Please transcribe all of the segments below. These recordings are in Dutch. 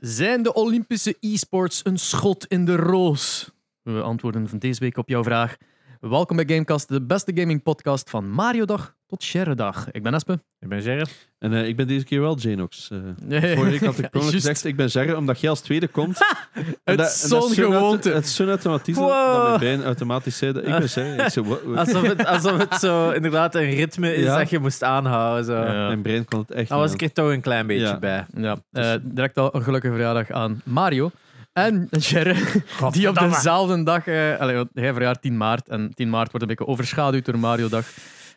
Zijn de Olympische e-sports een schot in de roos? We antwoorden van deze week op jouw vraag. Welkom bij Gamecast, de beste gaming podcast van Mario Dag tot Sherry Dag. Ik ben Espe. Ik ben Gerrit. En eh, ik ben deze keer wel Janox. eh Nee, vorige week had ik ja, gezegd, ik ben Gerrit, omdat jij als tweede komt. Het dat- is dat zo'n gewoonte. Het is zo'n automatisme Wow. dat mijn brein automatisch zei dat ik ben. Ik what- what? Alsof het, alsof het zo inderdaad een ritme is Ja. dat je moest aanhouden. Zo. Ja. Mijn brein kon het echt Daar was ik er toch een klein beetje Ja. bij. Ja, eh, direct al een gelukkige verjaardag aan Mario. En Sherry, die op dezelfde dag... eh allee, want hij verjaart 10 maart. En 10 maart wordt een beetje overschaduwd door Mario-dag.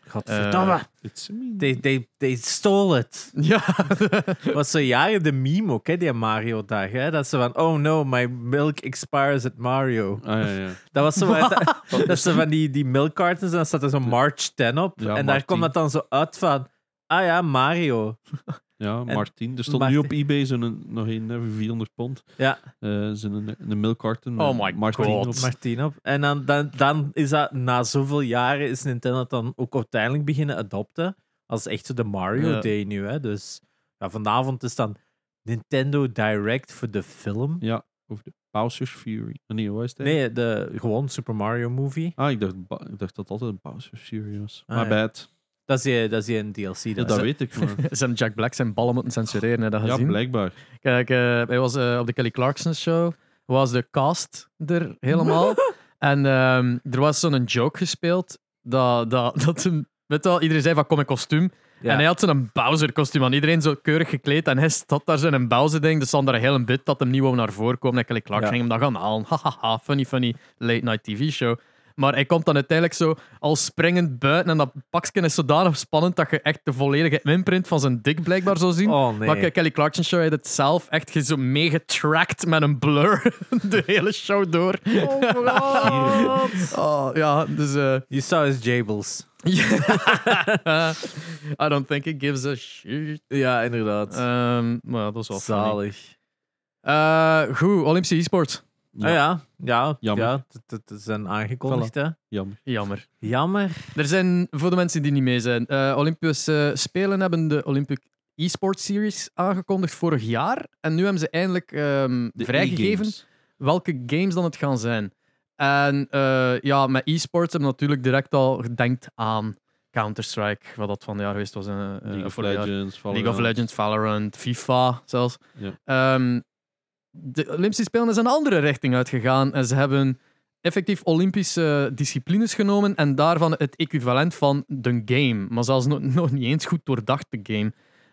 Godverdomme. Eh, It's me. They, they, they stole it. Ja, was zo jaren de meme ook, hè, die Mario-dag. Hè? Dat ze van, oh no, my milk expires at Mario. Ah, ja, ja. Dat was zo dat, dat ze van die, die milk cartons en dan staat er zo March 10 op. Ja, en daar komt 10. het dan zo uit van, ah ja, Mario. Ja, Martin. Er stond Martin. nu op eBay zo'n, nog een eh, voor 400 pond. Ja, Eh zo'n een, een milk carton. Oh my Martin God. op. Martin op. En dan, dan, dan is dat, na zoveel jaren, is Nintendo dan ook uiteindelijk beginnen adopten. Als echt zo de Mario Ja. Day nu. Hè? Dus ja, vanavond is dan Nintendo Direct voor de film. Ja, over de Bowser's Fury. Ah, Nee, hoe is het? Nee, de, gewoon Super Mario Movie. Ah, ik dacht, ik dacht dat altijd een Bowser's Fury was. Ah, My ja. bad. Dat is die, dat is die een DLC. Ja, Dat dat is- weet ik, maar... ze hebben Jack Black zijn ballen moeten censureren. Heb je dat Ja, gezien? blijkbaar. Kijk, eh, hij was eh, op de Kelly Clarkson show. Was de cast er helemaal. en ehm, er was zo'n joke gespeeld. Dat, dat, dat hem, weet je wel, iedereen zei van kom in kostuum. Ja. En hij had zo'n Bowser-kostuum aan. Iedereen zo keurig gekleed. En hij staat daar zo'n Bowser-ding. Dus dan daar een hele bit dat hem niet wou naar voren komen. En Kelly Clarkson Ja. ging hem dan gaan halen. Hahaha, funny, funny late-night TV-show. Maar hij komt dan uiteindelijk zo al springend buiten. En dat pakje is zodanig spannend dat je echt de volledige imprint van zijn dik blijkbaar zou zien. Oh nee. Maar Ke- Kelly Clarkson show heeft het zelf echt ge- zo meegetracked met een blur de hele show door. Oh, ja, dus... eh, You saw his Jables. I don't think it gives a shit. Ja, inderdaad. Ehm, maar dat was wel. Zalig. Eh, goed, Olympische e-sport. Ja, ja. ja, ja, Jammer. ja het- het het zijn aangekondigd. Hè. Jammer. Jammer. Jammer. Er zijn, voor de mensen die niet mee zijn, eh, Olympische Spelen hebben de Olympic e-sport series aangekondigd vorig jaar. En nu hebben ze eindelijk ehm, vrijgegeven e-games. welke games dan het gaan zijn. En eh, ja, met e-sports hebben we natuurlijk direct al gedenkt aan Counter-Strike, wat dat van het jaar geweest was. eh, eh, League of. Legends, League of Valorant. Legends, Valorant, FIFA zelfs. Ja. Ehm, de Olympische Spelen is een andere richting uitgegaan en ze hebben effectief Olympische disciplines genomen en daarvan het equivalent van de game, maar zelfs nog, nog niet eens goed doordacht de game.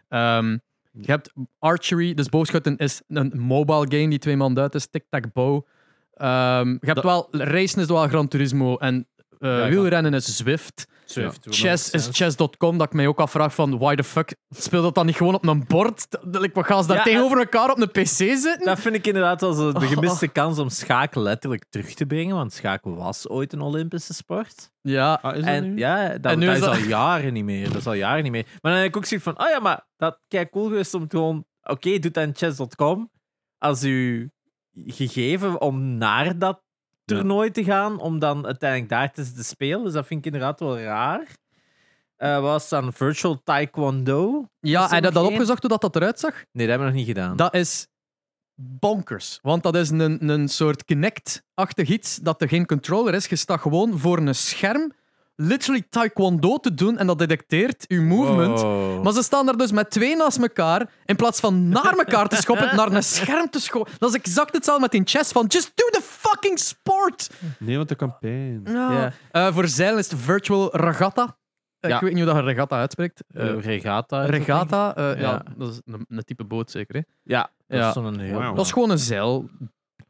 Ehm, je hebt archery, dus boogschutten is een mobile game die twee man uit is, tic-tac-bow. Ehm, je hebt Dat- wel, racen is wel Gran Turismo en eh, Ja, wielrennen is Zwift. Swift. Chess is chess.com, dat ik mij ook afvraag van why the fuck speelt dat dan niet gewoon op een bord? Like, wat gaan ze daar Ja, tegenover elkaar op een pc zitten? Dat vind ik inderdaad wel zo de Oh. gemiste kans om schaken letterlijk terug te brengen. Want schaken was ooit een Olympische sport. Ja, Ah, is dat En nu? ja, dat, En nu dat is is dat- al jaren niet meer. Dat is al jaren niet meer. Maar dan heb ik ook zoiets van, oh ja, maar dat kijk cool geweest om gewoon... Oké, doe dat in chess.com. Als u gegeven om naar dat Ja. toernooi te gaan, om dan uiteindelijk daar te, spelen. Dus dat vind ik inderdaad wel raar. Wat was dan Virtual Taekwondo? ja je dat één? opgezocht hoe dat, dat eruit zag? Nee, dat hebben we nog niet gedaan. Dat is bonkers. Want dat is een, een soort Kinect-achtig iets dat er geen controller is. Je staat gewoon voor een scherm literally taekwondo te doen en dat detecteert uw movement. Wow. Maar ze staan daar dus met twee naast elkaar. In plaats van naar elkaar te schoppen, naar een scherm te schoppen. Dat is exact hetzelfde met in chess. Van just do the fucking sport. Nee, want dat kan pijn. Ja. Ja. Eh, voor zeilen is het virtual regatta. Eh, Ja. Ik weet niet hoe dat je regatta uitspreekt. Eh, Eh, regatta. regatta, eh, ja. Ja. dat is een, een type boot zeker. Hè? Ja, dat Ja. is zo'n heel... Wauw. Dat is gewoon een zeil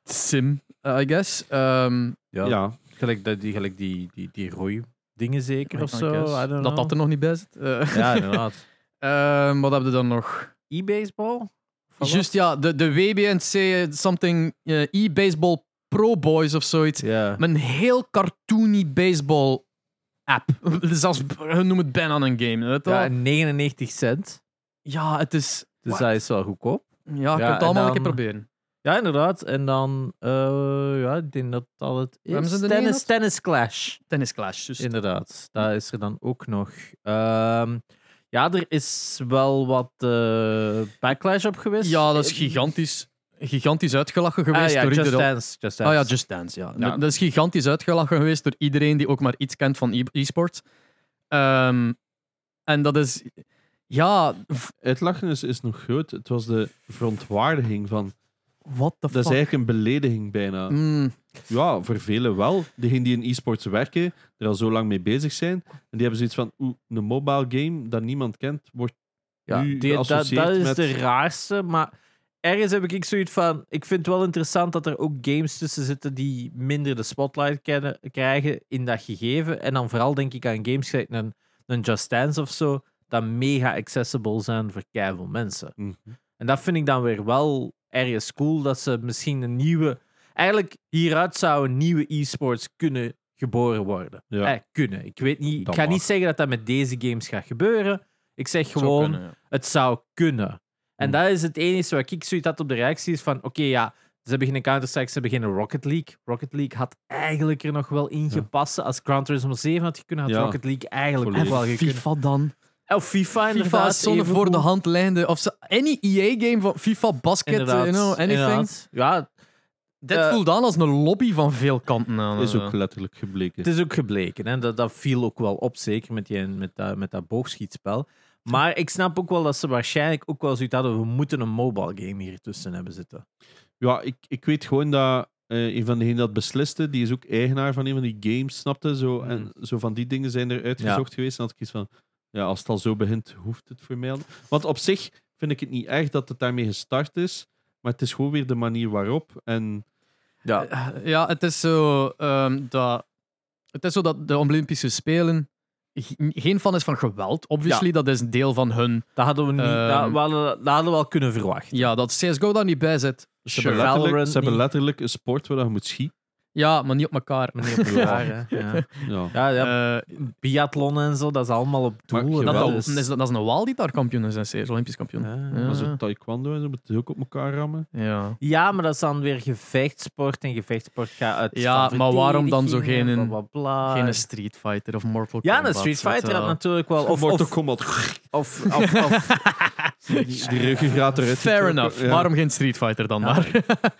sim, I guess. Ehm, Ja, Ja. Gelijk, dat, die, gelijk die, die, die rooi dingen zeker of zo. dat dat er nog niet bij zit. Eh, Ja, inderdaad. ehm, wat hebben we dan nog? E-baseball? Juist ja, de, de WBNC eh, something eh, e-baseball pro boys of zoiets. Ja. Met een heel cartoony baseball app. Zelfs, je noemt het bijna een game. Weet je wel? ja, 99 cent. ja, het is... Dus What? dat is wel goedkoop. Ja, je Ja, kunt het allemaal een dan- keer proberen. Ja, inderdaad. En dan, eh, ja, ik denk dat dat het is. er Tennis, gehad? tennis Clash. Tennis Clash, dus. Inderdaad. Dat is er dan ook nog. Ehm, ja, er is wel wat eh, backlash op geweest. Ja, dat is Eh, gigantisch. gigantisch uitgelachen geweest Ah, ja, door Just iedereen. Dance. Just Ah Dance. ja, Just Dance, ja. Ja. Dat is gigantisch uitgelachen geweest door iedereen die ook maar iets kent van e- e-sports. Ehm, en dat is... Ja, v- Het lachen is, is nog groot. Het was de verontwaardiging van. What the Dat is fuck? eigenlijk een belediging bijna. Mm, Ja, voor velen wel. Degenen die in e-sports werken, er al zo lang mee bezig zijn. En die hebben zoiets van: oeh, een mobile game dat niemand kent, wordt Ja, nu die- dat, dat is met... de raarste, maar ergens heb ik zoiets van... Ik vind het wel interessant dat er ook games tussen zitten die minder de spotlight kennen, krijgen in dat gegeven. En dan vooral denk ik aan games gelijk een, een Just Dance of zo, dat mega accessible zijn voor keiveel mensen. Mhm. En dat vind ik dan weer wel ergens cool, dat ze misschien een nieuwe... Eigenlijk, hieruit zou een nieuwe e-sports kunnen geboren worden. Ja. Eh, kunnen. Ik weet niet... Dat ik ga niet zeggen dat dat met deze games gaat gebeuren. Ik zeg gewoon kunnen, ja. het zou kunnen. En Hmm. dat is het enige wat ik zoiets had op de reactie is van, oké, ja, ze hebben geen Counter-Strike, ze hebben geen Rocket League. Rocket League had eigenlijk er nog wel in Ja. gepast. Als Gran Turismo 7 had gekund, had Ja. Rocket League eigenlijk ook Volledig. wel gekund. FIFA dan? Of FIFA, FIFA inderdaad. is zo'n even voor de hand liggende... Of zo, any EA-game van FIFA, basket, Inderdaad, you know, anything. inderdaad. Ja, Dit Eh, voelt aan als een lobby van veel kanten aan. Is eh. ook letterlijk gebleken. het is ook gebleken. Hè? Dat, dat viel ook wel op, zeker met, die, met, dat, met dat boogschietspel. Maar ik snap ook wel dat ze waarschijnlijk ook wel zoiets hadden, we moeten een mobile game hier tussen hebben zitten. Ja, ik, ik weet gewoon dat eh, een van degenen dat besliste, die is ook eigenaar van een van die games, snapte? Zo, Hmm. En zo van die dingen zijn er uitgezocht geweest. En had ik iets van, ja, als het al zo begint, hoeft het voor mij al. Want op zich vind ik het niet erg dat het daarmee gestart is, maar het is gewoon weer de manier waarop. En Ja. Ja, het is zo ehm, dat. Het is zo dat de Olympische Spelen ge- geen fan is van geweld. Obviously, dat is een deel van hun. Dat hadden we niet, Ehm. dat, we hadden, dat hadden we wel kunnen verwachten. Ja, dat CSGO daar niet bij zit. ze Sure. hebben, letterlijk, ze hebben letterlijk een sport waar je moet schieten. Ja, maar niet op elkaar. Maar niet op elkaar. Ja. Ja. Ja, ja, Eh, biathlon en zo, dat is allemaal op doel. dat, dat dat, is- is, dat is een Waal die daar kampioen is, CS, Olympisch kampioen. Ja. Ja. Maar zo taekwondo en zo, moet je ook op elkaar rammen. Ja. Ja, maar dat is dan weer gevechtsport en gevechtsport gaat uit. Ja, maar waarom dan zo geen- bla, bla, bla. Geen Street Fighter of Mortal Ja, Kombat. een Street Fighter had natuurlijk wel. Of, Mortal of, Kombat. of, of, of die ruggengraat eruit. Fair enough. Ja. Waarom geen Street Fighter dan Ja. maar?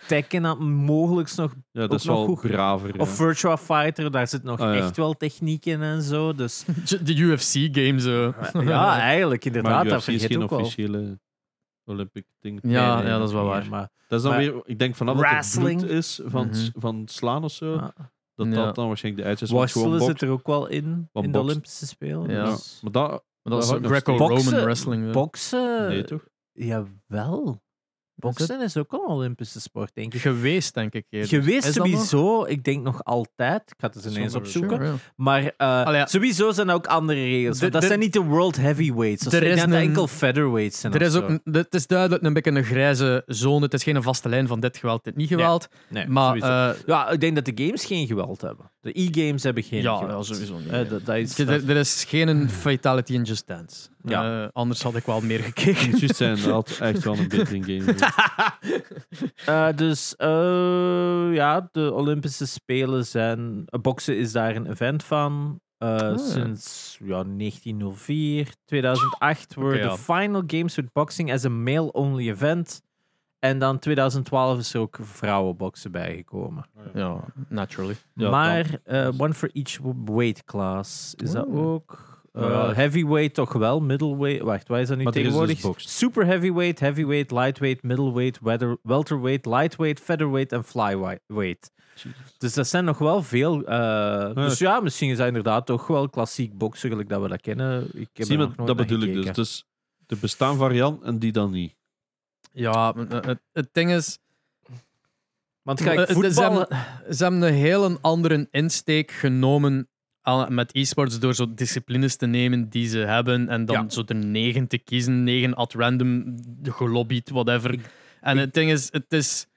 Tekken had mogelijk nog. Ja, dat ook is nog wel goed. Of ja. Virtua Fighter, daar zit nog Ah, ja. echt wel techniek in en zo. Dus De UFC-game zo. ja, eigenlijk Maar inderdaad, dat UFC is vergeet geen ook wel. officiële Olympic ding. Ja, Nee, nee, ja, dat is wel waar. Maar, Dat is dan Maar- weer, ik denk vanaf dat het Wrestling. bloed is van, Mhm. van slaan of zo, dat Ja. dat dan waarschijnlijk de uitjes is. worstelen zit er ook wel in, in de. Olympische Spelen. Ja. dus- Maar dat, Maar dat is houdt nog Greco-Roman Boksen- wrestling. Boksen, nee toch? jawel. Boksen is ook een Olympische sport, denk ik. Geweest, denk ik. eerder. Geweest sowieso, ik denk nog altijd. Ik ga het eens ineens opzoeken. Sure. Maar eh, Allee, ja. sowieso zijn er ook andere regels. De- dat de- zijn niet de world heavyweights. Dat Er zijn een- enkel featherweights. Zijn Er is ook, het is duidelijk een beetje een grijze zone. Het is geen vaste lijn van dit geweld, dit niet geweld. Nee, maar eh, ja, ik denk dat de games geen geweld hebben. De e-games hebben geen ja, sowieso niet. Eh, dat, dat is, er, er is geen fatality in Just Dance. Ja. Eh, anders had ik wel meer gekeken. Het juist zijn, dat had echt wel een betere game. Eh, dus eh, ja, de Olympische Spelen zijn. eh, boksen is daar een event van. Eh, ja. Sinds ja, 1904, 2008 were Oké, the ja. final games with boxing as a male-only event. En dan 2012 is er ook vrouwenboksen bijgekomen. ja, naturally. Ja, maar eh, one for each weight class is dat Oh. ook. Eh, Ja. heavyweight toch wel, middleweight. Wacht, waar is dat nu Maar dus tegenwoordig? Super heavyweight, heavyweight, lightweight, middleweight, weather, welterweight, lightweight, featherweight en flyweight. Dus dat zijn nog wel veel. eh, dus ja, misschien is dat inderdaad toch wel klassiek boksen, gelijk dat we dat kennen. Ik heb Zie, maar nog nooit dat bedoel ik dus. Dus er bestaan varianten en die dan niet. Ja, eh, het, het ding is, Want Eh, kijk, het is- voetballen... ze hebben een heel andere insteek genomen aan- met e-sports door zo disciplines te nemen die ze hebben en dan Ja. zo er negen te kiezen, negen at random gelobbyd, whatever. Ik- en het ding is, het is,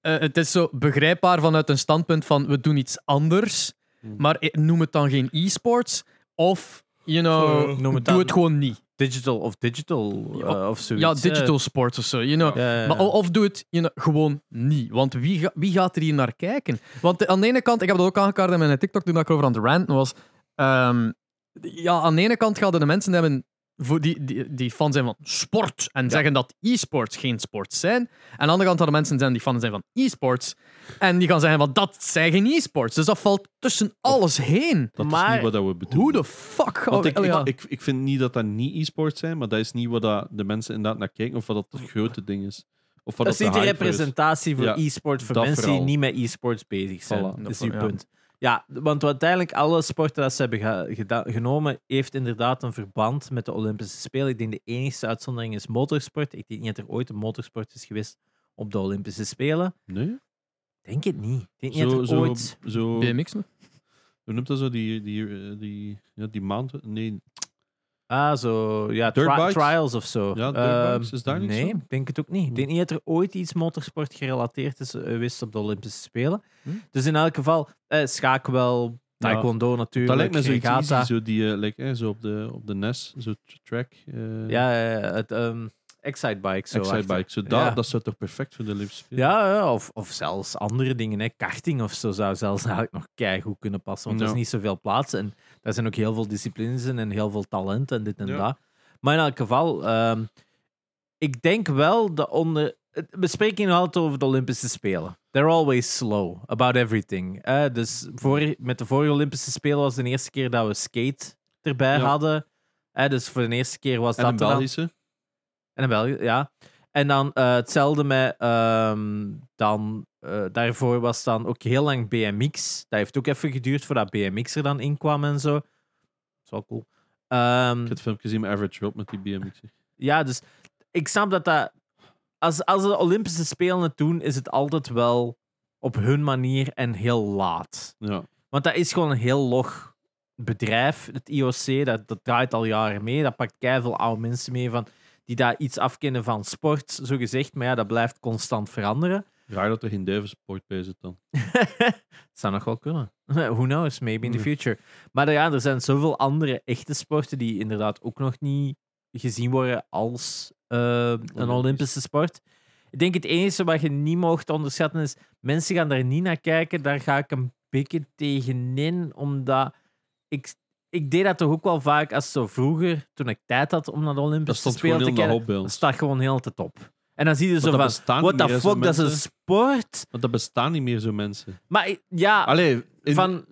eh, het is zo begrijpbaar vanuit een standpunt van we doen iets anders, Hmm. maar eh, noem het dan geen e-sports of, you know, Eh, noem het doe dan- het gewoon niet. Digital of digital eh, of zoiets. Ja, digital sports of zo, you know. Ja, ja, ja. Maar, of doe het you know, gewoon niet. Want wie, ga- wie gaat er hier naar kijken? Want aan de ene kant, ik heb dat ook aangekaart in mijn TikTok toen ik over aan het ranten was. ehm, ja, aan de ene kant gaan de mensen hebben voor die, die, die fan zijn van sport en zeggen dat e-sports geen sport zijn. En aan de andere kant hadden mensen zijn die fan zijn van e-sports en die gaan zeggen van dat zijn geen e-sports. Dus dat valt tussen alles heen. Dat is Maar niet wat dat we bedoelen. Hoe de fuck gaan Want we... ik, ja. ik, ik, ik vind niet dat dat niet e-sport zijn, maar dat is niet wat dat de mensen inderdaad naar kijken of wat dat het grote ding is. Of wat Dat is niet de is. representatie voor Ja, e-sport voor dat mensen vooral. die niet met e-sports bezig zijn. Voilà. Dat is Dat uw ja. punt. Ja, want uiteindelijk alle sporten dat ze hebben genomen, heeft inderdaad een verband met de Olympische Spelen. Ik denk de enige uitzondering is motorsport. Ik denk niet dat er ooit een motorsport is geweest op de Olympische Spelen. Nee? Denk het niet. Ik denk niet dat er zo, ooit... zo, BMX hoe noemt dat zo? Die, die, eh, die, ja, die maand? Nee, Ah, zo... Ja, tri- trials of zo. Ja, dirtbikes, Ehm, is daar niet Nee, ik denk het ook niet. Ik denk niet dat er ooit iets motorsport gerelateerd is eh, geweest op de Olympische Spelen. Hm? Dus in elk geval, eh, schaak wel, taekwondo natuurlijk, dat lijkt me zoiets easy, zo, die, eh, like, eh, zo op de, op de NES, zo track. eh Ja, het ehm Excitebike. Zo. Excitebike. Zo, dat, Ja. dat zou toch perfect voor de Spelen Ja, ja, of, of zelfs andere dingen. Hè. Karting of zo zou zelfs eigenlijk nog keigoed kunnen passen. Want er is niet zoveel plaats. En daar zijn ook heel veel disciplines in en heel veel talent en dit en dat. Maar in elk geval, ehm, ik denk wel dat onder. We spreken nu altijd over de Olympische Spelen. They're always slow about everything. Eh, dus voor, met de vorige Olympische Spelen was de eerste keer dat we skate erbij hadden. Dus voor de eerste keer was En dat dan- Belgische. En in België, ja. En dan eh, hetzelfde met... ehm, dan, eh, daarvoor was dan ook heel lang BMX. Dat heeft ook even geduurd voordat BMX er dan in kwam en zo. Dat is wel cool. Ehm, Ik heb het filmpje gezien met Average Rob met die BMX. ja, dus ik snap dat dat... Als, als de Olympische Spelen het doen, is het altijd wel op hun manier en heel laat. Ja. Want dat is gewoon een heel log bedrijf, het IOC. Dat, dat draait al jaren mee. Dat pakt keiveel oude mensen mee van, die daar iets afkennen van sport, zo gezegd. Maar ja, dat blijft constant veranderen. Raar dat er geen duivensport bij zit dan. zou nog wel kunnen. Who knows, maybe in the future. Maar ja, er zijn zoveel andere echte sporten die inderdaad ook nog niet gezien worden als eh, een Olympisch. Olympische sport. Ik denk het enige wat je niet mocht onderschatten is, mensen gaan daar niet naar kijken. Daar ga ik een beetje tegenin, omdat ik, ik deed dat toch ook wel vaak als zo vroeger, toen ik tijd had om naar de Dat Olympische Spelen te kijken. Dat staat gewoon heel de top. En dan zie je zo van, what the fuck, dat is een sport. Want dat bestaan niet meer, zo mensen. Maar ja, Allee, in, van... dat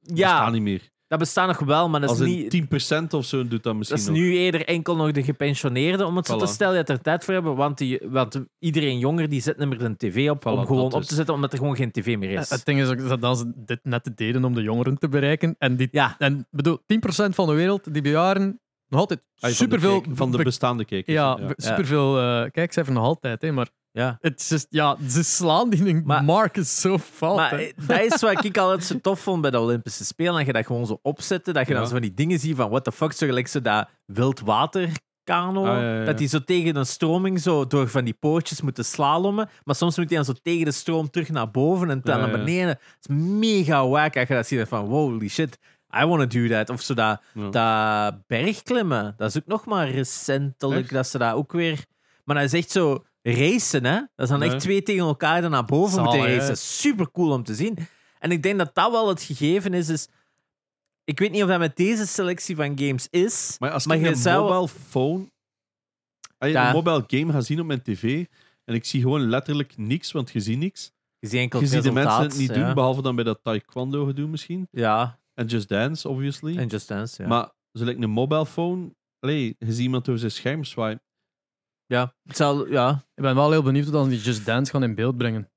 Ja, bestaan niet meer. Dat bestaat nog wel, maar dat is, Als niet, in 10% of zo doet dat misschien dat is nog. nu eerder enkel nog de gepensioneerden, om het zo te Voilà. stellen, die er tijd voor hebben. Want, die, want iedereen jonger die zet niet meer een tv op om gewoon dat op te zetten, omdat er gewoon geen tv meer is. Het ding is ook dat ze dit net deden om de jongeren te bereiken. En, die, Ja. en bedoel, 10% van de wereld, die bejaarden, nog altijd Ah, van de superveel... kijk- Van de be- bestaande kijkers. ja, ja. be- superveel eh kijkcijfers nog altijd, hè, maar ja. het is just- ja, ze slaan die. Maar- Mark is zo fout. Maar eh, dat is wat ik altijd zo tof vond bij de Olympische Spelen. Dat je dat gewoon zo opzette. Dat je dan zo van die dingen ziet van what the fuck. Zo gelijk zo dat wildwaterkano. Ah, ja, ja. Dat die zo tegen een stroming zo door van die poortjes moeten slalommen. Maar soms moet hij dan zo tegen de stroom terug naar boven en dan naar beneden. Het is mega wack als je dat ziet. Van holy shit, I want to do that. Of zo dat, dat bergklimmen. Dat is ook nog maar recentelijk Echt? dat ze dat ook weer... Maar dat is echt zo racen, hè. Dat Ja. echt twee tegen elkaar dan naar boven Zalig, moeten hè. racen. Super cool om te zien. En ik denk dat dat wel het gegeven is. is ik weet niet of dat met deze selectie van games is. Maar als Maar ik je een zou- mobile phone... Als je Ja. een mobile game gaat zien op mijn tv en ik zie gewoon letterlijk niks, want je ziet niks. Je ziet enkel Je het ziet de mensen het niet ja. doen, behalve dan bij dat taekwondo gedoe misschien. Ja, En Just Dance, obviously. en Just Dance, ja. Maar zo lijkt een mobile phone... Allee, je ziet iemand door zijn scherm swipe. Ja. Het zal, ja. Ik ben wel heel benieuwd hoe dan die Just Dance gaan in beeld brengen.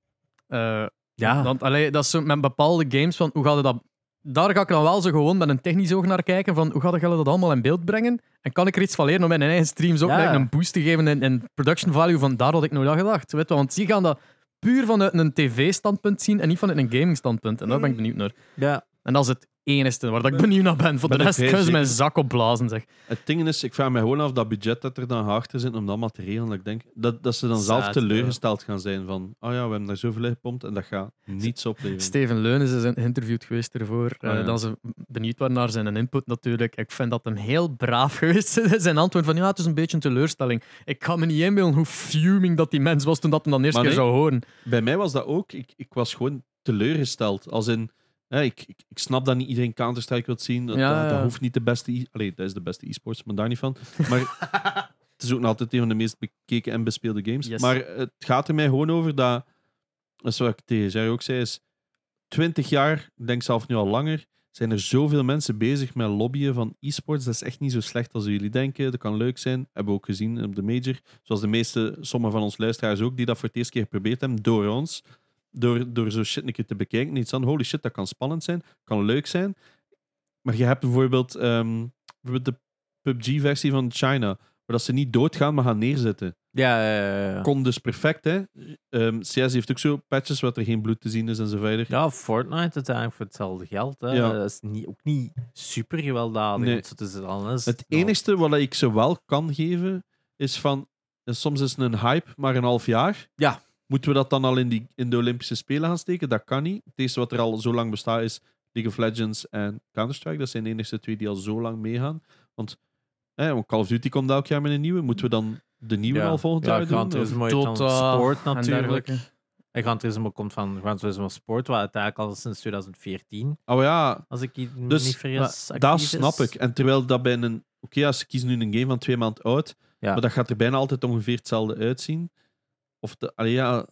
Eh, Ja. Want allee, dat is zo met bepaalde games van hoe gaat je dat. Daar ga ik dan wel zo gewoon met een technisch oog naar kijken van hoe gaat je dat allemaal in beeld brengen? En kan ik er iets van leren om mijn eigen streams ook Ja. like, een boost te geven in, in production value? Van daar had ik nooit aan gedacht. Weet je? Want die gaan dat puur vanuit een tv-standpunt zien en niet vanuit een gaming-standpunt. En daar ben ik benieuwd naar. ja. En is het enige waar dat ik benieuwd naar ben. Voor de Ben rest kunnen ze mijn zak opblazen. Zeg. Het ding is, ik vraag me gewoon af dat budget dat er dan achter zit om dat te regelen. Dat ik denk dat, dat ze dan zelf teleurgesteld gaan zijn van oh ja, we hebben daar zoveel in gepompt en dat gaat niets opleveren. Steven Leunis is geïnterviewd geweest ervoor. ja. Dat ze benieuwd waren naar zijn input natuurlijk. Ik vind dat hem heel braaf geweest is. Zijn antwoord van ja, het is een beetje een teleurstelling. Ik kan me niet inbeelden hoe fuming dat die mens was toen dat hem dan eerst Maar keer nee. zou horen. Bij mij was dat ook. Ik, ik was gewoon teleurgesteld. Als in, ik, ik, ik snap dat niet iedereen Counter-Strike wil zien. Dat, Ja, dat, dat ja. hoeft niet de beste... e- Allee, dat is de beste e-sports, maar daar niet van. Maar het is ook nog altijd een van de meest bekeken en bespeelde games. Yes. Maar het gaat er mij gewoon over dat... Dat is wat ik tegen Jerry ook zei, is 20 jaar, ik denk zelf nu al langer, zijn er zoveel mensen bezig met lobbyen van e-sports. Dat is echt niet zo slecht als jullie denken. Dat kan leuk zijn. Hebben we ook gezien op de major. Zoals de meeste, sommige van ons luisteraars ook, die dat voor het eerste keer geprobeerd hebben, door ons. Door, door zo shit een keer te bekijken. Iets van, holy shit, dat kan spannend zijn. Kan leuk zijn. Maar je hebt bijvoorbeeld, ehm, bijvoorbeeld de PUBG-versie van China, waar dat ze niet doodgaan, maar gaan neerzitten. Ja, ja, ja. Kon dus perfect, hè. Ehm, CS heeft ook zo patches waar er geen bloed te zien is en zo verder. Ja, Fortnite uiteindelijk voor hetzelfde geld. Hè. Ja. Dat is niet, ook niet super gewelddadig. Nee. het is alles. Het enigste wat ik ze wel kan geven, is van... Soms is het een hype, maar een half jaar. Ja. Moeten we dat dan al in, die, in de Olympische Spelen gaan steken? Dat kan niet. Het eerste wat er al zo lang bestaat is League of Legends en Counter-Strike. Dat zijn de enige twee die al zo lang meegaan. Want eh, Call of Duty komt elk jaar met een nieuwe. Moeten we dan de nieuwe Ja. al volgend ja, jaar doen? Gran Of- Turismo Dota sport en natuurlijk. En Gran Turismo komt van Gran Turismo Sport, wat uiteindelijk al sinds 2014, Oh ja, als ik Dus, niet vergis, dat is. snap ik. En terwijl dat bij een... Oké, als ze kiezen nu een game van twee maanden oud, Ja. maar dat gaat er bijna altijd ongeveer hetzelfde uitzien. Of, de, allee, ja,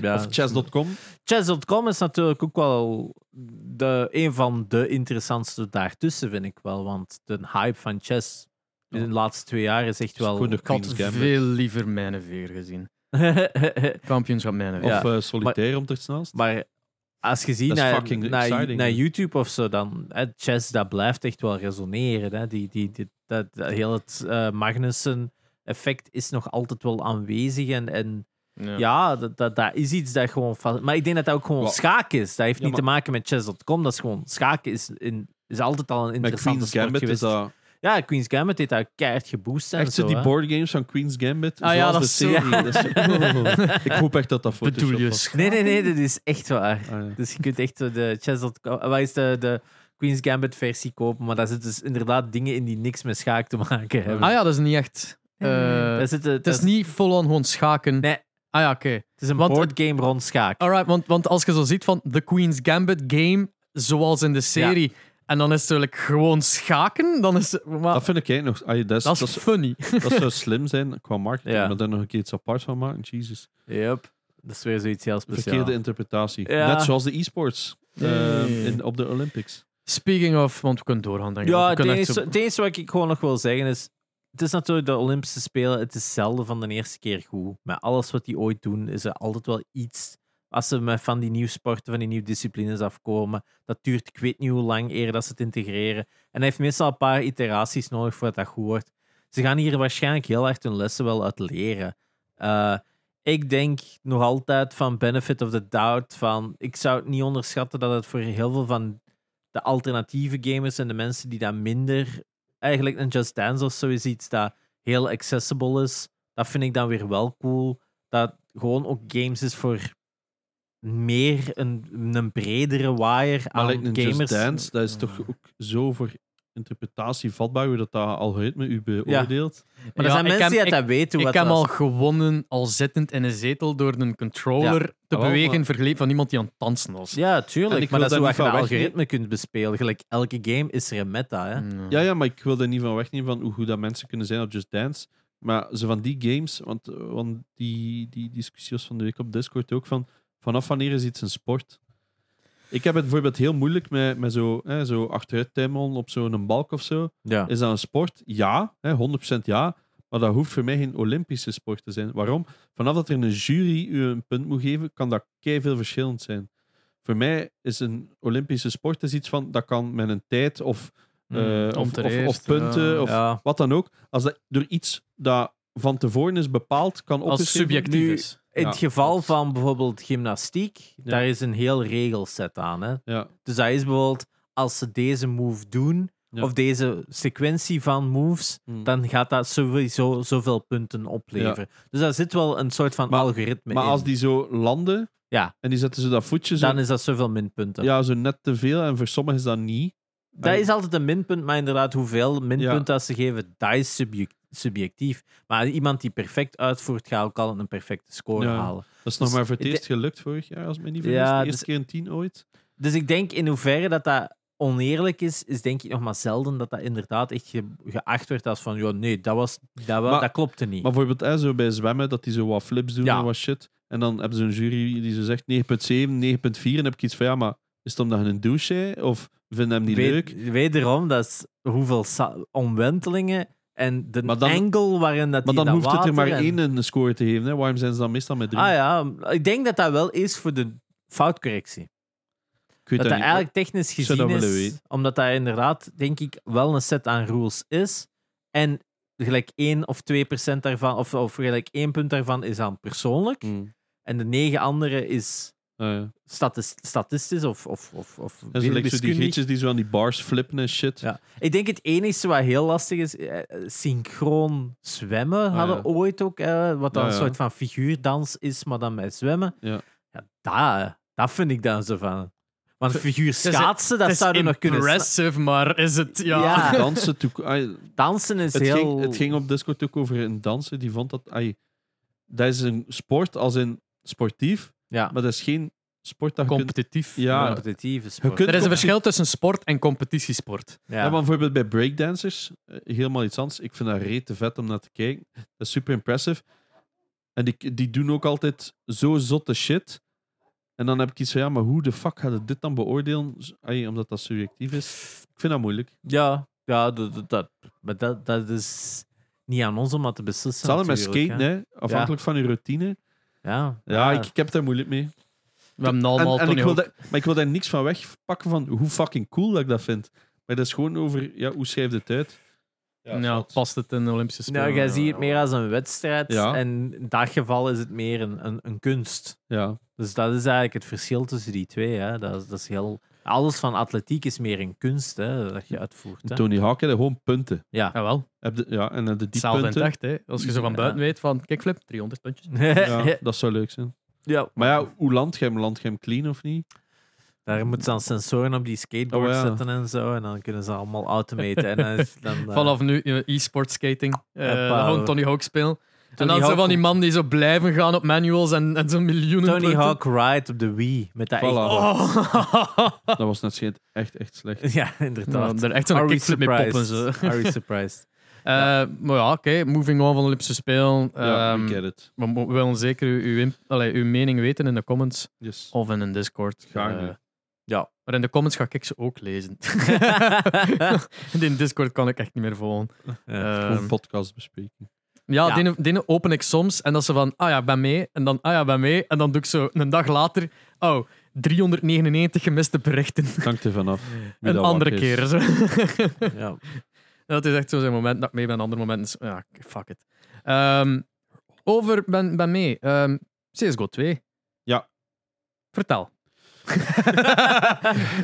Ja, of chess.com. Chess.com is natuurlijk ook wel de, een van de interessantste daartussen, vind ik wel. Want de hype van chess in de laatste twee jaar is echt wel... Ik had veel liever mijn veer gezien. Kampioenschap mijn veer. Of eh, solitaire om het snelst. maar als je ziet naar, naar. YouTube of zo, dan hè, chess, dat blijft echt wel resoneren. Hè. Die, die, die, dat, dat heel het eh, Magnussen-effect is nog altijd wel aanwezig. En, en ja, dat, dat, dat is iets dat gewoon... Maar ik denk dat dat ook gewoon Wa- schaken is. Dat heeft Ja, niet te maken met chess.com. Dat is gewoon... Schaken is, in, is altijd al een interessante Queen's sport Gambit is geweest. dat... Ja, Queen's Gambit heeft dat keihard geboost. en Echt zo die hè. boardgames van Queen's Gambit. Ah ja, zoals dat is zo- ik hoop echt dat dat Bedoel je was. Nee, nee, nee, dat is echt waar. Ah, ja. Dus je kunt echt zo de chess.com... Wat is de, de Queen's Gambit versie kopen? Maar daar zitten dus inderdaad dingen in die niks met schaak te maken hebben. Ah ja, dat is niet echt... Daar zitten, het is niet vol-on gewoon schaken. Nee. Ah ja, oké. Het is een Want- boardgame rond schaak. Alright, want, want als je zo ziet van de Queen's Gambit game, zoals in de serie, en dan is het eigenlijk gewoon schaken, dan is het... maar Dat vind ik eigenlijk nog... ah, dat, is, funny. dat zou slim zijn qua marketing, Ja. maar daar nog een keer iets apart van maken. Jesus. Yep. Dat is weer zoiets heel speciaals. Verkeerde interpretatie. Ja. Net zoals de e-sports eh, Nee. in, op de Olympics. Speaking of, want we kunnen doorgaan, denk ik. Ja, enige, zo- het enige wat ik gewoon nog wil zeggen is... Het is natuurlijk de Olympische Spelen. Het is zelden van de eerste keer goed. Met alles wat die ooit doen, is er altijd wel iets... Als ze met van die nieuwe sporten, van die nieuwe disciplines afkomen, dat duurt ik weet niet hoe lang eer dat ze het integreren. En hij heeft meestal een paar iteraties nodig voordat dat goed wordt. Ze gaan hier waarschijnlijk heel erg hun lessen wel uit leren. Eh, ik denk nog altijd van benefit of the doubt. Van, ik zou het niet onderschatten dat het voor heel veel van de alternatieve gamers en de mensen die dat minder... Eigenlijk een Just Dance of zo is iets dat heel accessible is. Dat vind ik dan weer wel cool. Dat gewoon ook games is voor meer een, een bredere wire Maar aan lijkt een gamers. Just Dance, dat is toch ook zo voor interpretatie vatbaar, hoe dat, dat algoritme u beoordeelt. Maar er Ja, zijn ik mensen heb- die dat weten. Ik dat heb al gewonnen al zittend in een zetel door een controller te wel, bewegen maar- vergeleken van iemand die aan het dansen was. Ja, tuurlijk. ik Maar dat is hoe je van algoritme kunt bespelen. Gelijk elke game is er een meta. Hè? Mm. Ja, ja, maar ik wil er niet van wegnemen van hoe goed dat mensen kunnen zijn op Just Dance. Maar ze van die games, want, want die, die discussie was van de week op Discord ook van vanaf wanneer is iets een sport? Ik heb het bijvoorbeeld heel moeilijk met, met zo, hè, zo achteruit op zo'n balk of zo. Ja. Is dat een sport? Ja, hè, 100% ja. Maar dat hoeft voor mij geen Olympische sport te zijn. Waarom? Vanaf dat er een jury u een punt moet geven, kan dat veel verschillend zijn. Voor mij is een Olympische sport is iets van dat kan met een tijd of, eh, Mm, of eerst, punten of Ja. wat dan ook. Als dat door iets dat van tevoren is bepaald kan Als opgeschreven worden. subjectief Nu- is. In het geval van bijvoorbeeld gymnastiek, daar is een heel regelset aan. Hè? Ja, Dus dat is bijvoorbeeld, als ze deze move doen, of deze sequentie van moves, Mm. dan gaat dat sowieso zoveel punten opleveren. Dus daar zit wel een soort van Maar- algoritme maar in. als die zo landen Ja. en die zetten zo dat voetje zo, Dan is dat zoveel minpunten. ja, zo net te veel en voor sommigen is dat niet. Dat is altijd een minpunt, maar inderdaad, hoeveel minpunten Ja. dat ze geven, dat is subject- subjectief. Maar iemand die perfect uitvoert, gaat ook al een perfecte score Ja. halen. Dat is nog Dus maar voor het eerst gelukt vorig jaar, als ik me niet vergis. Ja, de eerste dus- keer een tien ooit. Dus ik denk in hoeverre dat dat oneerlijk is, is denk ik nog maar zelden dat dat inderdaad echt ge- geacht werd als van, nee, dat, was, dat, wa- Maar- dat klopte niet. Maar bijvoorbeeld hè, zo bij zwemmen, dat die zo wat flips doen Ja. en wat shit. En dan hebben ze een jury die zo zegt 9.7, 9.4. En dan heb ik iets van, ja, maar is het omdat je een douche? Of vinden hem niet leuk? Wederom, dat is hoeveel omwentelingen en de Maar dan- angle waarin dat Maar die dan dat hoeft het er maar en- één een score te geven. Hè. Waarom zijn ze dan meestal met drie? Ah ja, ik denk dat dat wel is voor de foutcorrectie. Dat dat niet. eigenlijk technisch gezien dat is, omdat dat inderdaad, denk ik, wel een set aan rules is. En gelijk 1 of 2 procent daarvan, of, of gelijk 1 punt daarvan is aan persoonlijk. Hmm. En de negen andere is ja. statis- statistisch of, of, of, of En zo lijkt zo die gietjes die zo aan die bars flippen en shit. Ja. Ik denk het enige wat heel lastig is, eh, synchroon zwemmen Ah, hadden ja. ooit ook, eh, wat dan Ah, een ja. soort van figuurdans is, maar dan met zwemmen. Ja. Ja, dat, dat vind ik dan zo van. Want figuur schaatsen, dat zouden nog kunnen... impressive, maar is het... Ja. Ja. Dansen, toe- ai, Dansen is het, heel... ging, het ging op Discord ook over een dansen. Die vond dat... ai, dat is een sport als in sportief, ja, maar dat is geen sport dat je kunt... Competitief. Ja. competitieve sport. kunt- Er is een verschil tussen sport en competitiesport. Ja. Ja, maar bijvoorbeeld bij breakdancers, eh, helemaal iets anders. Ik vind dat rete vet om naar te kijken. Dat is super impressive. En die, die doen ook altijd zo zotte shit. En dan heb ik iets van, ja, maar hoe de fuck gaat het dit dan beoordelen? Omdat dat subjectief is. Ik vind dat moeilijk. ja, ja dat, dat, dat, maar dat, dat is niet aan ons om dat te beslissen. Hetzelfde met skaten, hè. afhankelijk van je routine. Ja, Ja, Ik, ik heb daar moeilijk mee. We hebben En, allemaal en Tony ik wil daar, maar ik wil daar niks van wegpakken van hoe fucking cool dat ik dat vind. Maar dat is gewoon over, ja, hoe schrijft het uit? Ja, past het in de Olympische Spelen? Nou, jij ziet het meer als een wedstrijd. Ja. En in dat geval is het meer een, een, een kunst. Ja. Dus dat is eigenlijk het verschil tussen die twee. Hè. Dat, is, dat is heel... Alles van atletiek is meer een kunst hè, dat je uitvoert. Hè. Tony Hawk had gewoon punten. Ja. Jawel, Heb de, ja, en de die hetzelfde punten. echt. Hè. Als je zo van Ja. buiten weet van kickflip, 300 puntjes. Ja, dat zou leuk zijn. ja. Maar ja, hoe land je hem? Land je hem clean of niet? Daar moeten ze dan sensoren op die skateboard Oh, ja. zetten en zo. En dan kunnen ze allemaal automaten. En dan, dan, eh, Vanaf nu eh, e-sport skating. eh Hoppa. gewoon Tony Hawk spelen. En Tony dan zo Hawk- van die man die zo blijven gaan op manuals en, en zo'n miljoenen Tony punten. Hawk Ride op de Wii. Met dat Voilà. echt... Oh. Dat was net echt, echt slecht. Ja, Ja, inderdaad. er echt zo'n kickflip mee poppen. Zo. Are we surprised? Eh, Maar ja, oké. Moving on van Olympische Spelen. Ja, Ehm, we get it. we, willen zeker uw, uw, allee, uw mening weten in de comments Yes. of in een Discord. Graag doen. Ja. maar in de comments ga ik ze ook lezen. in Discord kan ik echt niet meer volgen. Ja. Ehm, podcast bespreken. Ja, Ja. Die, die open ik soms en dat ze van, ah ja, ben mee. En dan, ah ja, ben mee. En dan doe ik zo een dag later, oh, 399 gemiste berichten. Hangt er vanaf. een andere keer. Zo. ja. dat is echt zo zijn moment dat ik mee ben. Een ander moment is, ja, fuck it. Ehm, over, ben, ben mee. Ehm, CSGO 2. Ja. Vertel.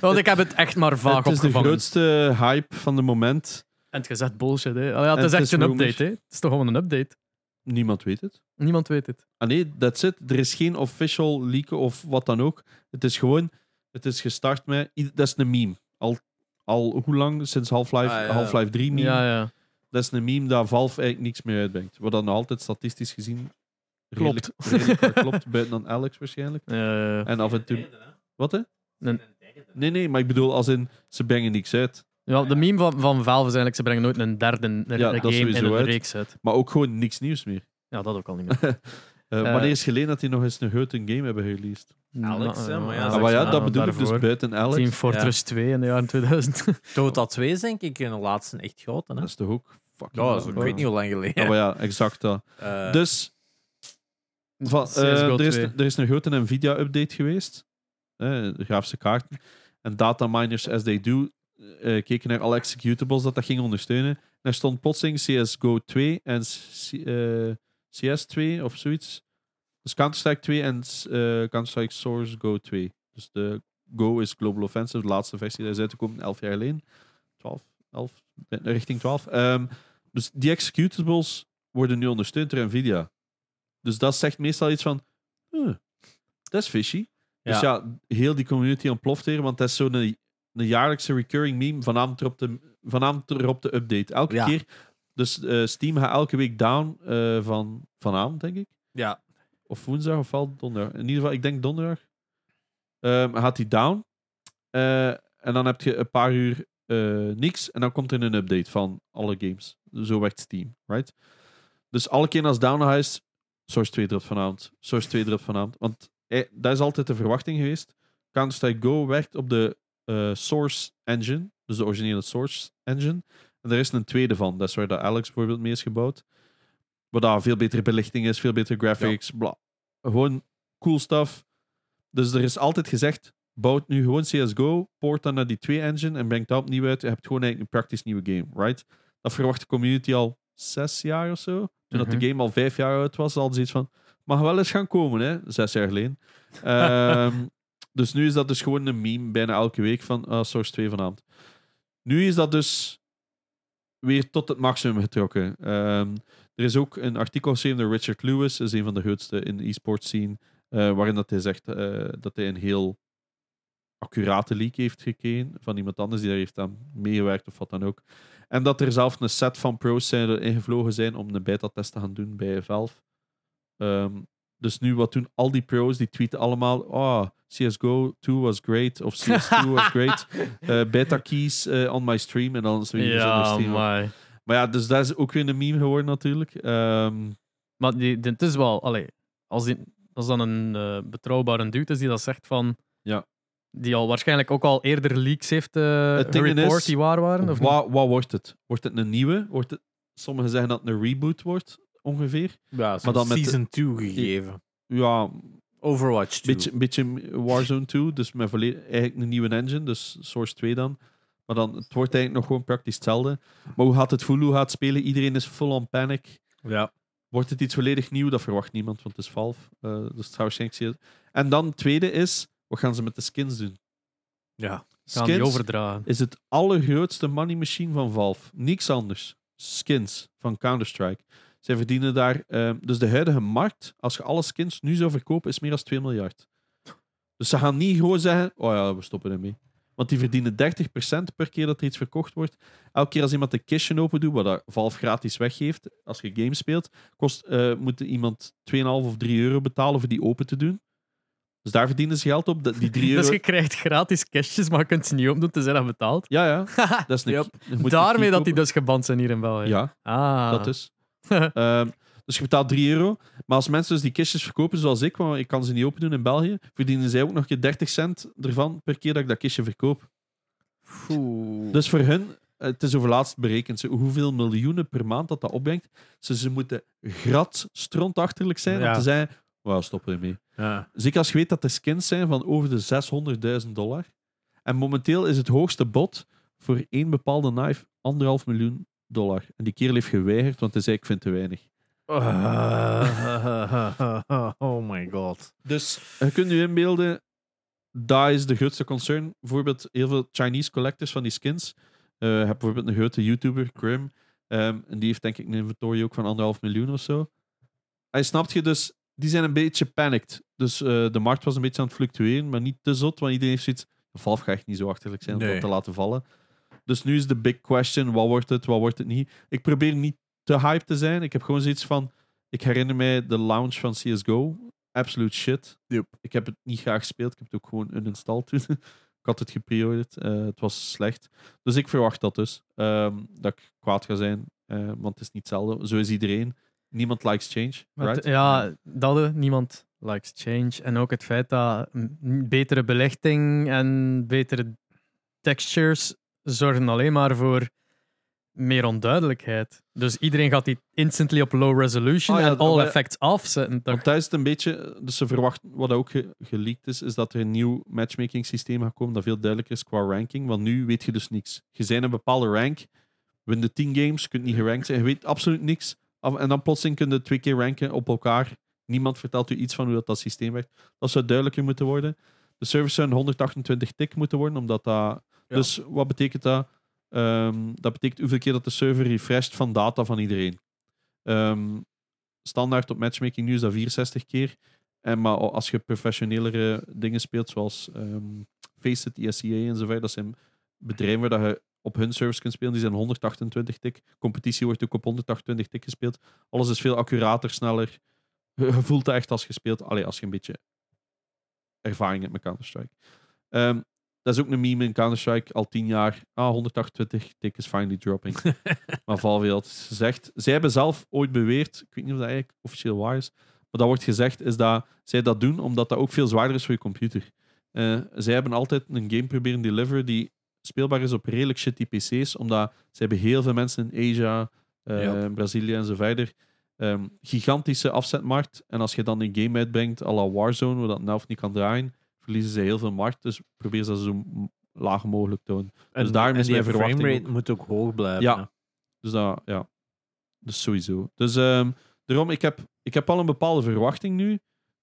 Want ik heb het echt maar vaag Het is de opgevangen. grootste hype van de moment. En het gezegd bullshit, hè. Allee, ja, het En is het echt is een rumors. update, hè. Het is toch gewoon een update. Niemand weet het. Niemand weet het. Ah nee, that's it. Er is geen official leak of wat dan ook. Het is gewoon, het is gestart met, dat is een meme. Al, al hoe lang? Sinds Half-Life Ah, ja. Half-Life 3 meme. Ja, ja. Dat is een meme dat Valve eigenlijk niks meer uitbrengt. Wat dan nog altijd statistisch gezien Klopt. redelijk- redelijk hard klopt. Buiten dan Alex waarschijnlijk. Eh, En af en toe... Wat hè? Een- Nee, nee, maar ik bedoel als in, ze brengen niks uit. Ja, de meme van, van Valve is eigenlijk, ze brengen nooit een derde een Ja, game dat in een uit. reeks uit. Maar ook gewoon niks nieuws meer. Ja, dat ook al niet meer. Eh, Eh, wanneer is geleden dat die nog eens een grote game hebben released? Alex, hè, maar ja, Ah, zeg maar ja, dat bedoel ik dus buiten Alex. Team Fortress 2 in de jaren 2000. Dota 2 is denk ik in de laatste echt groot. Hè? Dat is toch ook fucking Ja, lang, dat is- ik weet niet hoe lang geleden. Ja, maar ja, exact dat. Eh, Dus, van, eh, CSGO er, is, 2. er is een grote Nvidia-update geweest. eh, de grafische kaarten. En dataminers, as they do, eh, keken naar alle executables dat dat ging ondersteunen. En er stond plotseling CSGO 2 en C- eh, CS 2 of zoiets. Dus Counter-Strike 2 en eh, Counter-Strike Source Go 2. Dus de Go is Global Offensive, de laatste versie. Daar is uitgekomen 11 jaar geleden. 12, 11, eh, richting 12. Ehm, dus die executables worden nu ondersteund door Nvidia. Dus dat zegt meestal iets van, huh, dat is fishy. Dus ja, heel die community ontploft hier, want dat is zo'n een, jaarlijkse recurring meme. Vanavond erop de, vanavond erop de update. Elke Ja. keer. Dus eh, Steam gaat elke week down eh, van vanavond, denk ik. ja. Of woensdag, of wel donderdag. In ieder geval, ik denk donderdag. Ehm, gaat die down. Eh, en dan heb je een paar uur eh, niks. En dan komt er een update van alle games. Zo werkt Steam, right? Dus alle keer als down is, Source 2 dropt vanavond. Source 2 dropt vanavond. Want eh, dat is altijd de verwachting geweest. Counter-Strike Go werkt op de eh, Source Engine. Dus de originele Source Engine. En er is een tweede van. Dat is waar dat Alex bijvoorbeeld mee is gebouwd. Waar daar veel betere belichting is, veel betere graphics. Bla. Gewoon cool stuff. Dus er is altijd gezegd, bouwt nu gewoon CSGO, poort dan naar die twee engine en brengt dat opnieuw uit. Je hebt gewoon eigenlijk een praktisch nieuwe game, right? Dat verwacht de community al zes jaar of zo. Toen dat Mhm. de game al vijf jaar uit was, ze iets van, mag wel eens gaan komen, hè? Zes jaar geleden. Ehm, dus nu is dat dus gewoon een meme, bijna elke week, van ah, Source 2 vanavond. Nu is dat dus weer tot het maximum getrokken. Ehm, er is ook een artikel geschreven door Richard Lewis, is een van de grootste in de e-sports scene, eh, waarin dat hij zegt eh, dat hij een heel accurate leak heeft gekregen van iemand anders die daar heeft aan meegewerkt of wat dan ook. En dat er zelf een set van pros zijn ingevlogen zijn om een beta-test te gaan doen bij Valve. Ehm, dus nu, wat doen al die pros? Die tweeten allemaal, oh, CSGO 2 was great, of CS2 was great. Eh, beta keys eh, on my stream. En dan is er weer Ja, stream. maar... Maar ja, dus dat is ook weer een meme geworden natuurlijk. Ehm, Maar die, dit is wel... Allee, als, die, als dan een eh, betrouwbare dude is die dat zegt van... Ja. Die al waarschijnlijk ook al eerder leaks heeft Het ding report is, die waar waren. Of wat wordt het? Wordt het een nieuwe? Wordt het, sommigen zeggen dat het een reboot wordt, ongeveer. Ja, Maar dan met Season 2 gegeven. Ja, Overwatch 2. beetje, beetje Warzone 2, dus met eigenlijk een nieuwe engine, dus Source 2 dan. Maar dan, het wordt eigenlijk nog gewoon praktisch hetzelfde. Maar hoe gaat het voelen, hoe gaat het spelen? Iedereen is full on panic. Ja. Wordt het iets volledig nieuw? Dat verwacht niemand, want het is Valve. Eh, dus het waarschijnlijk En dan het tweede is, wat gaan ze met de skins doen? Ja. Gaan die Skins overdragen. is het allergrootste money machine van Valve. Niks anders. Skins van Counter-Strike. Zij verdienen daar... eh, dus de huidige markt, als je alle skins nu zou verkopen, is meer dan 2 miljard. Dus ze gaan niet gewoon zeggen, oh ja, we stoppen ermee. Want die verdienen 30% per keer dat er iets verkocht wordt. Elke keer als iemand een kistje open doet, wat dat Valve gratis weggeeft, als je games speelt, kost, eh, moet iemand 2,5 of 3 euro betalen voor die open te doen. Dus daar verdienen ze geld op. Die 3 euro... Dus je krijgt gratis cashjes, maar je kunt ze niet opdoen tenzij dat betaald. Ja, ja. Dat is een, Yep. Daarmee dat die dus geband zijn hier in België. Ja, Ah. dat is. Ehm, dus je betaalt 3 euro. Maar als mensen dus die kistjes verkopen, zoals ik, want ik kan ze niet open doen in België, verdienen zij ook nog een keer 30 cent ervan per keer dat ik dat kistje verkoop. Oeh. Dus voor hun, het is over laatst berekend, ze- hoeveel miljoenen per maand dat dat opbrengt. Ze, ze moeten grat strontachterlijk zijn Ja. om te zeggen, well, stoppen ermee. Ja. Zeker als je weet dat de skins zijn van over de 600.000 dollar. En momenteel is het hoogste bod voor één bepaalde knife anderhalf miljoen dollar. En die kerel heeft geweigerd, want hij zei, ik vind te weinig. oh my god. Dus je kunt je inbeelden, dat is de grootste concern. Bijvoorbeeld heel veel Chinese collectors van die skins. Eh, je hebt bijvoorbeeld een grote YouTuber, Grim. ehm, en die heeft denk ik een inventory ook van anderhalf miljoen of zo. Hij snapt je dus, die zijn een beetje panicked. Dus eh, de markt was een beetje aan het fluctueren, maar niet te zot, want iedereen heeft zoiets. Valve gaat echt niet zo achterlijk zijn om Nee. dat te laten vallen. Dus nu is de big question: wat wordt het, wat wordt het niet? Ik probeer niet te hype te zijn. Ik heb gewoon zoiets van. Ik herinner mij de launch van CSGO. Absolute shit. Yep. Ik heb het niet graag gespeeld. Ik heb het ook gewoon uninstalled toen. ik had het gepreorderd. Eh, het was slecht. Dus ik verwacht dat dus. ehm, dat ik kwaad ga zijn. eh, want het is niet hetzelfde. Zo is iedereen. Niemand likes change. Right? het- ja, dat niemand likes change. En ook het feit dat betere belichting en betere textures zorgen alleen maar voor meer onduidelijkheid. Dus iedereen gaat die instantly op low resolution ja, en all effects afzetten. Want thuis is het een beetje, dus ze verwachten, wat ook ge- geleakt is, is dat er een nieuw matchmaking systeem gaat komen dat veel duidelijker is qua ranking. Want nu weet je dus niks. Je bent een bepaalde rank, win de 10 games, je kunt niet gerankt zijn, je weet absoluut niks. En dan plotseling kun je twee keer ranken op elkaar. Niemand vertelt u iets van hoe dat, dat systeem werkt. Dat zou duidelijker moeten worden. De servers zouden 128 tik moeten worden, omdat dat... Dus wat betekent dat? Ehm, dat betekent hoeveel keer dat de server refresht van data van iedereen. Ehm, standaard op matchmaking nu is dat 64 keer. En maar als je professionelere dingen speelt, zoals ehm Faceit, ESEA en zo verder, dat zijn bedrijven waar dat je op hun servers kunt spelen, die zijn 128 tik. Competitie wordt ook op 128 tik gespeeld. Alles is veel accurater, sneller. Je je voelt het echt als gespeeld. Allee, als je een beetje ervaring hebt met Counter-Strike. Ehm, dat is ook een meme in Counter-Strike al tien jaar. Ah, 128 tick is finally dropping. maar Valve had gezegd... Zij hebben zelf ooit beweerd, ik weet niet of dat eigenlijk officieel waar is, maar dat wordt gezegd, is dat zij dat doen omdat dat ook veel zwaarder is voor je computer. Eh, zij hebben altijd een game proberen deliveren die speelbaar is op redelijk shitty PC's, omdat ze hebben heel veel mensen in Asia, eh. Brazilië en zo verder. Ehm, gigantische afzetmarkt. En als je dan een game uitbrengt à la Warzone, waar dat nou niet kan draaien, verliezen ze heel veel markt. Dus probeer ze zo laag mogelijk te doen. En, daarom is en die mijn verwachting framerate ook- moet ook hoog blijven. Ja. hè. Dus dat, ja. Dus sowieso. Dus ehm, daarom, ik heb, ik heb al een bepaalde verwachting nu.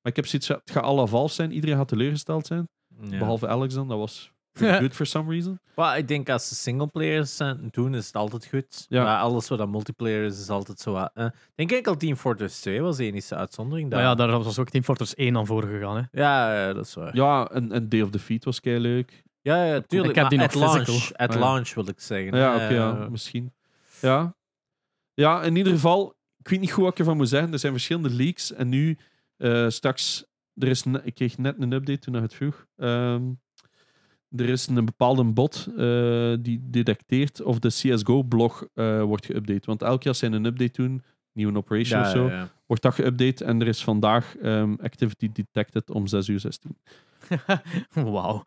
Maar ik heb zoiets het gaat alle Valve zijn. Iedereen gaat teleurgesteld zijn. Ja. Behalve Alex dan. Dat was. Good for some reason. Maar ik denk als ze singleplayers zijn, doen, is het altijd goed. Ja. Maar alles wat dan multiplayer is, is altijd zo. wat, eh. Ik denk enkel Team Fortress 2 was de enige uitzondering. Maar daar. ja, daar was ook Team Fortress 1 aan voor gegaan. Hè. ja, ja, dat is waar. Ja, en, en Day of Defeat was kei leuk. Ja, ja, tuurlijk. Ik heb die at launch, physical. at Ah, ja. launch wil ik zeggen. Ja, Eh, oké, ja, misschien. Ja. ja, in ieder geval, ik weet niet goed wat ik ervan moet zeggen. Er zijn verschillende leaks. En nu, eh, straks, er is ik kreeg net een update toen ik het vroeg. Ehm, er is een bepaalde bot eh, die detecteert of de CSGO-blog eh, wordt geüpdate. Want elke keer als zij een update doen, nieuwe operation ja, of zo, ja, ja. wordt dat geüpdate. En er is vandaag ehm, activity detected om 6 uur 16. Wauw.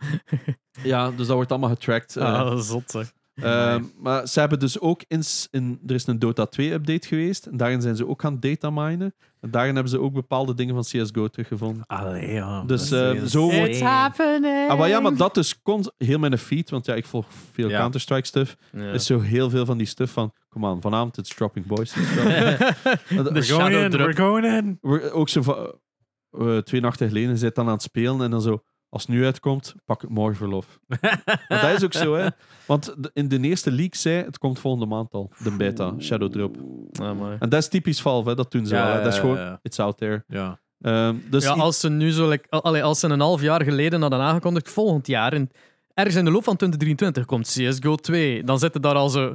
Ja, dus dat wordt allemaal getracked. eh. Ah, zot zeg. Ehm, maar ze hebben dus ook in, in. Er is een Dota 2-update geweest. En daarin zijn ze ook gaan dataminen. En daarin hebben ze ook bepaalde dingen van CSGO teruggevonden. Allee, ja. Dus, dat is eh, heel zo wordt- insane. happening. Ah, maar ja, maar dat dus komt heel mijn feed. Want ja, ik volg veel Ja. Counter-Strike stuff. Ja. Er is zo heel veel van die stuff van. Kom aan, vanavond it's dropping boys. It's dropping. De We shadow drop. going in. We- ook zo van. eh, twee nachten geleden zit dan aan het spelen. En dan zo. Als het nu uitkomt, pak ik morgen verlof. Maar dat is ook zo, hè? Want in de eerste leak zei het komt volgende maand al. De beta, Shadow Drop. Ah. En dat is typisch Valve, hè? dat doen ze Ja, wel. Hè? Dat is gewoon, ja. it's out there. Ja. Ehm, dus ja, als ze nu zo, like, al- allee, als ze een half jaar geleden hadden aangekondigd, volgend jaar, en ergens in de loop van 2023 komt CSGO 2, dan zitten daar al zo.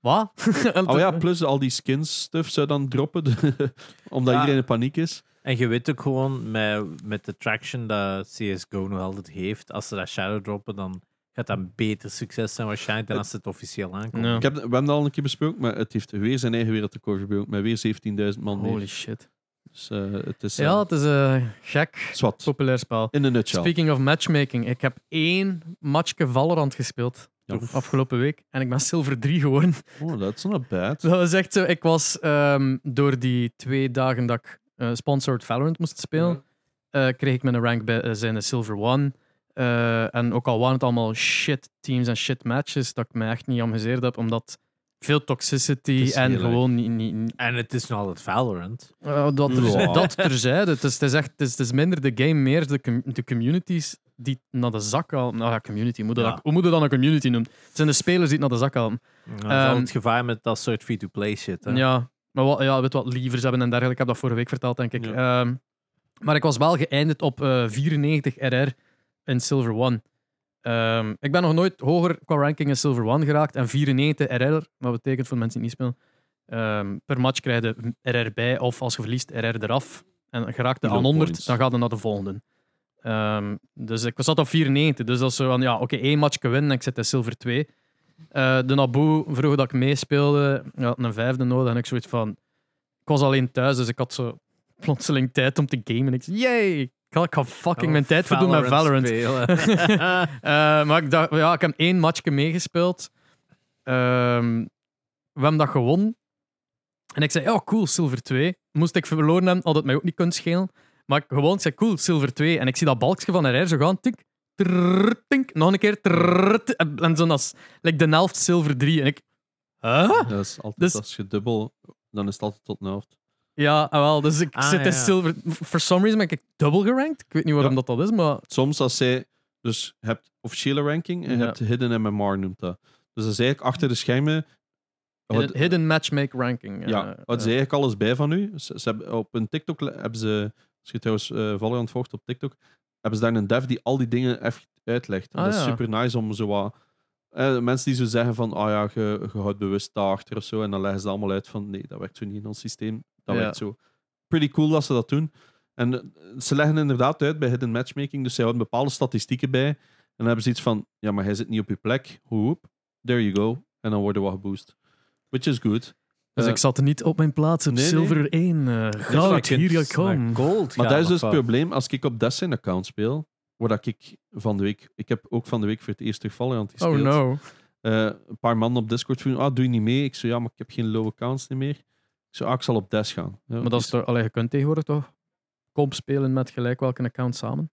Wat? Oh ja, plus al die skins stuff zou dan droppen, omdat Ja. iedereen in paniek is. En je weet ook gewoon met, met de traction dat CSGO nog altijd heeft, als ze dat shadow droppen, dan gaat dat een beter succes zijn waarschijnlijk dan als het officieel aankomt. Ja. Ik heb, we hebben dat al een keer besproken, maar het heeft weer zijn eigen wereldrecord verbroken, met weer 17.000 man meer. Holy shit. Dus eh, het is... eh, Ja, het is een gek, zwart. populair spel. In een nutshell. Speaking of matchmaking, ik heb één matchje Valorant gespeeld Ja. afgelopen week en ik ben Silver 3 geworden. Oh, that's not bad. Dat was echt zo. Ik was ehm, door die twee dagen dat ik eh, sponsored Valorant moest spelen, eh, kreeg ik mijn rank bij eh, zijn Silver One. Eh, en ook al waren het allemaal shit teams en shit matches, dat ik me echt niet amuseerd heb, omdat veel toxicity en gewoon niet. niet, En het is nog altijd Valorant. eh, dat, Ja. dat terzijde. Het is, het, is echt, het, is, het is minder de game, meer de, com- de communities die naar de zak halen. Nou ja, community. Moet je Ja. dat, hoe moet je dan een community noemen? Het zijn de spelers die het naar de zak halen. Dat is Ehm, het gevaar met dat soort free-to-play shit. Hè? Ja, maar wat, ja, weet wat lievers hebben en dergelijke. Ik heb dat vorige week verteld, denk ik. Ja. Ehm, maar ik was wel geëindigd op eh, 94 RR in Silver One. Ehm, ik ben nog nooit hoger qua ranking in Silver One geraakt. En 94 RR, wat betekent voor de mensen die niet spelen, ehm, per match krijg je RR bij. Of als je verliest, RR eraf. En geraakt Kilo aan 100, points. dan gaat je naar de volgende. Dus ik zat op 94. Dus dat is zo van, ja, oké, één match winnen en ik zit in Silver 2. Eh, de Naboe vroeg dat ik meespeelde. Ik had een vijfde nodig en ik zoiets van... Ik was alleen thuis, dus ik had zo plotseling tijd om te gamen. En ik zei, yay! Ik ga, fucking mijn tijd verdoen met Valorant. Eh, maar ik dacht, ja, ik heb één matchje meegespeeld. Ehm, we hebben dat gewonnen. En ik zei, ja, cool, Silver 2. Moest ik verloren hebben, had het mij ook niet kunnen schelen. Maar ik gewoon, ik zei, cool, Silver 2. En ik zie dat balkje van RR zo gaan, tik, tink, nog een keer, en zo als like de helft Silver 3. En ik, huh? Dat is altijd, Dus- als je dubbel, dan is het altijd tot een helft. Ja, ah, wel, dus ik Ah, zit in ja. Silver... For some reason ben ik double gerankt. Ik weet niet waarom Ja. dat, dat is, maar... Soms als zij, dus je hebt officiële ranking en je Ja. hebt hidden MMR noemt dat. Dus dat is eigenlijk achter de schermen. Hidden, Wat- hidden matchmake ranking. ja, eh, wat is eh. eigenlijk alles bij van u. Ze, ze hebben, op een TikTok hebben ze, als je trouwens eh Valorant volgt op TikTok, hebben ze daar een dev die al die dingen echt uitlegt. En Ah, dat is ja. super nice om zo wat. eh, mensen die zo zeggen van, ah ja, je, je houdt bewust daarachter of zo. En dan leggen ze allemaal uit van, nee, dat werkt zo niet in ons systeem. Dat Ja. werkt zo. Pretty cool dat ze dat doen. En eh, ze leggen inderdaad uit bij hidden matchmaking. Dus zij houden bepaalde statistieken bij. dan hebben ze iets van, ja, maar hij zit niet op je plek. Hoep, there you go. En dan worden we geboost. Which is good. Dus Eh, ik zat niet op mijn plaats op nee, nee. zilver 1. eh goud, je hier kunt ik kom. naar Gold Maar dat is dus het probleem. Als ik op Destiny account speel, waar dat ik van de week... Ik heb ook van de week voor het eerst terug Valorant Oh gespeeld. no. Eh, een paar mannen op Discord vroegen, ah, doe je niet mee? Ik zei, ja, maar ik heb geen low accounts niet meer. Ik zei, ah, ik zal op Des gaan. Ja, Maar dat is dus- toch, allee, je kunt tegenwoordig toch comp spelen met gelijk welke account samen?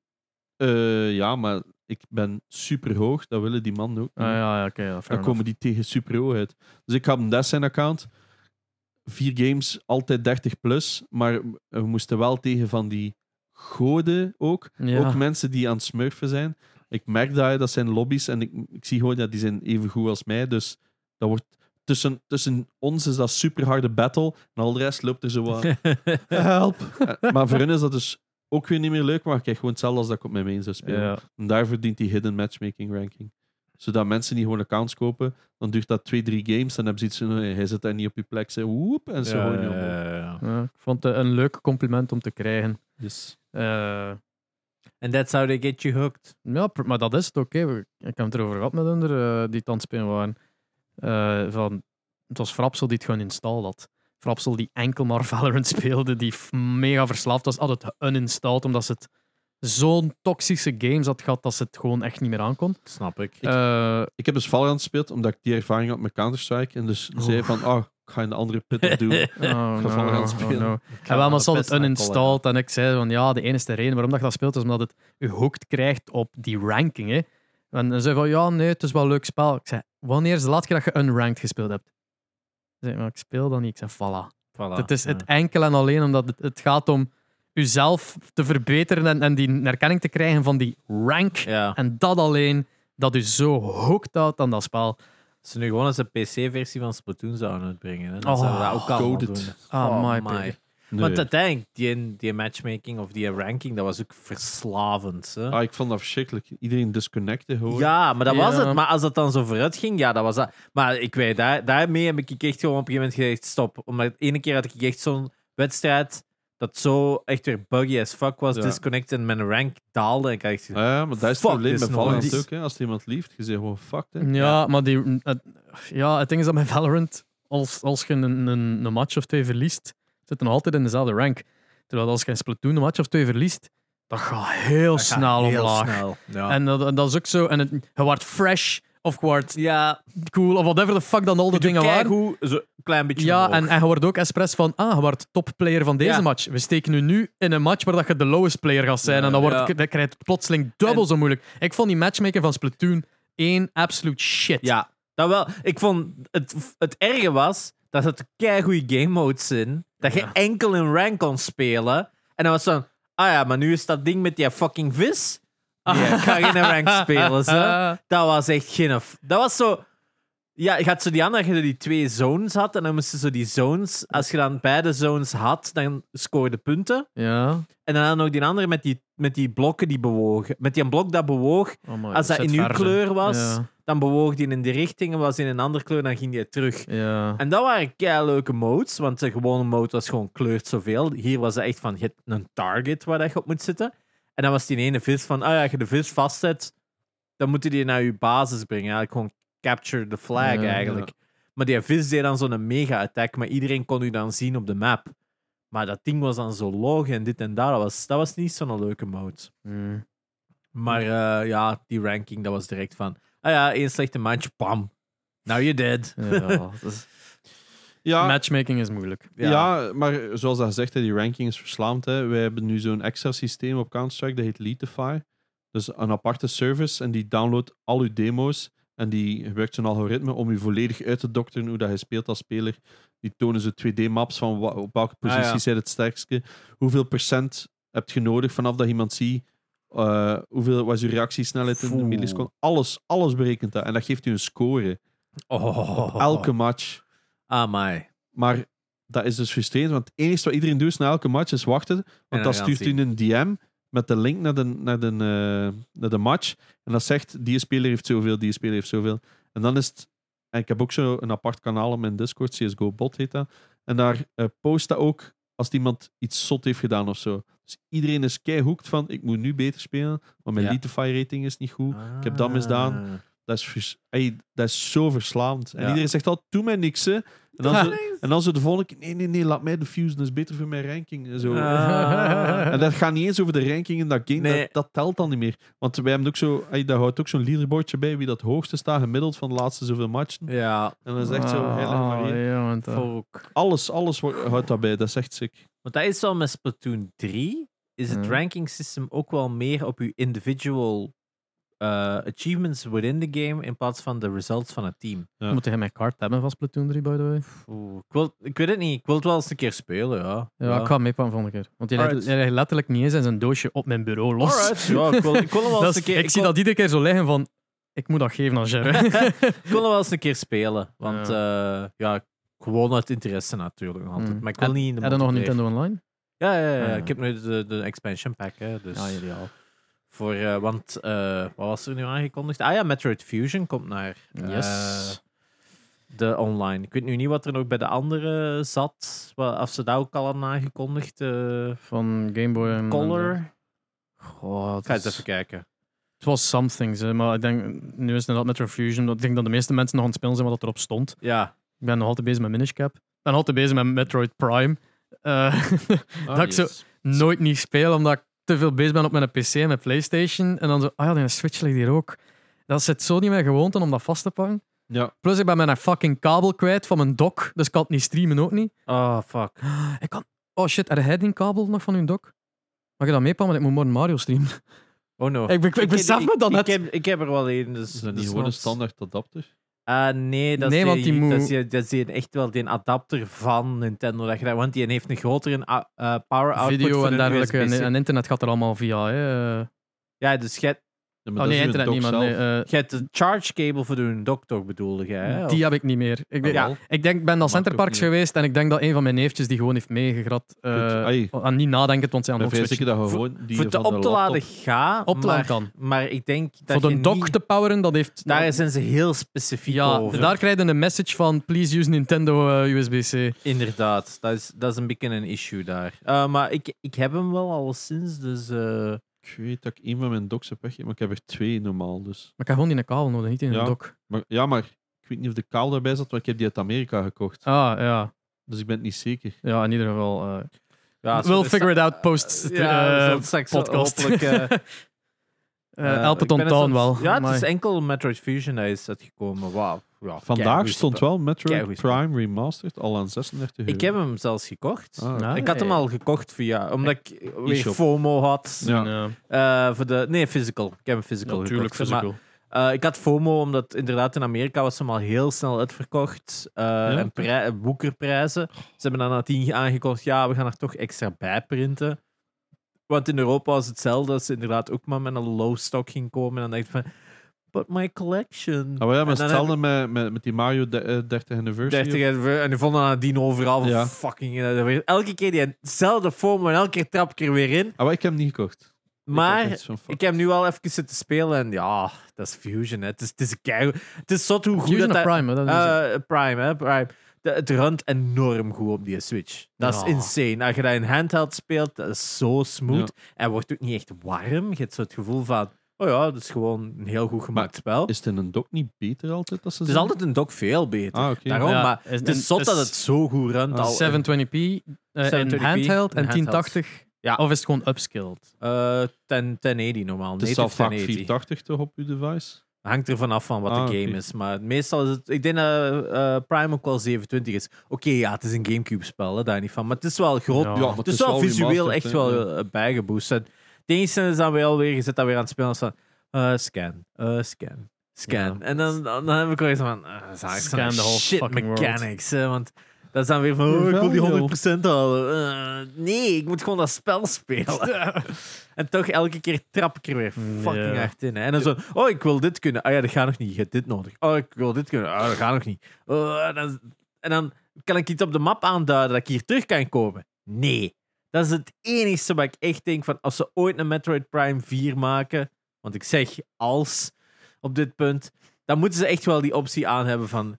Eh, ja, maar ik ben super hoog. Dat willen die mannen ook. Ah, ja, ja oké. ja, fair Dan enough. komen die tegen super hoog uit. Dus ik had een Des account. Vier games, altijd 30 plus. Maar we moesten wel tegen van die goden ook. Ja. Ook mensen die aan het smurfen zijn. Ik merk dat, dat zijn lobby's. En ik, ik zie gewoon dat die zijn even goed als mij. Dus dat wordt... Tussen, tussen ons is dat super harde battle. En al de rest loopt er zo wat... Help! Eh, maar voor hen is dat dus ook weer niet meer leuk. Maar ik krijg gewoon hetzelfde als dat ik op mijn main zou spelen. Ja. En daarvoor dient die hidden matchmaking ranking. Zodat mensen niet gewoon accounts kopen. Dan duurt dat twee, drie games. Dan hebben ze iets van, "Hey, hij zit daar niet op je plek. Ze woep, en ze Ja, ja, op. ja, ja. Ja, ik vond het een leuk compliment om te krijgen. Dus, Eh, And that's how they get you hooked. ja, maar dat is het. We- Ik heb het erover gehad met hun eh, die spelen waren. Eh, van, het was Frapsel die het gewoon installed had. Frapsel die enkel maar Valorant speelde, die mega verslaafd was, had het uninstalled omdat ze het zo'n toxische games had gehad dat ze het gewoon echt niet meer aankon. Snap ik. Eh, ik heb dus Valorant gespeeld, omdat ik die ervaring had met Counter-Strike. En dus zei van, oh, ik ga in de andere pit doen. oh, no, Valorant oh, spelen. no. En wel, maar ze had het uninstalled. En ik zei van ja, de enige reden waarom dat je dat speelt is omdat het je hooked krijgt op die ranking. Hè. En ze zei van ja, nee, het is wel een leuk spel. Ik zei, wanneer is de laatste keer dat je unranked gespeeld hebt? Ze zei, maar ik speel dat niet. Ik zei, voilà. Voilà. Het is Ja. het enkel en alleen omdat het, het gaat om jezelf te verbeteren en, en die erkenning te krijgen van die rank. Ja. En dat alleen, dat u zo hooked houdt aan dat spel. Ze nu gewoon eens een PC-versie van Splatoon zouden uitbrengen. Hè. Dan Oh, zouden we dat ook coded. doen. Ah, my my. Nee. Want uiteindelijk, die, die matchmaking of die ranking, dat was ook verslavend. Hè? Ah, ik vond dat verschrikkelijk. Iedereen disconnecten gewoon. Ja, maar dat was het. Maar als dat dan zo vooruit ging, ja, dat was dat. Maar ik weet, daar, daarmee heb ik echt gewoon op een gegeven moment gezegd, stop. Omdat de ene keer had ik echt zo'n wedstrijd dat zo echt weer buggy as fuck was, Ja. disconnected en mijn rank daalde. En ik had echt Ah, ja, maar dat is het probleem met Valorant ook. Hè. Als iemand lieft, je zegt gewoon fuck. Hè. Ja, maar die, het, ja, het ding is dat met Valorant, als, als je een, een, een match of twee verliest, zit je nog altijd in dezelfde rank. Terwijl als je een Splatoon een match of twee verliest, dat gaat heel dat gaat snel heel omlaag. snel. Ja. En dat, en dat is ook zo. En het, je wordt fresh of wordt ja, cool of whatever the fuck dan al die dingen waren. Hoe, een klein beetje Ja, omhoog. en, en je wordt ook expres van, ah, je wordt topplayer van deze Ja. match. We steken u nu in een match waar dat je de lowest player gaat zijn. Ja, en dan, wordt, ja. dan krijg je het plotseling dubbel En- zo moeilijk. Ik vond die matchmaker van Splatoon 1 absoluut shit. Ja, dat wel. Ik vond het, het erge was dat het keigoede game modes in. Dat je enkel in rank kon spelen. En dan was zo. Ah ja, maar nu is dat ding met die fucking vis. Ja, ga geen rank spelen. Dat was echt geen. Dat was zo. Ja, je had zo die andere, dat je die twee zones had. En dan moesten zo die zones. Als je dan beide zones had, dan scoorde punten. Ja. En dan had je nog die andere met die, met die blokken die bewogen. Met die blok dat bewoog. Oh, Als dat in uw kleur was, Ja. dan bewoog die in die richting. En was in een andere kleur, dan ging die terug. ja. En dat waren kei leuke modes, want de gewone mode was gewoon kleurt zoveel. Hier was het echt van, je hebt een target waar dat je op moet zitten. En dan was die ene vis van, ah ja, als je de vis vastzet, dan moet je die naar je basis brengen. Eigenlijk gewoon capture the flag Ja, eigenlijk. Maar die vis deed dan zo'n mega-attack, maar iedereen kon u dan zien op de map. Maar dat ding was dan zo log en dit en dat. Dat was, dat was niet zo'n leuke mode. Hmm. Maar eh, ja, die ranking, dat was direct van, ah ja, één slechte match, bam. Now you're dead. Ja, dat is- Ja, Matchmaking is moeilijk. ja. maar zoals dat gezegd, hè, die ranking is verslaamd. Hè. Wij hebben nu zo'n extra systeem op Counter-Strike, dat heet Letify. Dus een aparte service en die downloadt al uw demo's. En die gebruikt zo'n algoritme om u volledig uit te dokteren hoe dat je speelt als speler. Die tonen zo 2D-maps van op welke Ah, ja. positie zij het sterkste. Hoeveel procent heb je nodig vanaf dat iemand ziet. eh, hoeveel was uw reactiesnelheid in de Foe. milliseconde? Alles, alles berekent dat. En dat geeft u een score. Oh. Op elke match. Ah, my. Maar dat is dus frustrerend, want het enige wat iedereen doet na elke match is wachten. Want dan stuurt u een DM met de link naar de, naar, de, eh, naar de match. En dat zegt, die speler heeft zoveel, die speler heeft zoveel. En dan is het... En ik heb ook zo een apart kanaal op mijn Discord, CSGO Bot heet dat. En daar eh, post dat ook als iemand iets zot heeft gedaan of zo. Dus iedereen is keihoekt van, ik moet nu beter spelen, maar mijn Ja. Litify rating is niet goed. Ik heb dat misdaan. Dat is, vers- ey, dat is zo verslavend. En Ja. iedereen zegt altijd, doe mij niks, hè. En dan, zo, en dan zo de volgende keer, nee, nee, nee, laat mij de fuse, dat is beter voor mijn ranking. En, zo. Ah. en dat gaat niet eens over de ranking in dat game, Nee. dat, dat telt dan niet meer. Want wij hebben ook zo, ey, daar houdt ook zo'n leaderboardje bij, wie dat hoogste staat, gemiddeld van de laatste zoveel matchen. Ja, En dan echt zo, heilig Ah, Maria. want, eh, volk. Alles, alles wordt- houdt daarbij, dat is echt sick. Want dat is wel met Splatoon 3. Is het ranking system ook wel meer op je individual eh, achievements within the game in plaats van de results van het team. Ja. Moet hij mijn kaart hebben van Splatoon 3, by the way? Oeh, ik, wil, ik weet het niet. Ik wil het wel eens een keer spelen, ja. Ja, ik ga meepakken volgende keer. Want Alright. legt, letterlijk niet eens in zijn doosje op mijn bureau los. Alright, ja, ik wil, ik wil hem wel eens een keer... ik zie wil- dat iedere keer zo liggen van... Ik moet dat geven aan Jerry. ik wil hem wel eens een keer spelen. Want ja, ja gewoon uit interesse natuurlijk. Altijd. Mm. Maar ik wil En- niet in de Heb je nog. Nintendo Online? Ja, ja, ja, Ah, ja. ik heb nu de, de expansion pack. Hè, dus Ja, ideaal. Voor, eh, want eh, wat was er nu aangekondigd? Ah ja, Metroid Fusion komt naar eh, Yes. de online. Ik weet nu niet wat er nog bij de andere zat. Wat, of ze dat ook al hadden aangekondigd. eh Van Game Boy en... Color. Goh, het, Ga eens is- even kijken. het was something, hè, maar ik denk... Nu is het inderdaad Metro Fusion. Ik denk dat de meeste mensen nog aan het spelen zijn wat erop stond. Ja, Ik ben nog altijd bezig met Minish Cap. Ik ben altijd bezig met Metroid Prime. Eh, Ah, Dat ik zo- nooit niet speel, omdat ik te veel bezig ben op mijn PC en mijn Playstation. En dan zo, ah ja, die Switch ligt hier ook. Dat zit zo niet meer gewoonte om dat vast te pakken. Ja, Plus, ik ben mijn fucking kabel kwijt van mijn dock, dus ik kan het niet streamen ook niet. oh fuck. Ik kan... Oh shit, heb jij die kabel nog van uw dock? Mag je dat meepakken, want ik moet morgen Mario streamen. Oh no. Ik, ik, ik besef me dan ik, net. ik, heb, ik heb er wel een. Dus, is dat niet dus gewoon een standaard adapter? Ah, nee, dat, Nee, is want die moet- dat, is, die- dat is die echt wel die adapter van Nintendo. Dat je want die heeft een grotere ah, eh, power output Video en een dergelijke. En, internet gaat er allemaal via. Hè. eh. Ja, dus jij Ja, maar Oh dat nee, is internet niet, maar nee, eh, jij hebt de charge cable voor de dock toch bedoelde jij? hè? die heb ik niet meer. Ik, denk- Ja. ik denk, ik ben naar Centerparks geweest en ik denk dat een van mijn neefjes die gewoon heeft meegegrat. eh, aan niet nadenken, want ze aan Ik switchen. zeker dat gewoon die voor de op te laden ga, Op te laden kan. maar ik denk dat Voor de dock niet- te poweren, dat heeft... Daar zijn ze heel specifiek ja, over. daar krijg je een message van please use Nintendo eh, USB-C. Inderdaad, dat is, dat is een beetje een issue daar. Eh, maar ik, ik heb hem wel al sinds, dus... eh, Ik weet dat ik een van mijn docks heb weggegeven, maar ik heb er twee normaal. Dus. Maar ik heb gewoon die een kabel nodig, niet in Ja. een dock. Maar, ja, maar ik weet niet of de kaal daarbij zat, maar ik heb die uit Amerika gekocht. Ah, ja. Dus ik ben het niet zeker. Ja, in ieder geval. eh, ja, we'll figure it out post Ja, eh, straks podcast. hopelijk... eh, Eh, Eh, onthouden eens aan wel. Ja, het maar- is enkel Metroid Fusion dat is uitgekomen. Wauw. Ja, Vandaag stond wel Metroid. Prime Remastered al aan 36 euro. Ik heb hem zelfs gekocht. Ah, Ja. Ik had hem al gekocht via... Omdat ik weer E-shop. FOMO had. Ja. Eh, voor de, nee, physical. Ik heb hem physical natuurlijk gekocht. Maar, physical. eh, ik had FOMO omdat inderdaad in Amerika was hem al heel snel uitverkocht. eh, en prij- boekerprijzen. Ze hebben dan nadien aangekondigd, ja, we gaan er toch extra bij printen. Want in Europa was het hetzelfde, dat ze inderdaad ook maar met een low stock ging komen. En dan dacht ik van, but my collection. Ah, maar ja, maar hetzelfde met, met, met die Mario de, eh, 30 anniversary. 30 en, en die vonden nadien overal van Ja. fucking... eh, elke keer hetzelfde FOMO en elke keer trap ik er weer in. Ah, maar ik heb hem niet gekocht. Maar ik heb nu al even zitten spelen en ja, dat is Fusion. Hè. Het is, het is, kei- het is zot hoe goed Fusion dat of dat- Prime, hè, dat is het. Eh, Prime, hè? Prime. De- het runt enorm goed op die Switch. Dat is Ja. insane. Als je dat in handheld speelt, dat is zo smooth. En wordt ook niet echt warm. Je hebt zo het gevoel van, oh ja, dat is gewoon een heel goed gemaakt spel. Is het in een dock niet beter altijd? Dat ze het is altijd een dock veel beter. Ah. Daarom, Ja, maar is- het is en zot dat het zo goed runt. Al 720p eh, in 720p handheld en in handheld. 1080. Ja. Of is het gewoon upskilled? eh 10, 1080 normaal. Het is al vaak 1080. 480 toch op uw device? Hangt er vanaf van wat Ah, de game oké. is. Maar meestal is het... Ik denk dat eh, Prime ook wel 27 is. Oké, ja, het is een Gamecube-spel, daar niet van. Maar het is wel groot. Ja. Het is wel visueel echt wel eh, bijgeboost. Het enige is dan wel weer... Je zit dan weer aan het spelen als van... eh, scan, eh, scan, scan. Ja. En dan, dan, dan heb ik wel eens van... Uh, Scan the whole shit mechanics. Hè, want dat is dan weer van... Oh, ik wil die Jawel, 100% halen. Eh, nee, ik moet gewoon dat spel spelen. En toch, elke keer trap ik er weer fucking Ja. hard in. Hè. En dan zo, oh, ik wil dit kunnen. Ah ja, dat gaat nog niet. Je hebt dit nodig. Oh, ik wil dit kunnen. Ah, dat gaat nog niet. Oh, dat is- En dan kan ik iets op de map aanduiden dat ik hier terug kan komen. Nee. Dat is het enige wat ik echt denk van, als ze ooit een Metroid Prime 4 maken, want ik zeg als op dit punt, dan moeten ze echt wel die optie aan hebben van,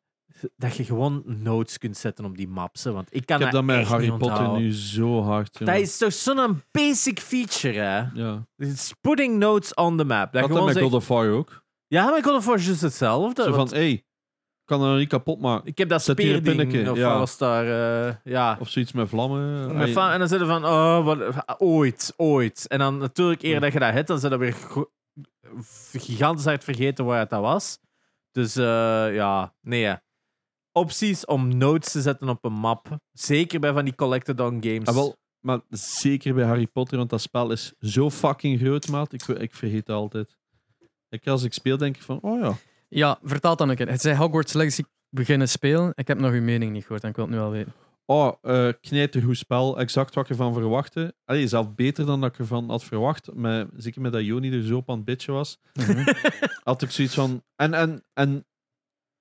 dat je gewoon notes kunt zetten op die maps. Hè, want ik kan Ik heb dat met Harry Potter onthouden. nu zo hard. jongen. Dat is toch zo'n basic feature, hè? Ja. It's putting notes on the map. Dat Dat dat met God of War ook. Ja, maar God of War is juist hetzelfde. Zo want van, hé, hey, kan dat nou niet kapot maken. ik heb dat speerding, of ja. was daar... eh, ja. Of zoiets met vlammen. Met en dan zitten van, oh, wat, ooit, ooit. En dan natuurlijk, eer dat je dat hebt, dan zit dat weer gigantisch hard vergeten waar het dat was. Dus eh, ja, nee. Opties om notes te zetten op een map. Zeker bij van die collected-on games. Ah, wel, maar zeker bij Harry Potter, want dat spel is zo fucking groot, maat. Ik, ik vergeet dat altijd. Ik, als ik speel, denk ik van, oh ja. Ja, vertaal dan een keer. Het zei Hogwarts Legacy beginnen spelen. Ik heb nog uw mening niet gehoord en ik wil het nu wel weten. Oh, eh knijtergoed spel. Exact wat ik ervan verwachtte. Allee, zelf beter dan dat ik ervan had verwacht. Met, zeker met dat Joni er zo op aan het bitchen was. Mhm. Had ik zoiets van... En, en, en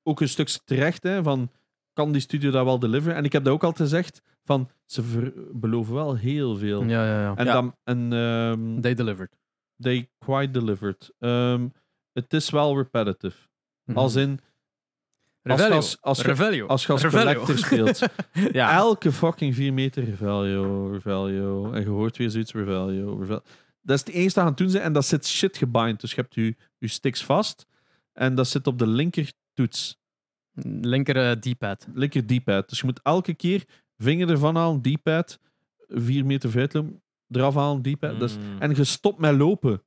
ook een stuk terecht, hè, van... Kan die studio dat wel deliveren? En ik heb dat ook al gezegd, van... Ze beloven wel heel veel. ja, ja, ja. En, Ja. dan, en ehm, They delivered. they quite delivered. Ehm, het is wel repetitive. Mhm. Als in, als, Revelio. als, als, Revelio. als je als Revelio. collector speelt, ja. elke fucking 4 meter Revelio, Revelio. En je hoort weer zoiets Revelio, Revelio. Dat is het enige dat aan het doen zijn en dat zit shit gebind. Dus je hebt je, je sticks vast en dat zit op de linker toets, Linker eh, D-pad. linker D-pad. Dus je moet elke keer vinger ervan halen, D-pad, 4 meter vooruit eraf halen, D-pad. Dus, Mm. en je stopt met lopen,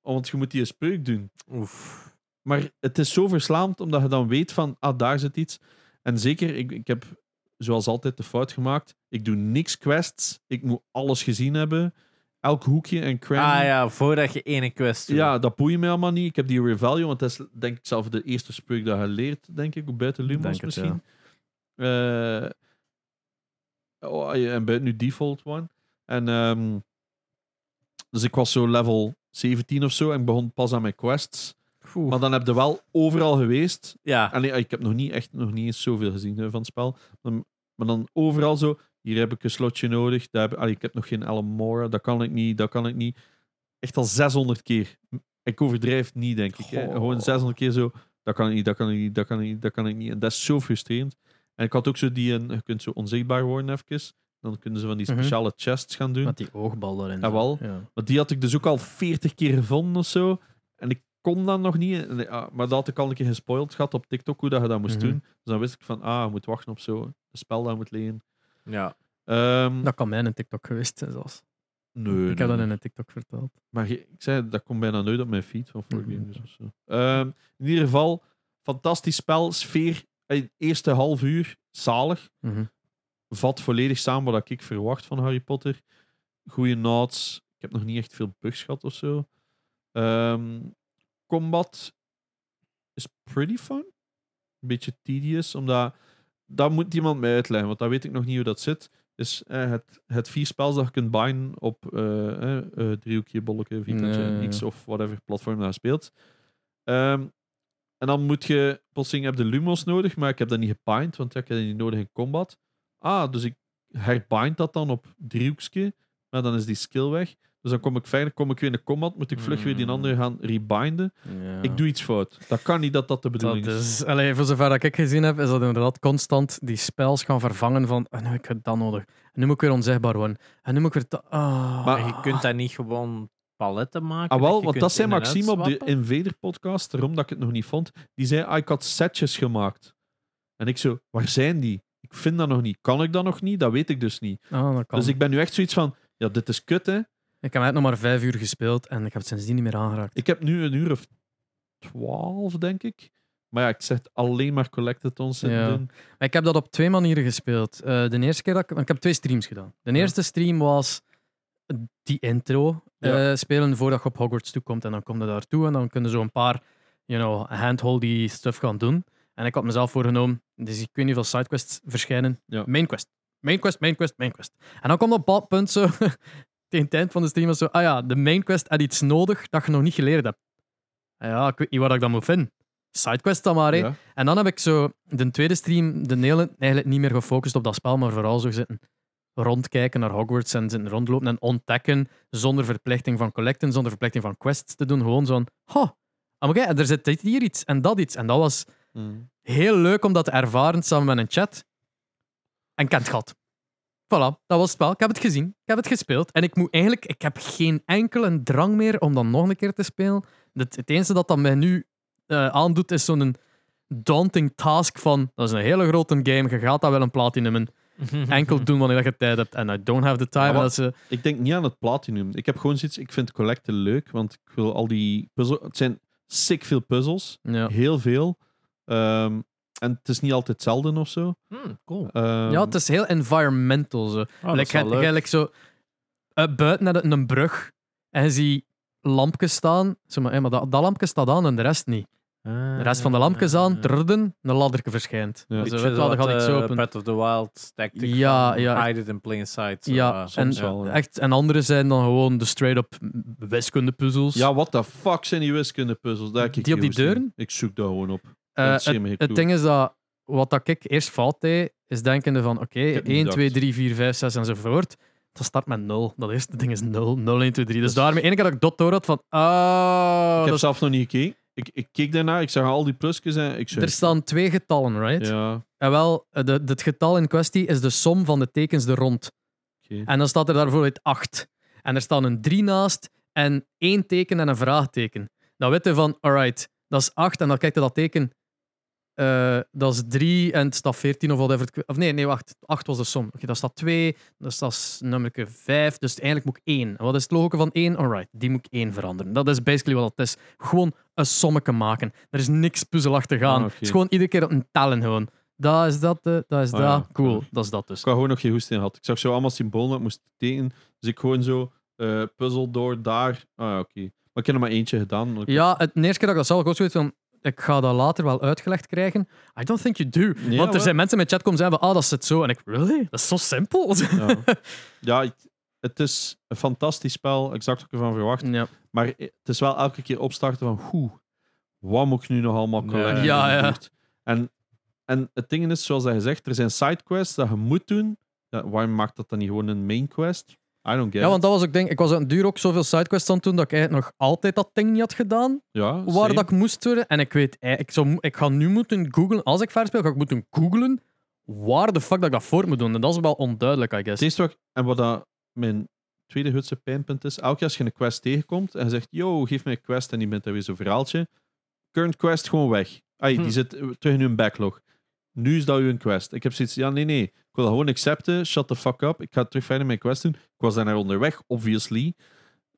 want je moet die spreuk doen. Oef. Maar het is zo verslaand omdat je dan weet van, ah, daar zit iets. En zeker, ik, ik heb zoals altijd de fout gemaakt. Ik doe niks quests. Ik moet alles gezien hebben. Elk hoekje en cranny. Ah ja, voordat je ene quest doet. Ja, dat boeit mij allemaal niet. Ik heb die Revelio, want dat is denk ik zelf de eerste spreuk dat je leert, denk ik. Buiten Lumos het, misschien. Eh, oh, ja, en buiten nu Default One. En, ehm, dus ik was zo level 17 of zo en ik begon pas aan mijn quests. Oeh. Maar dan heb je wel overal geweest. ja. Allee, ik heb nog niet echt nog niet eens zoveel gezien hè, van het spel. Maar dan overal zo. Hier heb ik een slotje nodig. Daar heb, allee, ik heb nog geen Alamora. Dat kan ik niet. Dat kan ik niet. Echt al 600 keer. Ik overdrijf niet, denk ik. Hè. Gewoon 600 keer zo. Dat kan ik niet. Dat kan ik niet. Dat kan ik niet. Dat kan ik niet. En dat is zo frustrerend. En ik had ook zo die. een- Je kunt zo onzichtbaar worden even. Dan kunnen ze van die Mhm. speciale chests gaan doen. Met die oogbal erin. Ah, wel. Ja. Maar die had ik dus ook al 40 keer gevonden of zo. En ik kon dat nog niet. En, ah, maar dat had ik al een keer gespoild gehad op TikTok hoe dat je dat moest Mhm. doen. Dus dan wist ik van, ah, je moet wachten op zo. Een spel dat je moet leren. Ja. Ehm, Dat kan mij in een TikTok geweest zijn zelfs. nee, ik nee, heb dat in een TikTok verteld. Maar ik zei, dat komt bijna nooit op mijn feed van 4 Mhm. Gamers of zo. Ehm, in ieder geval, fantastisch spel. Sfeer, eh, eerste half uur, zalig. Mhm. Vat volledig samen wat ik verwacht van Harry Potter. Goeie nods. Ik heb nog niet echt veel bugs gehad of zo. Ehm, combat is pretty fun. Een beetje tedious, omdat dat moet iemand mij uitleggen, want dat weet ik nog niet hoe dat zit. Dus eh, het, het vier spels dat je kunt binden op eh, eh, eh, driehoekje, bolletje, vierkantje, Nee, X of whatever platform dat je speelt. Ehm, en dan moet je, plotseling heb je de Lumos nodig, maar ik heb dat niet gebind, want ja, ik heb dat niet nodig in combat. Ah, dus ik herbind dat dan op driehoekje, maar dan is die skill weg. Dus dan kom ik verder, kom ik weer in de combat, moet ik vlug weer die Mm. andere gaan rebinden. Ja. Ik doe iets fout. Dat kan niet dat dat de bedoeling Dat is. is, allee, voor zover dat ik gezien heb, is dat inderdaad constant die spels gaan vervangen van ah, nu heb ik dat nodig. En nu moet ik weer onzichtbaar worden. En nu moet ik weer... dat- ah. Maar- je kunt daar niet gewoon paletten maken. Ah, wel, want dat zei Maxime op de uitswappen. Invader podcast, daarom dat ik het nog niet vond. Die zei, ah, ik had setjes gemaakt. En ik zo, waar zijn die? Ik vind dat nog niet. Kan ik dat nog niet? Dat weet ik dus niet. Ah, dat kan. Dus ik ben nu echt zoiets van, ja, dit is kut, hè. Ik heb net nog maar vijf uur gespeeld en ik heb het sindsdien niet meer aangeraakt. Ik heb nu een uur of twaalf, denk ik. Maar ja, ik zeg alleen maar collectathons zitten Ja. doen. Maar ik heb dat op twee manieren gespeeld. Eh, de eerste keer dat ik... Ik heb twee streams gedaan. De eerste stream was die intro Ja. eh, spelen voordat je op Hogwarts toekomt. En dan kom je daartoe en dan kunnen zo een paar you know, handholdy stuff gaan doen. En ik had mezelf voorgenomen, dus ik weet niet hoeveel sidequests verschijnen. Ja. Main quest, main quest, main quest, main quest. En dan komt op een bepaald punt zo, tegen het eind van de stream was zo, ah ja, de main quest had iets nodig dat je nog niet geleerd hebt. Ah Ja, ik weet niet wat ik dat moet vinden. Sidequest dan maar, hè. Ja. En dan heb ik zo de tweede stream, de hele, eigenlijk niet meer gefocust op dat spel, maar vooral zo zitten rondkijken naar Hogwarts en zitten rondlopen en ontdekken zonder verplichting van collecten, zonder verplichting van quests te doen. Gewoon zo'n, ha, oh, oké, er zit dit hier iets en dat iets. En dat was Mm. Heel leuk om dat te ervaren samen met een chat. En het gehad. Voilà, dat was het spel. Ik heb het gezien. Ik heb het gespeeld. En ik moet eigenlijk... Ik heb geen enkele drang meer om dan nog een keer te spelen. Het, het enige dat dat mij nu eh, aandoet, is zo'n daunting task van... Dat is een hele grote game. Je gaat dat wel een platinumen. Enkel doen wanneer je tijd hebt. En I don't have the time. Maar ze, Ik denk niet aan het platinum. Ik heb gewoon zoiets... Ik vind collecten leuk, want ik wil al die puzzels... Het zijn sick veel puzzels. ja. Heel veel. Ehm, en het is niet altijd hetzelfde of zo. Hmm, cool. Ehm, ja, het is heel environmental. Zo. Oh, dat like, is wel je- leuk. je- like zo, uh, buiten naar een brug en je ziet lampjes staan. Zo, maar, maar dat, dat lampje staat aan en de rest niet. De rest van de lampjes aan, trrrden, een ladderke verschijnt. Ja. Dus, Beetje ga ik zo eh, op een- Breath of the Wild tactic Ja, van ja. hide it in plain sight. zo, Ja, eh, en, soms wel, ja. echt, en andere zijn dan gewoon de straight-up wiskundepuzzels. Ja, what the fuck zijn die wiskundepuzzels? Daar Die op die deuren? Ik zoek dat gewoon op. Eh, het, het ding is dat, wat dat ik eerst fout deed, is denkende van, oké, heb niet 1, 2, gedacht. 3, 4, 5, 6 enzovoort. Dat start met 0. Dat eerste ding is 0. 0, 1, 2, 3. Dus Dus- daarmee, ene keer dat ik dat door had van, ah, ik heb is- zelf nog niet gekeken. Ik, ik keek daarna, ik zag al die plusjes en ik zei... er staan twee getallen, right? Ja, En wel, eh, de, het getal in kwestie is de som van de tekens er rond. oké. En dan staat er daar bijvoorbeeld 8. En er staan een 3 naast en één teken en een vraagteken. Dan weet je van, alright, dat is 8 en dan kijkt je dat teken. Eh, dat is 3 en het staat 14 of whatever. Of nee, nee, wacht. 8 was de som. Oké, dat staat 2, dat staat nummer 5. Dus eigenlijk moet ik 1. En wat is het logo van 1? Alright, die moet ik 1 veranderen. Dat is basically wat het is. Gewoon een sommetje maken. Er is niks puzzelachtig aan. Ah. Het is gewoon iedere keer een tellen gewoon. Dat is dat, eh, dat is Ah, dat. ja. Cool, dat is dat dus. Ik had gewoon nog geen hoesting had. Ik zag zo allemaal symbolen dat ik moest tekenen. Dus ik gewoon zo eh puzzel door daar. Ah ja, oké. Maar ik heb er maar eentje gedaan. Ja, het eerste keer dat ik dat zelf ook zoiets van. Ik ga dat later wel uitgelegd krijgen. I don't think you do. Nee, Want er wel. zijn mensen met chat komen zeggen van, ah, dat zit zo. En ik, really? Dat is zo simpel. Ja, het is een fantastisch spel. Exact wat ik ervan verwacht. ja. Maar het is wel elke keer opstarten van... Hoe, wat moet ik nu nog allemaal collecten? Ja, ja. En, en het ding is, zoals hij zegt, er zijn sidequests dat je moet doen. Ja, waarom maakt dat dan niet gewoon een main quest? I don't get ja, want dat was ook ding. Ik was aan het duur ook zoveel sidequests aan het doen dat ik eigenlijk nog altijd dat ding niet had gedaan. Ja, Waar same. dat ik moest worden. En ik weet, eh, ik, zou, ik ga nu moeten googlen. Als ik verder speel, ga ik moeten googlen waar de fuck dat ik dat voor moet doen. En dat is wel onduidelijk, I guess. wat, en wat dat mijn tweede hutse pijnpunt is, elke keer als je een quest tegenkomt en je zegt, yo, geef mij een quest en die bent dan weer zo'n verhaaltje, current quest gewoon weg. Ai, Hm. Die zit terug in uw backlog. Nu is dat uw quest. Ik heb zoiets, ja, nee, nee. Ik wil dat gewoon accepten, shut the fuck up. Ik ga terug verder mijn quest doen. Ik was daar naar onderweg, obviously.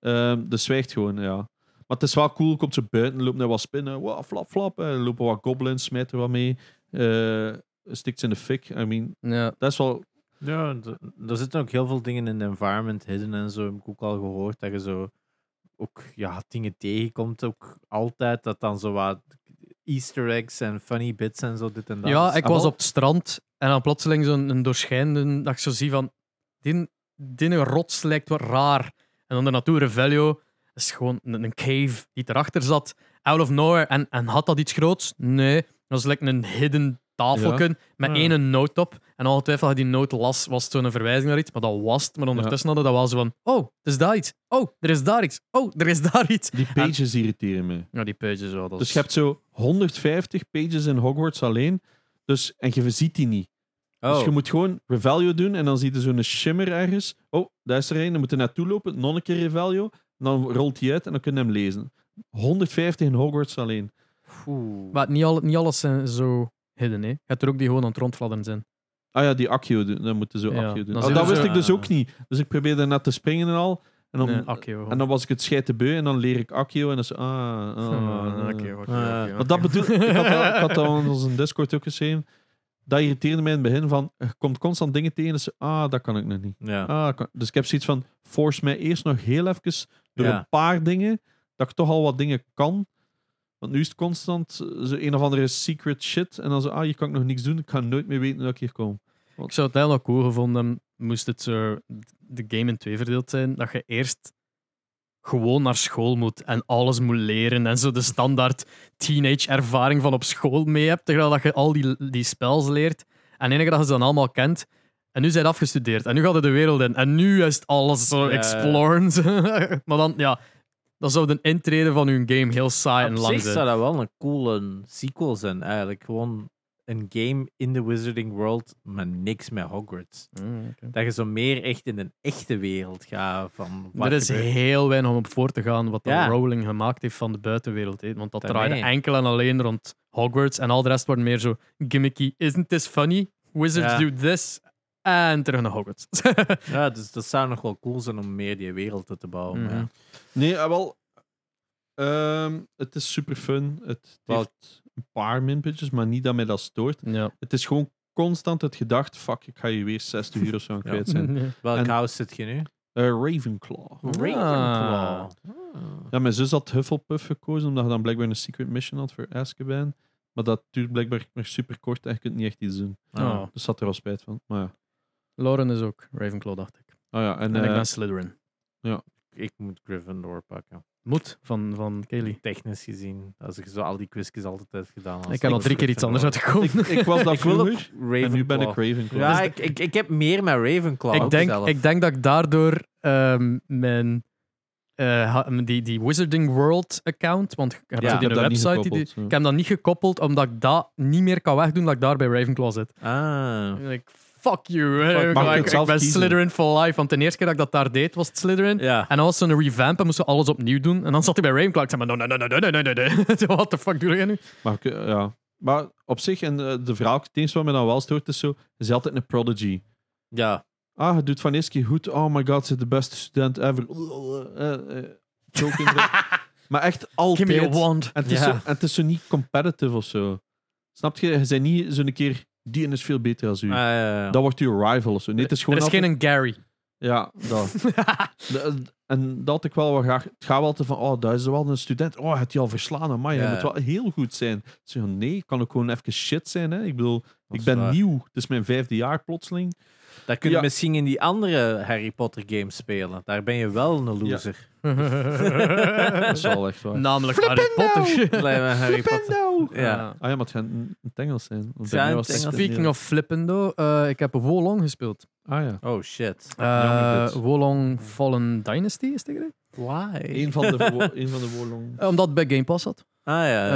Ehm dus zwijgt gewoon, ja. Maar het is wel cool, komt zo buiten, loopt naar wat spinnen, wow, flap, flap. Er lopen wat goblins, smijt er wat mee. eh stikt ze in de fik. I mean, Ja. dat is wel Ja, er zitten ook heel veel dingen in de environment hidden en zo. Heb ik ook al gehoord dat je zo ook ja, dingen tegenkomt. Ook altijd dat dan zo wat Easter eggs en funny bits en zo. Dit en dat. Ja, Dus- ik Ah, was op het strand en dan plotseling zo'n een doorschijnende, dat ik zo zie van, die, die rots lijkt wat raar. En dan de Natura Revelio is gewoon een, een cave die erachter zat, out of nowhere. En, en had dat iets groots? Nee. Dat was like een hidden tafelken met Ah. één noot op. En ongetwijfeld had die noot las, was het zo'n verwijzing naar iets, maar dat was het. Maar ondertussen hadden dat wel zo van, oh, er is daar iets. Oh, er is daar iets. Oh, er is daar iets. Die pages irriteren me. Ja, die pages wel. Dus is- je hebt zo 150 pages in Hogwarts alleen. Dus, en je ziet die niet. Oh. Dus je moet gewoon Revelio doen en dan zie je zo'n shimmer ergens. Oh, daar is er een. Dan moet je naartoe lopen. Nog een keer Revelio. En dan rolt hij uit en dan kun je hem lezen. 150 in Hogwarts alleen. Oeh. Maar niet, al, niet alles zijn zo hidden. Hè. Je hebt er ook die gewoon aan het rondfladderen zijn. Ah ja, die Accio. Dan moeten ze zo Ja, Accio doen. dan Oh, dat je wist zo- ik dus ook niet. Dus ik probeerde net te springen en al. En dan, Nee, Accio. en dan was ik het schijt te beu en dan leer ik Accio en dan zo... Ah, ah, Ah, ah. Accio, Accio, Ah. Accio, Maar dat bedoel ik. Had dat, ik had dat in onze Discord ook geschreven. Dat irriteerde mij in het begin van. Je komt constant dingen tegen. Dus, ah, dat kan ik nog niet. Ja. Ah, kan- dus ik heb zoiets van. Force mij eerst nog heel even door Ja. een paar dingen. Dat ik toch al wat dingen kan. Want nu is het constant eh, zo een of andere secret shit. En dan zo, ah, hier kan ik nog niks doen. Ik ga nooit meer weten dat ik hier kom. Ik zou het eigenlijk nog cool gevonden hebben, moest het zo de game in twee verdeeld zijn, dat je eerst gewoon naar school moet en alles moet leren en zo de standaard teenage ervaring van op school mee hebt, terwijl dat je al die, die spels leert. En enige dat je ze dan allemaal kent. En nu zijn afgestudeerd en nu gaat het de wereld in. En nu is het alles zo Ja, ja. exploren. maar dan, ja, dan zou de intrede van hun game heel saai en Op lang zich zijn. zou dat wel een coole sequel zijn, eigenlijk. Gewoon een game in de Wizarding World, maar niks met Hogwarts. Mm, oké. Dat je zo meer echt in een echte wereld gaat van wat Er is gebeurt. heel weinig om op voor te gaan wat Ja. de Rowling gemaakt heeft van de buitenwereld. hè. Want dat Daarmee. draaide enkel en alleen rond Hogwarts. En al de rest wordt meer zo gimmicky. Isn't this funny? Wizards Ja. do this. En terug naar Hogwarts. Ja, dus dat zou nog wel cool zijn om meer die wereld te bouwen. Mhm. ja. Nee, ah, wel. ehm, het is super fun. Het heeft een paar minpuntjes, maar niet dat mij dat stoort. ja. Het is gewoon constant het gedacht: fuck, ik ga je weer 60 euro zo kwijt zijn. Welk En- house zit je nu? Eh, Ravenclaw. Ravenclaw. Ja, mijn zus had Hufflepuff gekozen, omdat je dan blijkbaar een secret mission had voor Azkaban. Maar dat duurt blijkbaar maar super kort en je kunt niet echt iets doen. Oh. Dus zat er wel spijt van. Maar ja. Lauren is ook Ravenclaw, dacht ik. Oh ja, en, En ik eh, ben Slytherin. Ik moet Gryffindor pakken. Moet, van, van Kelly. Technisch gezien, als ik zo al die quizjes altijd heb gedaan. als Ik heb al drie keer iets anders uitgekomen. ik, ik was dat Ik vroeger Ravenclaw. en nu ben ik Ravenclaw. Ja, ik, ik, ik heb meer met Ravenclaw ik, denk, zelf. ik denk dat ik daardoor ehm, mijn eh, die, die Wizarding World account, want ik heb Ja, die heb dat niet website, die, gekoppeld, zo. ik heb dat niet gekoppeld omdat ik dat niet meer kan wegdoen dat ik daar bij Ravenclaw zit. Ah. Like, fuck you. Fuck, ik, ik, ik, ben kiezen. Slytherin for life. Want de eerste keer dat ik dat daar deed, was het Slytherin. Ja. En als ze een revamp en moesten alles opnieuw doen. En dan zat hij bij Ravenclaw. Ik zei maar, no, no, no, no, no, no, no. What the fuck doe je nu? Maar, eh, ja. maar op zich, en eh, de, de vraag, het enige wat me dan wel stoort, is zo, is altijd een prodigy. Ja. Ah, het doet Van Iski goed. Oh my god, ze is de beste student ever. Eh, Choking. maar echt altijd. En het, yeah. zo, en het, is zo, niet competitive of zo. Snap je? Ze zijn niet zo'n keer die is veel beter als u. Ah, ja, ja. Dat wordt uw rival of zo. Nee, het is Er gewoon is altijd- geen een Gary. Ja, dat. De- en dat had ik wel wat graag. Het gaat wel altijd van, oh, dat is wel een student. Oh, het je al verslaan, maar je moet wel heel goed zijn. Zo, nee, kan ook gewoon even shit zijn. Hè? Ik bedoel, Dat ik is ben waar. nieuw. Het is mijn vijfde jaar plotseling. Dat kun je Ja. misschien in die andere Harry Potter games spelen. Daar ben je wel een loser. Dat is wel echt waar. Namelijk Harry Potter. Blijf bij Harry Potter. Flippendo! Ja. Ah ja, maar het gaat Engels zijn. Ja, het Engels. echt Speaking of flippendo, eh, ik heb Wolong gespeeld. Ah ja. Oh shit. Eh. Wolong Fallen Dynasty is tegen Why? Een van de, wo- een van de woorlong. Omdat het bij Game Pass zat. Ah ja.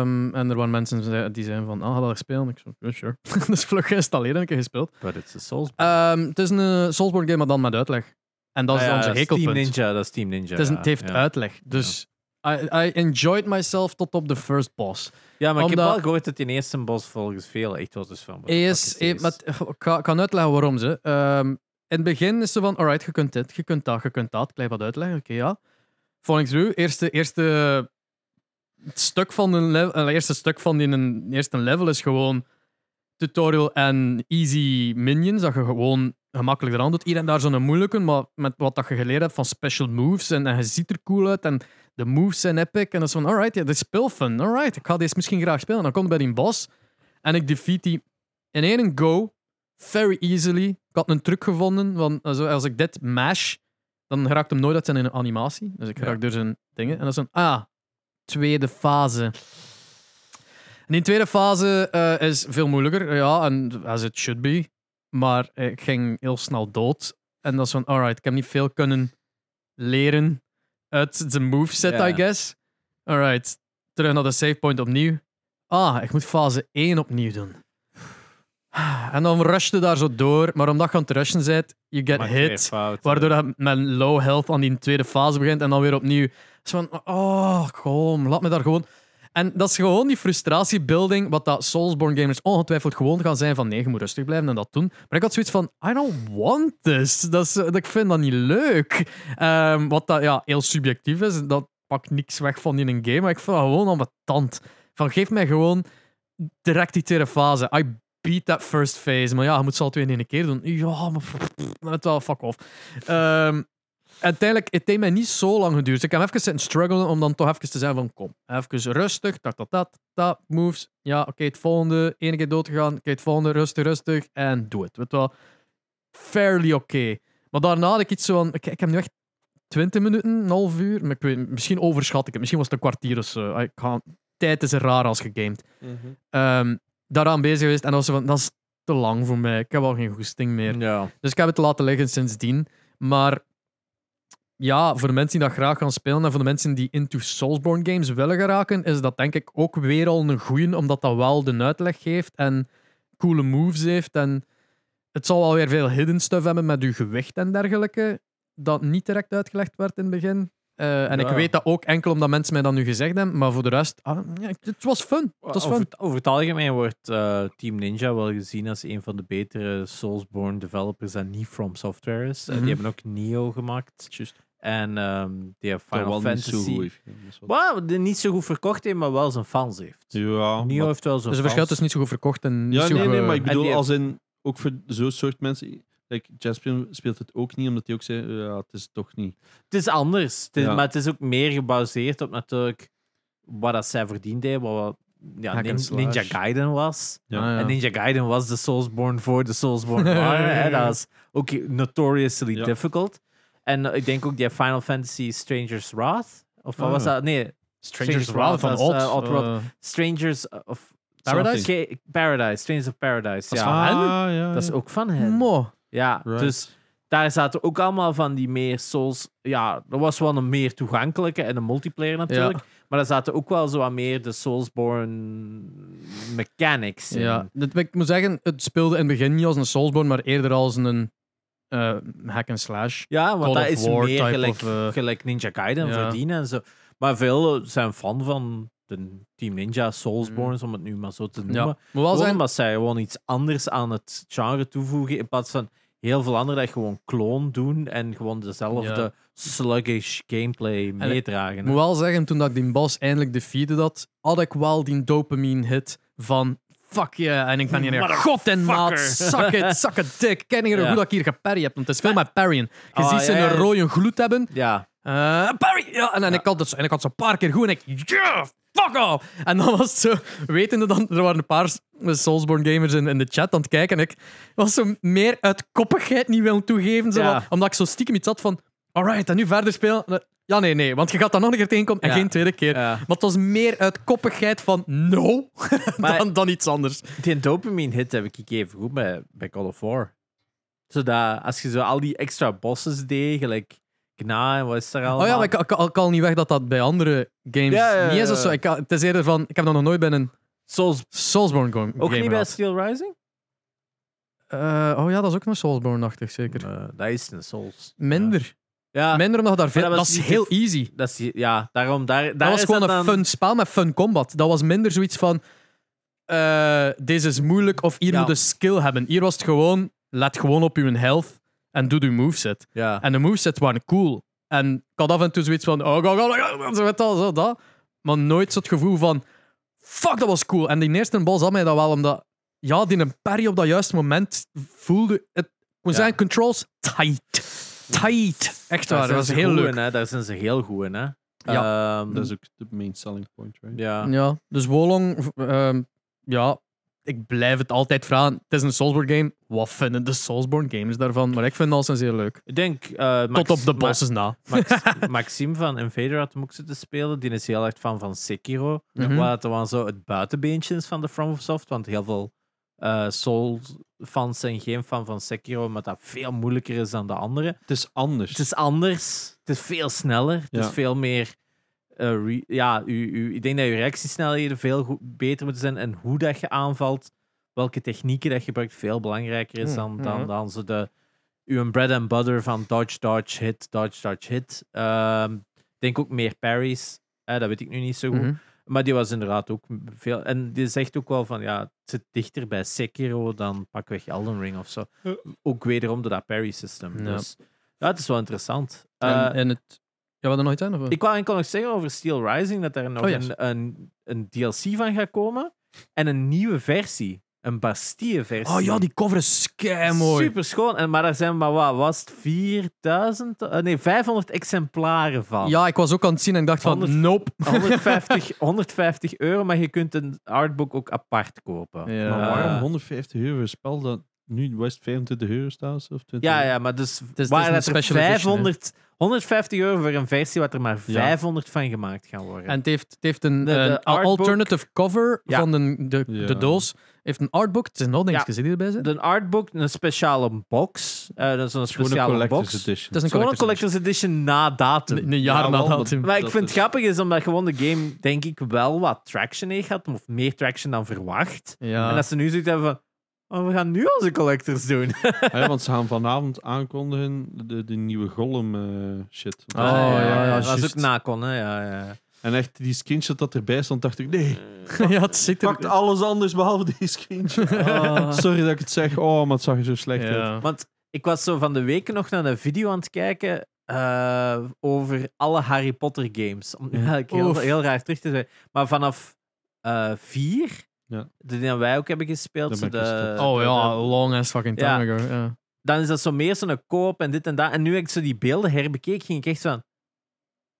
Ehm, en er waren mensen die zeiden van, ah, ga dat spelen? Ik zei, yeah, sure. dus vlug geïnstalleerd en ik heb gespeeld. But it's a Souls. Ehm, het is een eh, Soulsborne game, maar dan met uitleg. En dat is Ah ja, onze dat is Team hekelpunt. Ninja, dat is Team Ninja. Het, is een- ja. het heeft ja. uitleg. Dus I, I enjoyed myself tot op de first boss. Ja, maar ik heb wel gehoord dat die eerste bos volgens veel echt was. Dus van, is, is met, ik kan uitleggen waarom ze. Ehm, in het begin is ze van, alright, je kunt dit, je kunt dat, je kunt dat. Ik blijf wat uitleggen, oké, ja. Volgens u, eerste, eerste stuk van een level, eh, eerste stuk van die een, eerste level is gewoon tutorial en easy minions, dat je gewoon gemakkelijk eraan doet. Hier en daar zo'n moeilijke, maar met wat dat je geleerd hebt van special moves en, en je ziet er cool uit en de moves zijn epic en dat is van, alright, ja, dit is speelfun, alright, ik ga deze misschien graag spelen. En dan komt bij die boss en ik defeat die in één go, very easily. Ik had een truc gevonden, want als, ik dit mash, dan raakt hem nooit uit zijn animatie. Dus ik Ja. raak door zijn dingen. En dat is een, ah, tweede fase. En die tweede fase eh, is veel moeilijker, ja, en as it should be. Maar ik ging heel snel dood. En dat is van, alright, ik heb niet veel kunnen leren uit zijn moveset, Ja. I guess. Alright, terug naar de save point opnieuw. Ah, ik moet fase 1 opnieuw doen. En dan rush je daar zo door, maar omdat je aan het rushen bent, you get Maak hit. Waardoor je met low health aan die tweede fase begint en dan weer opnieuw. Zo van, oh, kom, laat me daar gewoon. En dat is gewoon die frustratiebuilding, wat dat Soulsborne gamers ongetwijfeld gewoon gaan zijn van nee, je moet rustig blijven en dat doen. Maar ik had zoiets van, I don't want this. Dat is, dat, ik vind dat niet leuk. Ehm, wat dat ja, heel subjectief is, dat pakt niks weg van in een game, maar ik vind dat gewoon aan mijn tand. Van, geef mij gewoon direct die tweede fase. I beat that first phase. Maar ja, je moet ze al twee in één keer doen. Ja, maar het wel fuck off. Ehm, uiteindelijk, het heeft mij niet zo lang geduurd. Ik heb even zitten struggelen om dan toch even te zeggen van kom, even rustig, dat, dat, dat, dat, moves. Ja, oké, het volgende, één keer doodgegaan, oké, het volgende, rustig, rustig, en doe het. Weet wel, fairly oké. Maar daarna had ik iets van, ik, ik heb nu echt 20 minuten, een half uur, maar ik weet, misschien overschat ik het, misschien was het een kwartier of zo. Ik ga, tijd is raar als gegamed. Ehm, daaraan bezig geweest en was zo van, dat is te lang voor mij. Ik heb al geen goesting meer. Ja. Dus ik heb het laten liggen sindsdien. Maar ja, voor de mensen die dat graag gaan spelen en voor de mensen die into Soulsborne games willen geraken, is dat denk ik ook weer al een goeie, omdat dat wel de uitleg geeft en coole moves heeft. En het zal wel weer veel hidden stuff hebben met uw gewicht en dergelijke, dat niet direct uitgelegd werd in het begin. Eh, en ik weet dat ook enkel omdat mensen mij dat nu gezegd hebben, maar voor de rest, ah, ja, het was fun. Het was over, fun. het- over het algemeen wordt eh, Team Ninja wel gezien als een van de betere Soulsborne developers dat niet From Software is. Mhm. die hebben ook Neo gemaakt. Juist. En ehm, die hebben Dat Final wel niet Fantasy. zo goed heeft. die niet zo goed verkocht heeft, maar wel zijn fans heeft. Ja, Neo maar- heeft wel zijn Dus het verschil is niet zo goed verkocht en niet ja zo nee, nee, goed- maar ik en bedoel, als in, ook voor zo'n soort mensen... Like, Jasper speelt het ook niet, omdat hij ook zei, ja, het is toch niet. Het is anders, het is- Ja. maar het is ook meer gebaseerd op natuurlijk wat dat zij verdiend hebben, wat wat, ja, Nin-. Ninja Gaiden was. Ja. Ah, ja. En Ninja Gaiden was de Soulsborne voor de Soulsborne waren. hè. Dat was ook notoriously Ja. difficult. En eh, ik denk ook die Final Fantasy Stranger's Wrath. Of wat Ah, was ja. dat? Nee, Strangers Wrath Wrath van Odd. eh, eh, Strangers of Paradise? Paradise, Strangers of Paradise. Dat is ja. van hen? Ah, ja, Dat is ook van hen. mo. Ja, Right. dus daar zaten ook allemaal van die meer Souls. Ja, dat was wel een meer toegankelijke en een multiplayer natuurlijk. Maar daar zaten ook wel zo wat meer de Soulsborne mechanics in. Ja, dat, ik moet zeggen, het speelde in het begin niet als een Soulsborne, maar eerder als een eh, hack and slash. Ja, want dat is meer gelijk, of, eh, gelijk Ninja Gaiden ja. verdienen en zo. Maar veel zijn fan van de Team Ninja Soulsborne, om het nu maar zo te noemen. Ja, moet wel Gewoon zijn, omdat zij gewoon iets anders aan het genre toevoegen. In plaats van heel veel anderen dat gewoon kloon doen en gewoon dezelfde Ja. sluggish gameplay meedragen. ik moet wel zeggen, toen dat ik die boss eindelijk defeated had, had ik wel die dopamine hit van fuck yeah, en ik ben hier een god en maat, zak het, zak het dik. Ken je Ja. hoe dat ik hier geparry heb? Want het is veel met parryen. Je Ah, ziet ze ja. een rode gloed hebben, Ja, Eh! Ja, en, en, Ik had het, en ik had ze een paar keer goed en ik... Yeah, fuck off! En dan was het zo... Wetende dan... Er waren een paar Soulsborne gamers in, in de chat aan het kijken en ik was zo meer uit koppigheid niet willen toegeven. Zo, Ja. omdat ik zo stiekem iets had van... Alright, en nu verder spelen? Ja, nee, nee. Want je gaat dan nog een keer tegenkomen en Ja. geen tweede keer. ja. Maar het was meer uit koppigheid van no, Maar- dan, dan iets anders. die dopamine hit heb ik even goed bij, bij Call of War. Zodat als je zo al die extra bosses deed, gelijk En wat is er allemaal. Oh ja, maar ik, ik, ik kan niet weg dat dat bij andere games Ja, ja, ja, niet is of ja. zo. Ik, het is eerder van... Ik heb dat nog nooit bij een Souls, Soulsborne game ook niet bij gehad. Steel Rising? Eh, oh ja, dat is ook een Soulsborne-achtig, zeker. Eh, dat is een Souls. Minder. Ja, Minder omdat je daar veel... dat Dat, was is niet heel easy. dat is, ja daarom. Daar, daar Dat was is gewoon het een dan- fun spel met fun combat. Dat was minder zoiets van... eh, deze is moeilijk of hier Ja. moet je skill hebben. Hier was het gewoon... Let gewoon op je health en doe je moveset. Ja. En de movesets waren cool. En ik had af en toe zoiets van... Oh, go, go, go, zo, dat, zo, dat. Maar nooit zo het gevoel van... Fuck, dat was cool. En die eerste bal had mij dat wel, omdat... Ja, die een parry op dat juiste moment voelde... Het, we Ja. zijn controls tight. Tight. Echt waar, dat was ze heel leuk. in, hè. Daar zijn ze heel goed in. Hè. Ja. Ehm, Dat is ook de main selling point, right? ja. Ja, dus Wolong, ehm, ja, ik blijf het altijd vragen. Het is een Soulsborne game. Wat vinden de Soulsborne gamers daarvan? Maar ik vind het al zeer leuk. Ik denk... eh, Tot op de Ma- bosses na. Max, Maxime van Invader had hem ook zitten spelen. Die is heel erg fan van Sekiro. Mhm. Waar het dan zo het buitenbeentje is van de FromSoft. Want heel veel eh Soul-fans zijn geen fan van Sekiro. Maar dat veel moeilijker is dan de andere. Het is anders. Het is anders. Het is veel sneller. Het is veel meer... eh, re- ja, u, u, ik denk dat je reactiesnelheden veel goed, beter moeten zijn. En hoe dat je aanvalt, welke technieken dat je gebruikt, veel belangrijker is dan, dan, Mhm. dan zo de... Uw bread and butter van dodge, dodge, hit, dodge, dodge, hit. Ehm, ik denk ook meer parries. Eh, dat weet ik nu niet zo goed. Mhm. Maar die was inderdaad ook veel. En die zegt ook wel van ja, het zit dichter bij Sekiro dan pakweg Elden Ring of zo. Ook wederom door dat parry system. Ja. Dus ja, het is wel interessant. En, Eh, en het... Ja, wat er nog iets aan? Of? ik wou enkel nog zeggen over Steel Rising dat er nog Oh, yes. een, een, een DLC van gaat komen en een nieuwe versie. Een Bastille-versie. Oh ja, die cover is kei mooi. Super schoon. En, maar daar zijn maar wat was het? 4000? eh, nee, 500 exemplaren van. Ja, ik was ook aan het zien en ik dacht van, 100 nope. 150, 150 euro, maar je kunt een artbook ook apart kopen. Ja. Maar Eh, waarom 150 euro voor een spel dat nu West 25 euro staat? Of 20 Ja, euro? ja, maar dus het is waar een dat er special edition, 500, 150 euro voor een versie wat er maar Ja. 500 van gemaakt gaan worden. En het heeft, het heeft een, De- de een artbook- alternative cover Ja. van de, de, Ja. de doos. heeft een artbook. Het is nog niks Ja. gezien erbij zit. De artbook, een speciale box. eh dat is een Gewoon een speciale collector's box. edition. Het is een een collector's collector's edition na datum. Een, een jaar Ja, na datum. Maar ik Dat vind het grappig is omdat gewoon de game, denk ik, wel wat traction heeft gehad. Of meer traction dan verwacht. Ja. En dat ze nu zoiets hebben van... Oh, we gaan nu onze collectors doen. Ah ja, want ze gaan vanavond aankondigen de, de nieuwe Gollum eh, shit. Oh, ja, ja, dat is ook juist. nakon, hè. Ja, ja. En echt, die screenshot dat erbij stond, dacht ik, nee, ja, het zit er. pakt alles anders behalve die screenshot. Oh. Sorry dat ik het zeg, oh, maar het zag er zo slecht uit. Ja. Want ik was zo van de week nog naar een video aan het kijken eh, over alle Harry Potter games. Om nu eigenlijk heel, Oef. heel raar terug te zijn. Maar vanaf eh, vier, Ja. die dat wij ook hebben gespeeld, zo de. Oh de- ja, de- long as fucking Ja. time ago. Ja. dan is dat zo meer zo'n koop en dit en dat. En nu ik zo die beelden herbekeek, ging ik echt van...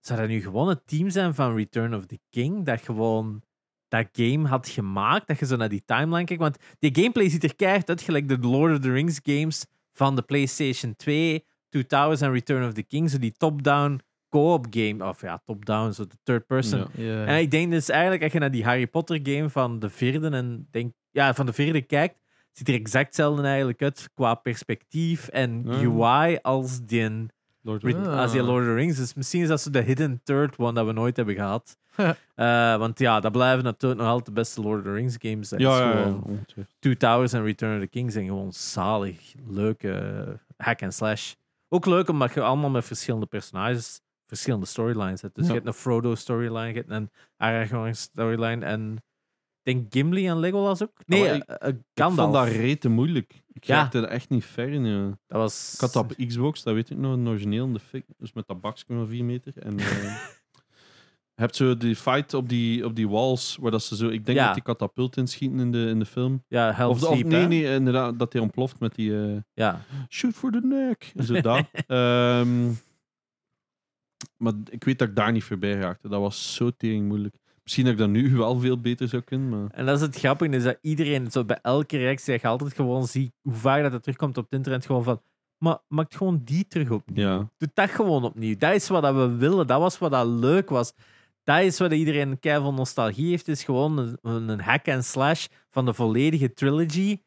Zou dat nu gewoon het team zijn van Return of the King? Dat gewoon dat game had gemaakt? Dat je zo naar die timeline kijkt? Want die gameplay ziet er keihard uit, gelijk de Lord of the Rings games van de PlayStation 2, Two Towers en Return of the King. Zo die top-down co-op game. Of ja, top-down, zo de third person. Ja. En ik denk dus eigenlijk, als je naar die Harry Potter game van de vierde en denk, ja, van de vierde kijkt, ziet er exact hetzelfde eigenlijk uit qua perspectief en. UI als die, Lord Ah. als die Lord of the Rings. Dus misschien is dat zo de hidden third one dat we nooit hebben gehad. Eh, want ja, dat blijven natuurlijk nog altijd de beste Lord of the Rings games. Dat Ja, ja, ja. Two Towers en Return of the King zijn gewoon zalig, leuke hack and slash. Ook leuk omdat je allemaal met verschillende personages, verschillende storylines hebt. Dus Ja. je hebt een Frodo storyline, je hebt een Aragorn storyline en ik denk Gimli en Legolas ook. Nee, maar ik- eh, Ik vond dat rete moeilijk. Ik Ja. er echt niet ver in. Dat was... Ik had dat op Xbox, dat weet ik nog, een origineel in de fik. Dus met dat bakje van 4 meter. En eh, je hebt zo die fight op die, op die walls, waar dat ze zo, ik denk Ja. dat die katapult inschieten in de, in de film. Ja, Helm's Of, of nee, nee, inderdaad, dat hij ontploft met die Ja. shoot for the neck. Zo dat. Ehm, maar ik weet dat ik daar niet voorbij raakte. Dat was zo tering moeilijk. Misschien dat ik dat nu wel veel beter zou kunnen, maar... En dat is het grappige, is dat iedereen, zo bij elke reactie, dat je altijd gewoon ziet hoe vaak dat het terugkomt op het internet, gewoon van, maar maak gewoon die terug opnieuw. Ja. Doe dat gewoon opnieuw. Dat is wat dat we willen. Dat was wat dat leuk was. Dat is wat iedereen keihard nostalgie heeft. is gewoon een, een hack and slash van de volledige trilogy.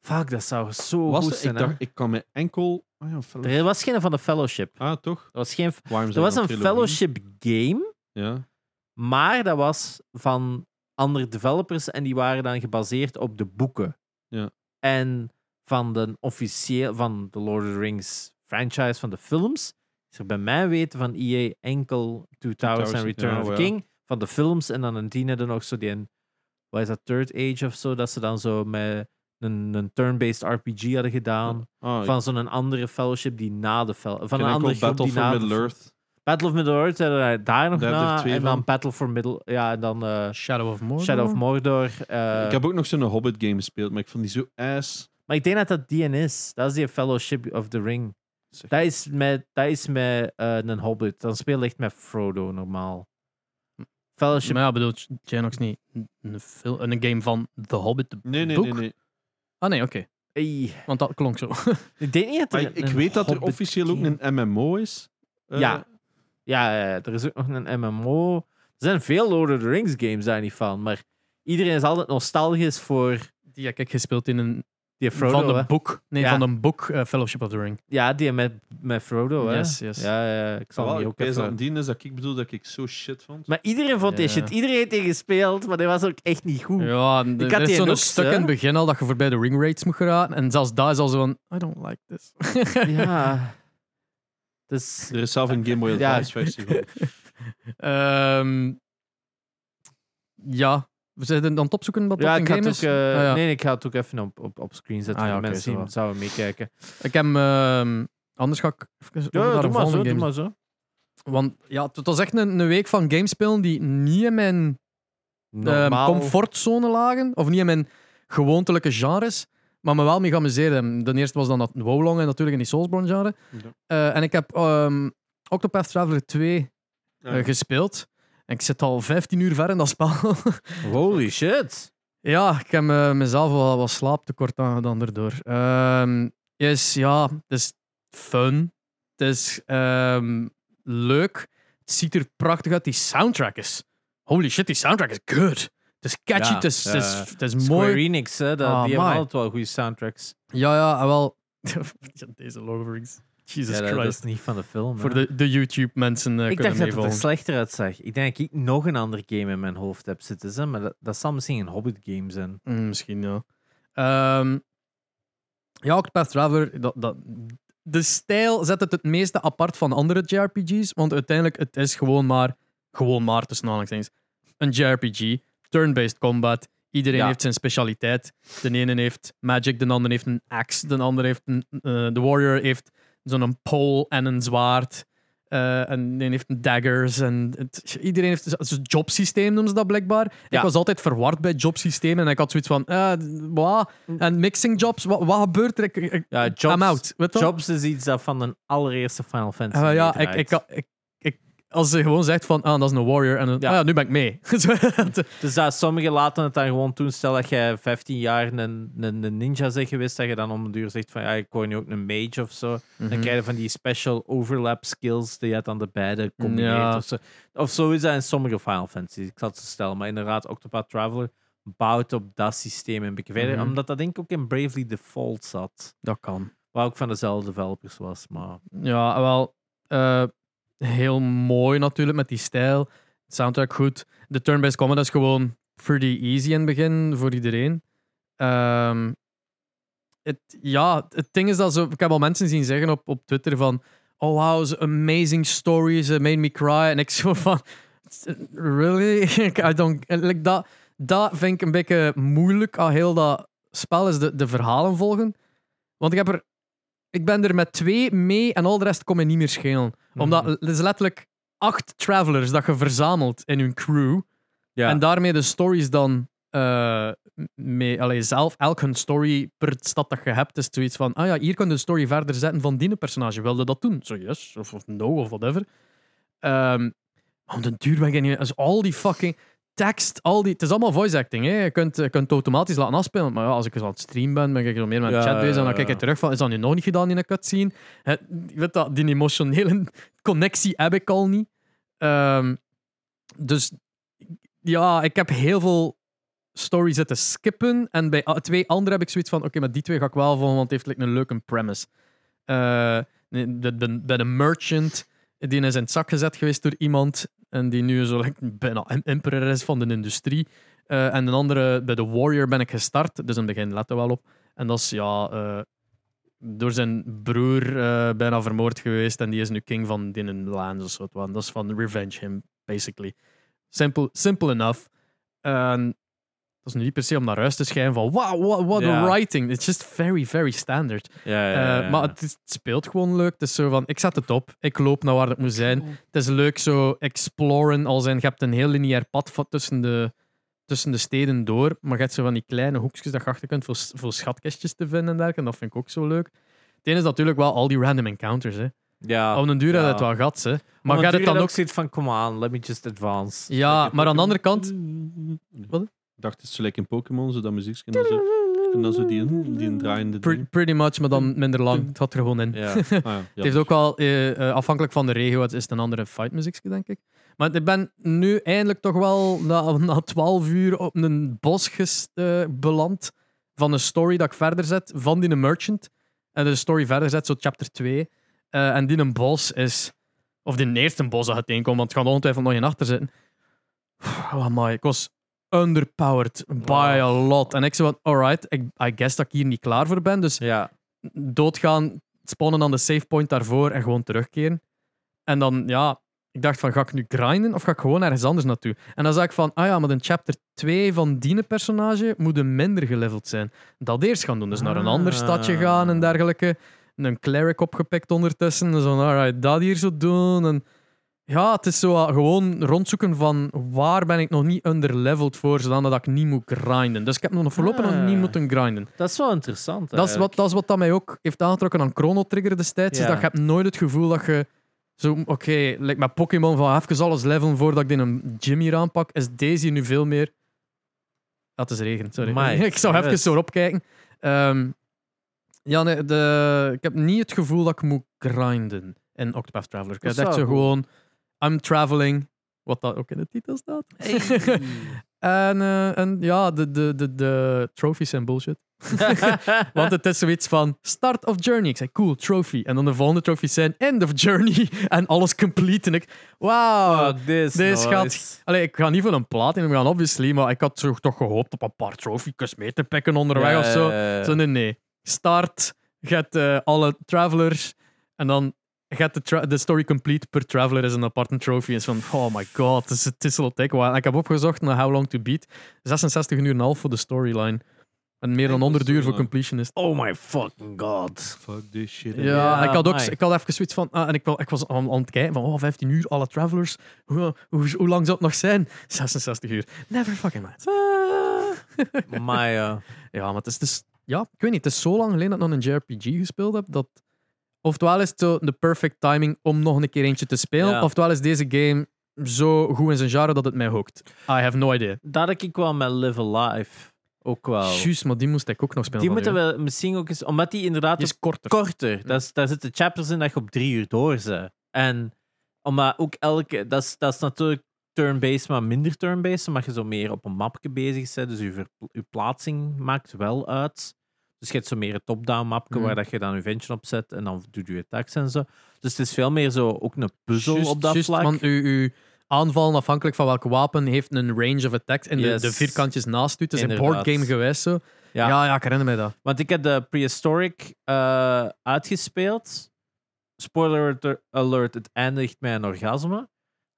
Fuck, dat zou zo Was goed zijn. ik dacht, ik kan me enkel... Ah, ja, Er was geen van de Fellowship. ah toch? Er was, geen, er was een trilogie? Fellowship game, Ja. maar dat was van andere developers en die waren dan gebaseerd op de boeken. Ja. En van de officieel van de Lord of the Rings franchise van de films is er bij mij weten van EA enkel Two Towers en Return ja, of ja. King van de films en dan een tien er nog zo die een, wat is dat Third Age of zo dat ze dan zo met een, een turn-based RPG hadden gedaan Ah, van zo'n andere fellowship die na de fel van een andere groep Battle die for na de- Middle-earth. Battle of Middle-earth hadden wij daar nog Daar er na. En dan van. Battle for Middle... Ja, en dan eh, Shadow of Mordor. Shadow of Mordor. eh, ik heb ook nog zo'n Hobbit game gespeeld, maar ik vond die zo ass. Maar ik denk dat dat die is. Dat is die Fellowship of the Ring. Zeg. Dat is met, dat is met eh, een Hobbit. Dan speel je echt met Frodo normaal. Fellowship... Maar ja, bedoelt Janox niet een, een game van The Hobbit, Nee, nee, boek? nee. nee. Ah nee, oké. Ey, Want dat klonk zo. ik denk niet dat Maar er ik, ik een weet dat er Hobbit officieel ook game- een MMO is. Eh, Ja. Ja, ja, ja, er is ook nog een MMO. Er zijn veel Lord of the Rings games daar niet van. Maar iedereen is altijd nostalgisch voor Die heb ik gespeeld in een die Frodo. van een boek. Nee, Ja. van een boek eh, Fellowship of the Ring. Ja, die met, met Frodo. Hè? Yes, yes. Ja, ja, ik zal Wel, die ik ook even... die is dat ik bedoel dat ik zo shit vond. Maar iedereen vond die shit. Iedereen heeft die gespeeld, maar die was ook echt niet goed. Ja, had er is die zo'n stuk in het begin al dat je voorbij de ring rates moet geraken. En zelfs daar is al zo van, I don't like this. Ja. Dus... Er is zelf een Game Boy Ja. Advance versie van. Ehm, ja, we zijn aan het opzoeken wat Ja, dat een ga, game ook, is. eh, Ah, ja. nee, ik ga het ook even op, op, op screen zetten. Ah, ja, mensen zo zouden meekijken. Ik heb, ehm, anders ga ik even Ja, de doe maar zo, doe maar zo. Want ja, het was echt een, een week van gamespelen die niet in mijn ehm, comfortzone lagen. Of niet in mijn gewoontelijke genres. Maar me wel mee geamuseerd. De eerste was dan dat Wowlong en natuurlijk in die Soulsborne genre. Ja. Eh, en ik heb ehm, Octopath Traveler 2 Ja. eh, gespeeld. En ik zit al 15 uur ver in dat spel. Holy shit. ja, ik heb eh, mezelf wel wat slaaptekort aangedaan daardoor. Ehm is, ja, het is fun. Het is ehm, leuk. Het ziet er prachtig uit. Die soundtrack is... Holy shit, die soundtrack is good. Het is catchy, Ja, het is, het is, ja. het is Square mooi. Enix, hè, dat, Ah, die hebben altijd wel goede soundtracks. Ja, ja, en wel. Deze logoverings. Jesus Ja, dat, dat Christ. is niet van de film. Voor hè. de, de YouTube-mensen eh ik dacht dat het er slechter uitzag. Ik denk dat ik nog een ander game in mijn hoofd heb zitten. Hè, maar dat, dat zal misschien een Hobbit game zijn. Mm, misschien, ja. Ehm, ja, Octopath Traveler, dat, dat, de stijl zet het het meeste apart van andere JRPG's, want uiteindelijk het is gewoon maar, gewoon maar tussen aanhalingstekens, een JRPG, turn-based combat, iedereen Ja. heeft zijn specialiteit. De ene heeft magic, de ander heeft een axe, de ander heeft een, eh, de warrior heeft zo'n pole en een zwaard. eh, en de een heeft een daggers. En het- iedereen heeft zo'n jobsysteem, noemen ze dat blijkbaar. Ik was altijd verward bij jobsystemen en ik had zoiets van, eh, wat? En mixing jobs, wat, wat gebeurt er? Ik, ik, Ja, I'm jobs, out. Weet je? jobs is iets dat van een allereerste Final Fantasy Eh, ja, ik, ik, ik, als ze gewoon zegt van, ah, dat is een warrior, en dan, Ja. ah, ja, nu ben ik mee. Zo, Dus dat sommigen laten het dan gewoon doen. Stel dat jij 15 jaar een, een, een ninja bent geweest, dat je dan om de duur zegt van ja, ik word nu ook een mage of zo. Mhm. Dan krijg je van die special overlap skills die je dan de beide combineert. Ja. Of, zo. of zo is dat in sommige Final Fantasies. Ik zal het zo stellen. Maar inderdaad, Octopath Traveler bouwt op dat systeem een beetje verder. Mhm. Omdat dat denk ik ook in Bravely Default zat. Dat kan. Waar ook van dezelfde developers was. Maar Ja, wel eh, heel mooi natuurlijk met die stijl. Soundtrack goed. De turn-based combat is gewoon pretty easy in het begin voor iedereen. Ehm, het, ja, het ding is dat zo, ik heb al mensen zien zeggen op, op Twitter van oh wow, ze amazing stories, it made me cry. En ik zo van really? I don't, like dat, dat vind ik een beetje moeilijk aan heel dat spel, is de, de verhalen volgen. Want ik heb er ik ben er met twee mee en al de rest komt me niet meer schelen. Omdat het is letterlijk acht travelers dat je verzamelt in hun crew. ja, En daarmee de stories dan eh, mee, allee, zelf, elk hun story per stad dat je hebt, is zoiets van, ah ja, hier kun je de story verder zetten van die personage. Wilde dat doen? Zo yes, of, of no, of whatever. Maar om de duur ben. Dus al die fucking tekst, al die... Het is allemaal voice acting, hè. Je kunt, je kunt het automatisch laten afspelen. Maar ja, als ik eens aan het stream ben, ben ik zo meer met Ja, chat bezig. En dan kijk ik terug van, is dat nu nog niet gedaan in een cutscene? Je weet dat, die emotionele connectie heb ik al niet. Ehm, dus ja, ik heb heel veel stories zitten skippen. En bij twee andere heb ik zoiets van: oké, maar die twee ga ik wel volgen, want het heeft like, een leuke premise. De- de- bij de merchant, die is in het zak gezet geweest door iemand. En die nu zo bijna emperor is van de industrie. Eh, en een andere, bij de Warrior ben ik gestart. Dus in het begin let er wel op. En dat is ja. eh, door zijn broer eh, bijna vermoord geweest. En die is nu king van Dinnen Lands of zo. Dat is van Revenge Him, basically. Simple, simple enough. En dat is nu niet per se om naar huis te schijnen van wow, what, what Ja. a writing. It's just very, very standard. ja, ja, ja, Eh, maar het, is- het speelt gewoon leuk. Het is zo van, ik zet het op. Ik loop naar waar het moet zijn. Het is leuk zo exploren. Als in, je hebt een heel lineair pad van tussen de, tussen de steden door. Maar je hebt zo van die kleine hoekjes dat je achter kunt voor, voor schatkistjes te vinden en dergelijke. En dat vind ik ook zo leuk. Het ene is natuurlijk wel al die random encounters. Hè. ja. Op een duur ja. had het wel gehad. Hè. Maar gaat het dan ook... zoiets van, come on, let me just advance. Ja, maar aan de andere kant... Wat? Ik dacht, het is zo lekker in Pokémon, zo dat muziekje. En dan zo, en dan zo die, die draaiende Pre- pretty much, maar dan minder lang. Het gaat er gewoon in. Ja. Ah, ja, ja. Het heeft ook wel, eh, eh, afhankelijk van de regio, het is een andere fightmuziekje, denk ik. Maar ik ben nu eindelijk toch wel na, 12 uur op een bos ges- eh, beland van een story dat ik verder zet van die merchant. En de story verder zet, zo chapter 2. Eh, en die een bos is, of die eerste bos dat het tegenkomt, want het gaat ongetwijfeld nog in achter zitten. Oh my, ik was underpowered by a lot. En ik zei van, alright, ik, I guess dat ik hier niet klaar voor ben, dus ja. doodgaan, spawnen aan de save point daarvoor en gewoon terugkeren. En dan, ja, ik dacht van, ga ik nu grinden of ga ik gewoon ergens anders naartoe? En dan zag ik van, ah ja, maar in chapter 2 van die personage moet een minder geleveld zijn. Dat eerst gaan doen, dus naar een ander Ah. stadje gaan en dergelijke. Een cleric opgepikt ondertussen, dus van, alright, dat hier zo doen. En ja, het is zo ah, gewoon rondzoeken van waar ben ik nog niet underleveled voor, zodat ik niet moet grinden. Dus ik heb nog voorlopig nog Ah. niet moeten grinden. Dat is wel interessant. Dat is, wat, dat is wat dat mij ook heeft aangetrokken aan Chrono Trigger destijds. Is dat je hebt nooit het gevoel dat je zo, oké, met Pokémon van even alles levelen voordat ik die een gym hier aanpak. Is deze nu veel meer. Dat is regen, sorry. Ik zou even zo opkijken. Ehm, ja, nee, de, ik heb niet het gevoel dat ik moet grinden in Octopath Traveler. Ik Dat heb is echt zo goed. gewoon, I'm traveling, wat dat ook in de titel staat. En, eh, en ja, de, de, de, de trophies zijn bullshit. Want het is zoiets van start of journey. Ik zei cool, trophy. En dan de volgende trophies zijn end of journey. En alles complete. En ik, wauw. Fuck this Deze noise. gaat- Allee, ik ga niet voor een plaat in gaan, obviously. Maar ik had zo toch gehoopt op een paar trophies mee te pikken onderweg of zo. Zo, nee, nee. Start, get eh, alle travelers. En dan get de, de story complete per traveler is een aparte trophy. Is van, oh my god, het is, het is al while. En Ik heb opgezocht naar How Long to Beat. 66 uur en een half voor de storyline. En meer dan Enkel 100 uur voor completionist. Oh my fucking god. Fuck this shit. Ja, ik had ook ik had even zoiets van. ah, en ik, wel- ik was aan, aan het kijken van oh, 15 uur, alle travelers. Hoe, hoe, hoe lang zou het nog zijn? 66 uur. Never fucking mind. Maar Ja, maar het is, het is- ja, ik weet niet, het is zo lang geleden dat ik nog een JRPG gespeeld heb, dat oftewel is het zo de perfect timing om nog een keer eentje te spelen, Ja. oftewel is deze game zo goed in zijn genre dat het mij hookt. I have no idea. dat ik wel met Live Alive. Ook wel. Juist, maar die moest ik ook nog spelen. Die moeten we misschien ook eens... Omdat die inderdaad Die is korter. korter. Dat is, daar zitten chapters in dat je op drie uur door bent. En omdat ook elke... Dat is, dat is natuurlijk turn-based, maar minder turn-based. Omdat je zo meer op een mapje bezig bent. Dus je, je plaatsing maakt wel uit. Dus je hebt zo meer een top-down mapje Mhm. waar dat je dan je ventje op zet en dan doe je attacks en zo. Dus het is veel meer zo ook een puzzel op dat juist, vlak. Want uw, uw aanvallen, afhankelijk van welk wapen, heeft een range of attack en Yes. de, de vierkantjes naast u. Het is een Inderdaad. boardgame geweest zo. Ja. Ja. ja, ik herinner mij dat. Want ik heb de Prehistoric eh, uitgespeeld. Spoiler alert- het eindigt met een orgasme.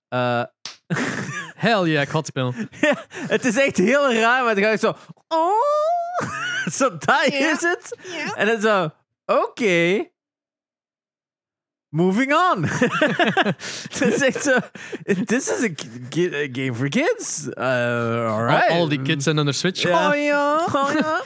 Eh, Hell yeah, ik het spelen. ja, het is echt heel raar, maar dan ga ik zo... Oh, zo, dat is het. En dan zo... Oké. Moving on. Het is echt zo... This is a, game for kids. Uh, alright. Al, al die kids zijn onder Switch. Ja. Oh ja. Oh ja.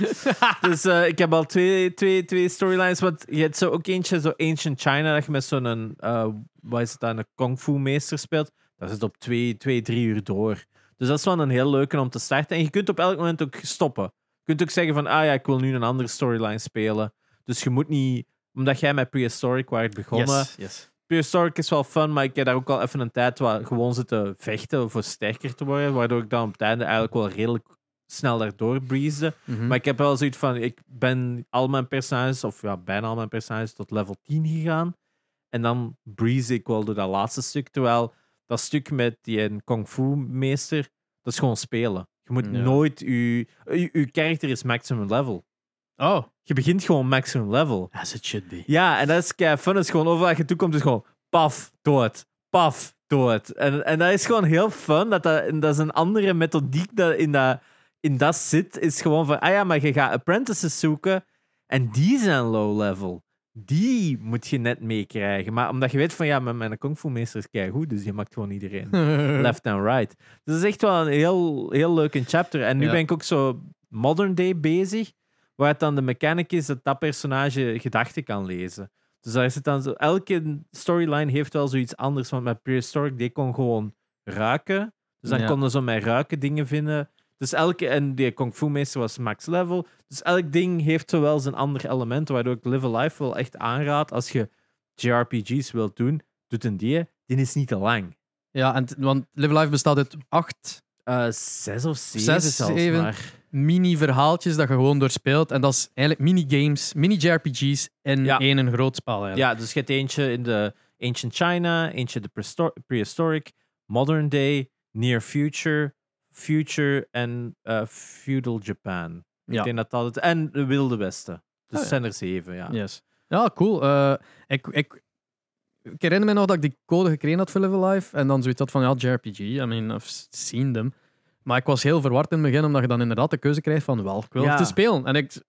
dus eh, ik heb al twee, twee, twee storylines. Want je hebt zo ook eentje, zo Ancient China, dat je met zo'n, eh wat is het dan, een kung fu meester speelt. Dat zit op twee, twee, drie uur door. Dus dat is wel een heel leuke om te starten. En je kunt op elk moment ook stoppen. Je kunt ook zeggen van, ah ja, ik wil nu een andere storyline spelen. Dus je moet niet, omdat jij met Prehistoric waart begonnen. Yes, yes. Prehistoric is wel fun, maar ik heb daar ook al even een tijd waar gewoon zitten vechten voor sterker te worden. Waardoor ik dan op het einde eigenlijk wel redelijk snel daardoor breezde. Mhm. Maar ik heb wel zoiets van, ik ben al mijn personages, of ja, bijna al mijn personages, tot level 10 gegaan. En dan breeze ik wel door dat laatste stuk. Terwijl dat stuk met die een kung fu meester, dat is gewoon spelen. Je moet Ja. nooit, je, je, karakter is maximum level. Oh, Je begint gewoon maximum level. as it should be. Ja, en dat is kei fun. Het is gewoon overal je toekomt, is gewoon paf, dood. Paf, dood. En, en dat is gewoon heel fun. Dat, dat, dat is een andere methodiek dat in, dat in dat zit. Is gewoon van, ah ja, maar je gaat apprentices zoeken en die zijn low level. Die moet je net meekrijgen. Maar omdat je weet van, ja, mijn, mijn kung fu meester is goed, dus je maakt gewoon iedereen left and right. Dus dat is echt wel een heel, heel leuk een chapter. En nu Ja. ben ik ook zo modern day bezig, waar het dan de mechanic is dat dat personage gedachten kan lezen. Dus daar zit dan zo, elke storyline heeft wel zoiets anders. Want met Prehistoric, die kon gewoon ruiken. Dus dan Ja. konden ze met ruiken dingen vinden. Dus elke, en die Kung Fu meester was max level. Dus elk ding heeft zo wel zijn ander element, waardoor ik Live Alive wel echt aanraad. Als je JRPG's wilt doen, doet een die. Die is niet te lang. Ja, en want Live Life bestaat uit acht Eh, zes of zeven Zes, zelfs zeven. maar. mini-verhaaltjes dat je gewoon doorspeelt. En dat is eigenlijk minigames, mini-JRPG's in Ja. één een groot spel. Eigenlijk. Ja, dus je hebt eentje in de Ancient China, eentje de Prehistor- Prehistoric, Modern Day, Near Future, Future en eh, Feudal Japan. Ik Ja. denk dat dat het... En de Wilde Westen. Dus Oh, ja. zijn er zeven, ja. Yes. Ja, cool. Eh, ik, ik, ik herinner me nog dat ik die code gekregen had voor Live Life. En dan zoiets had van, ja, JRPG. I mean, I've seen them. Maar ik was heel verward in het begin, omdat je dan inderdaad de keuze krijgt van, wel, ik wil Ja. het te spelen. En ik,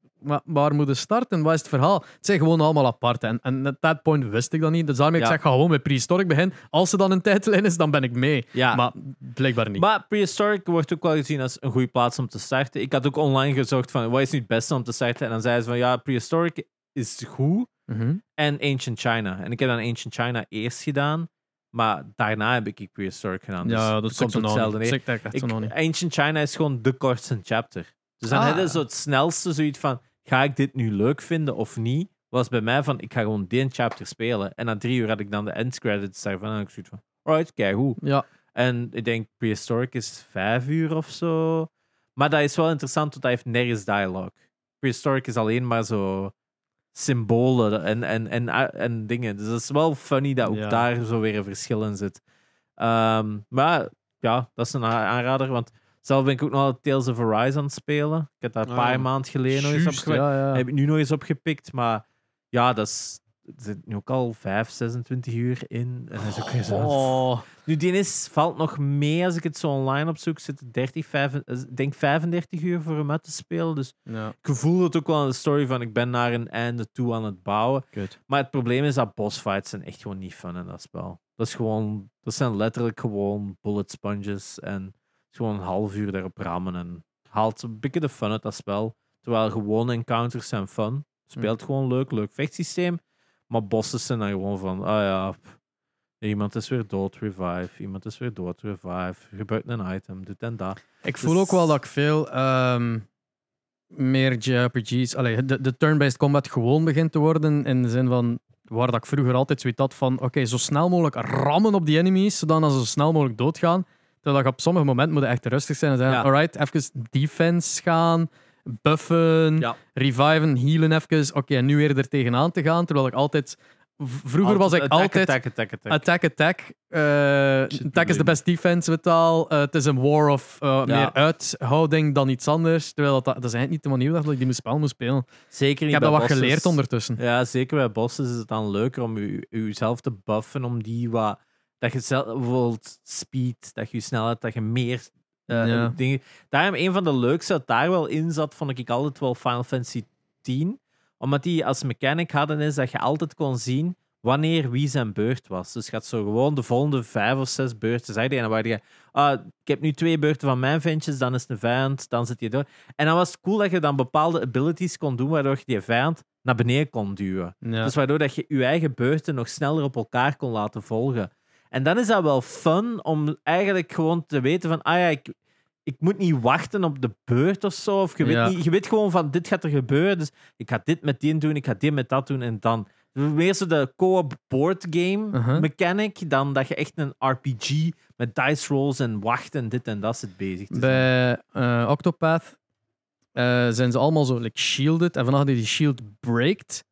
waar moet je starten? Wat is het verhaal? Het zijn gewoon allemaal apart. En, en at that point wist ik dat niet. Dus daarmee Ja. ik zeg, ga gewoon met Prehistoric beginnen. Als er dan een tijdlijn is, dan ben ik mee. Ja. Maar blijkbaar niet. Maar Prehistoric wordt ook wel gezien als een goede plaats om te starten. Ik had ook online gezocht van, wat is nu het beste om te starten? En dan zeiden ze van, ja, Prehistoric is goed. Mhm. en Ancient China. En ik heb dan Ancient China eerst gedaan, maar daarna heb ik Prehistoric gedaan. Dus ja, dat komt hetzelfde neer. Ancient China is gewoon de kortste chapter. Dus dan Ah. heb je zo het snelste zoiets van, ga ik dit nu leuk vinden of niet? Was bij mij van, ik ga gewoon die chapter spelen. En na drie uur had ik dan de end credits daarvan en ik zoiets van, alright, kijk hoe. Ja, En ik denk Prehistoric is vijf uur of zo. Maar dat is wel interessant, want hij heeft nergens dialogue. Prehistoric is alleen maar zo symbolen en, en, en, en dingen. Dus het is wel funny dat ook Ja. daar zo weer een verschil in zit. Ehm, maar ja, dat is een aanrader, want zelf ben ik ook nog altijd Tales of Arise aan het spelen. Ik heb daar een Ah, paar ja. maanden geleden nog eens opgewerkt. ja, ja. Heb ik nu nog eens opgepikt, maar ja, dat is... Er zit nu ook al 5, 26 uur in. En dat is ook. Oh, Nu, die is, valt nog mee als ik het zo online opzoek. Zit het 30, 5, ik denk 35 uur voor hem uit te spelen. Dus ja, ik voel het ook wel aan de story van ik ben naar een einde toe aan het bouwen. kut. Maar het probleem is dat bossfights zijn echt gewoon niet fun in dat spel. Dat is gewoon, dat zijn letterlijk gewoon bullet sponges en gewoon een half uur daarop rammen en haalt een beetje de fun uit dat spel. Terwijl gewone encounters zijn fun. Speelt gewoon leuk, leuk vechtsysteem. Maar bosses zijn dan gewoon van, ah ja, pff, iemand is weer dood, revive. Iemand is weer dood, revive. Gebruik een item, dit en dat. Ik voel Dus- ook wel dat ik veel ehm, meer JRPG's, allee, de, de turn-based combat gewoon begint te worden. In de zin van waar dat ik vroeger altijd zoiets had van: oké, zo snel mogelijk rammen op die enemies, zodat ze zo snel mogelijk doodgaan. Terwijl je op sommige momenten moet je echt rustig zijn en zeggen: Ja. alright, even defense gaan, buffen, Ja. reviven, healen even. Oké, en nu weer er tegenaan te gaan. Terwijl ik altijd. Vroeger was ik Attack, altijd. Attack, attack, attack. Attack, attack. Eh, attack is de best defense, weet al. Eh, het is een war of eh, Ja. meer uithouding dan iets anders. Terwijl dat, dat is eigenlijk niet de manier dat ik die spel moet spelen. Zeker Ik heb dat wat bosses. geleerd ondertussen. Ja, zeker bij bossen is het dan leuker om u, uzelf te buffen, om die wat... Dat je zelf, bijvoorbeeld speed, dat je snelheid, dat je meer eh, Ja. dingen... Daarom, een van de leukste dat daar wel in zat, vond ik altijd wel Final Fantasy X. Omdat die als mechanic hadden is dat je altijd kon zien wanneer wie zijn beurt was. Dus je had zo gewoon de volgende vijf of zes beurten zeggen. En dan waren je, ah, ik heb nu twee beurten van mijn ventjes, dan is het een vijand, dan zit je door. En dan was het cool dat je dan bepaalde abilities kon doen, waardoor je die vijand naar beneden kon duwen. Ja. Dus waardoor dat je je eigen beurten nog sneller op elkaar kon laten volgen. En dan is dat wel fun om eigenlijk gewoon te weten van, ah ja, ik, ik moet niet wachten op de beurt of zo. Of je, weet Ja. niet, je weet gewoon van, dit gaat er gebeuren, dus ik ga dit met die doen, ik ga dit met dat doen en dan... Meer zo de co-op board game Uh-huh. mechanic dan dat je echt een RPG met dice rolls en wachten en dit en dat zit bezig te zijn. Bij eh, Octopath eh, zijn ze allemaal zo like, shielded. En vanaf dat die shield breakt,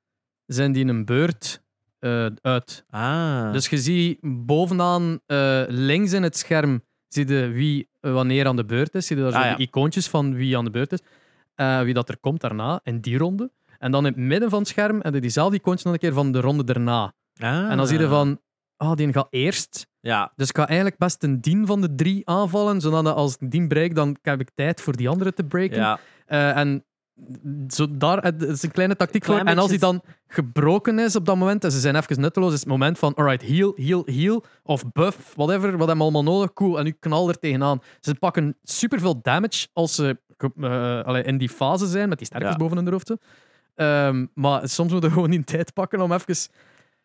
zijn die in een beurt eh, uit. Ah. Dus je ziet bovenaan eh, links in het scherm zie je wie eh, wanneer aan de beurt is. Zie je daar zo Ah, ja. de icoontjes van wie aan de beurt is. Wie dat er komt daarna in die ronde. En dan in het midden van het scherm heb je diezelfde icoontjes nog een keer van de ronde daarna. Ah. En dan zie je van, ah, die gaat eerst. Ja, Dus ik ga eigenlijk best een dien van de drie aanvallen, zodat als ik die break, dan heb ik tijd voor die andere te breken. ja. En zo daar het is een kleine tactiek Klein voor. En als die dan gebroken is op dat moment en ze zijn even nutteloos, is het moment van alright, heal, heal, heal. Of buff, whatever, wat hebben we allemaal nodig. Cool, en nu knal er tegenaan. Ze pakken superveel damage als ze allee, in die fase zijn, met die sterktes Ja. boven hun hoofd. Ehm, maar soms moeten we gewoon niet tijd pakken om even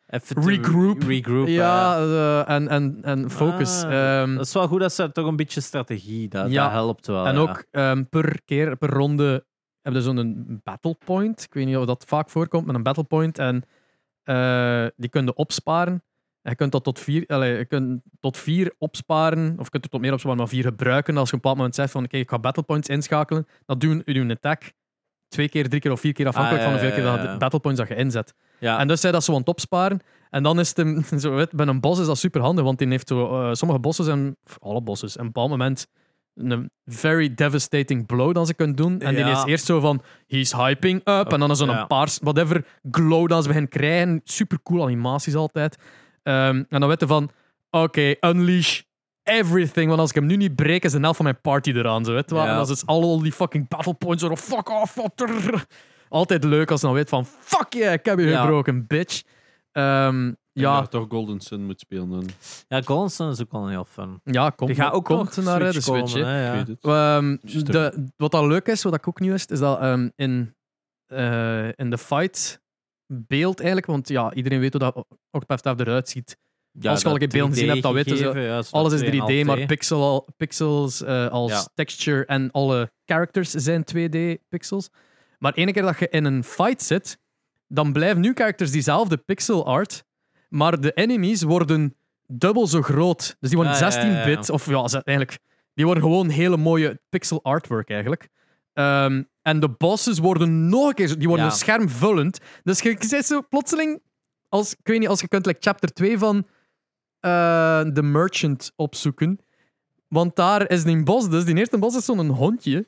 Even Regroup. re- regroup. ja, eh, en, en, en focus. Ah, Ehm, dat is wel goed dat ze toch een beetje strategie, dat, Ja. dat helpt wel. En ja. ook ehm, per keer, per ronde, hebben zo'n battle point. Ik weet niet of dat vaak voorkomt, met een battle point. En eh, die kun je opsparen. En je kunt dat tot vier, allee, je kunt tot vier opsparen, of je kunt er tot meer opsparen, maar vier gebruiken. Als je op een bepaald moment zegt van, oké, ik ga battle points inschakelen, dan doen je een attack twee keer, drie keer of vier keer, afhankelijk Ah, van ja, hoeveel keer dat battle points dat je inzet. ja. En dus zij dat zo aan het opsparen. En dan is het zo, bij een bos is dat super handig, want die heeft zo, eh, sommige bossen zijn, alle bossen, op een bepaald moment een very devastating blow dat ze kunnen doen. En die Ja. is eerst zo van, he's hyping up. En dan is zo'n Ja. paars, whatever, glow dat ze beginnen krijgen. Super cool animaties altijd. Ehm, en dan weten van, oké, unleash everything. Want als ik hem nu niet breek, is de helft van mijn party eraan. Zo, weet. Ja. En dan is al die fucking battle points zo, fuck off. Altijd leuk als je dan weet van, fuck yeah, ik heb je gebroken, bitch. Ehm, Ja. ja, toch Golden Sun moet spelen. Dan. ja, Golden Sun is ook wel heel fun. ja, komt, Die gaat ook komt naar eh, de Switch Switch. hè. komen, hè, ja. Ehm, de, wat dat leuk is, wat ik ook niet wist, is dat ehm, in, eh, in de fight beeld eigenlijk, want ja, iedereen weet hoe dat Octopath eruit ziet. Ja, Als je al dat een keer beelden gezien hebt, dan 3D weten ze- ja, Alles is 2,5D. 3D, maar pixel, pixels eh, als Ja. texture en alle characters zijn 2D-pixels. Maar ene keer dat je in een fight zit, dan blijven nu characters diezelfde pixel art, maar de enemies worden dubbel zo groot. Dus die worden Ah, ja, ja, ja. 16-bit. Of ja, ze- eigenlijk. Die worden gewoon hele mooie pixel artwork eigenlijk. Ehm, en de bosses worden nog een keer zo. Die worden Ja. schermvullend. Dus je, je zit zo plotseling. Als, ik weet niet, als je kunt like, chapter 2 van eh The Merchant opzoeken. Want daar is die bos dus. Die eerste bos is zo'n hondje.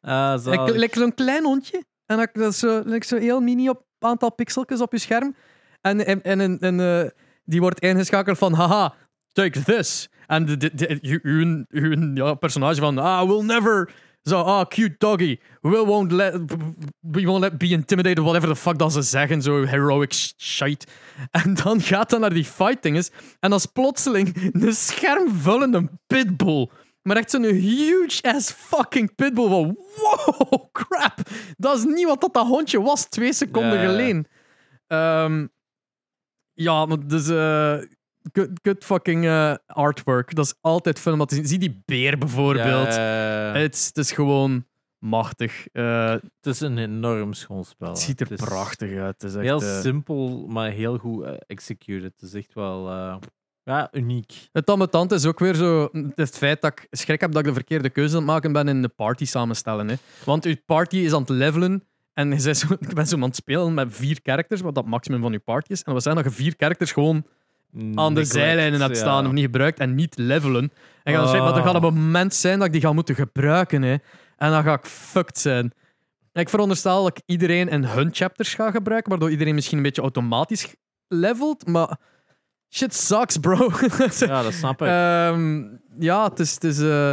Ah, zo. Like zo'n klein hondje. En dat, dat is zo, like zo heel mini op aantal pixeltjes op je scherm. En, en, en, en, en, eh, die wordt ingeschakeld van haha, take this. En de, de, de, u- uw, uw ja, personage van ah, we'll never. Zo, ah, cute doggy. We won't let, we won't let be intimidated, whatever the fuck dat ze zeggen. Zo heroic sh- shit. En dan gaat dat naar die fighting En dat is plotseling een schermvullende pitbull. Maar echt zo'n huge ass fucking pitbull van wow, crap. Dat is niet wat dat, dat hondje was twee seconden geleden. Ehm, ja, maar dus eh good, good fucking eh, artwork. Dat is altijd fun om dat te zien. Zie die beer bijvoorbeeld. Ja, Het, is, het is gewoon machtig. Eh, het is een enorm schoon spel. het ziet er Het prachtig uit. Het is echt, Heel eh, simpel, maar heel goed eh, executed. Het is echt wel eh, ja, uniek. Het ambetant is ook weer zo het feit dat ik schrik heb dat ik de verkeerde keuze aan het maken ben in de party samenstellen. Hè. Want uw party is aan het levelen en je bent zo, ik ben zo aan het spelen met vier characters, wat dat maximum van je party is. En dat zijn dat je vier characters gewoon aan de zijlijnen hebt ja. staan of niet gebruikt en niet levelen. En je gaat zeggen, maar er gaat Ah. een moment zijn dat ik die ga moeten gebruiken. Hè. En dan ga ik fucked zijn. En ik veronderstel dat ik iedereen in hun chapters ga gebruiken, waardoor iedereen misschien een beetje automatisch levelt. Maar shit sucks, bro. Ja, dat snap ik. Ehm, ja, het is. Het is eh,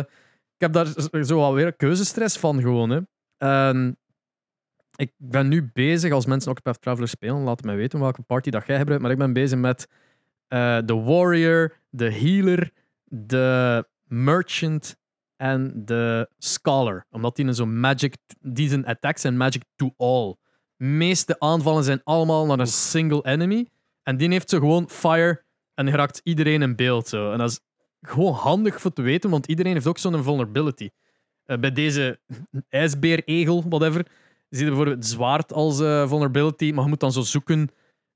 ik heb daar zo alweer keuzestress van gewoon. Hè. En ik ben nu bezig, als mensen Octopath Traveler spelen, laat mij weten welke party dat jij gebruikt. Maar ik ben bezig met eh, de Warrior, de Healer, de Merchant en de Scholar. Omdat die een zo magic. Die zijn attacks zijn magic to all. De meeste aanvallen zijn allemaal naar een single enemy. En die heeft zo gewoon fire en raakt iedereen in beeld. Zo. En dat is gewoon handig voor te weten, want iedereen heeft ook zo'n vulnerability. Eh, bij deze ijsbeer, egel, whatever, zie je bijvoorbeeld het zwaard als eh, vulnerability, maar je moet dan zo zoeken,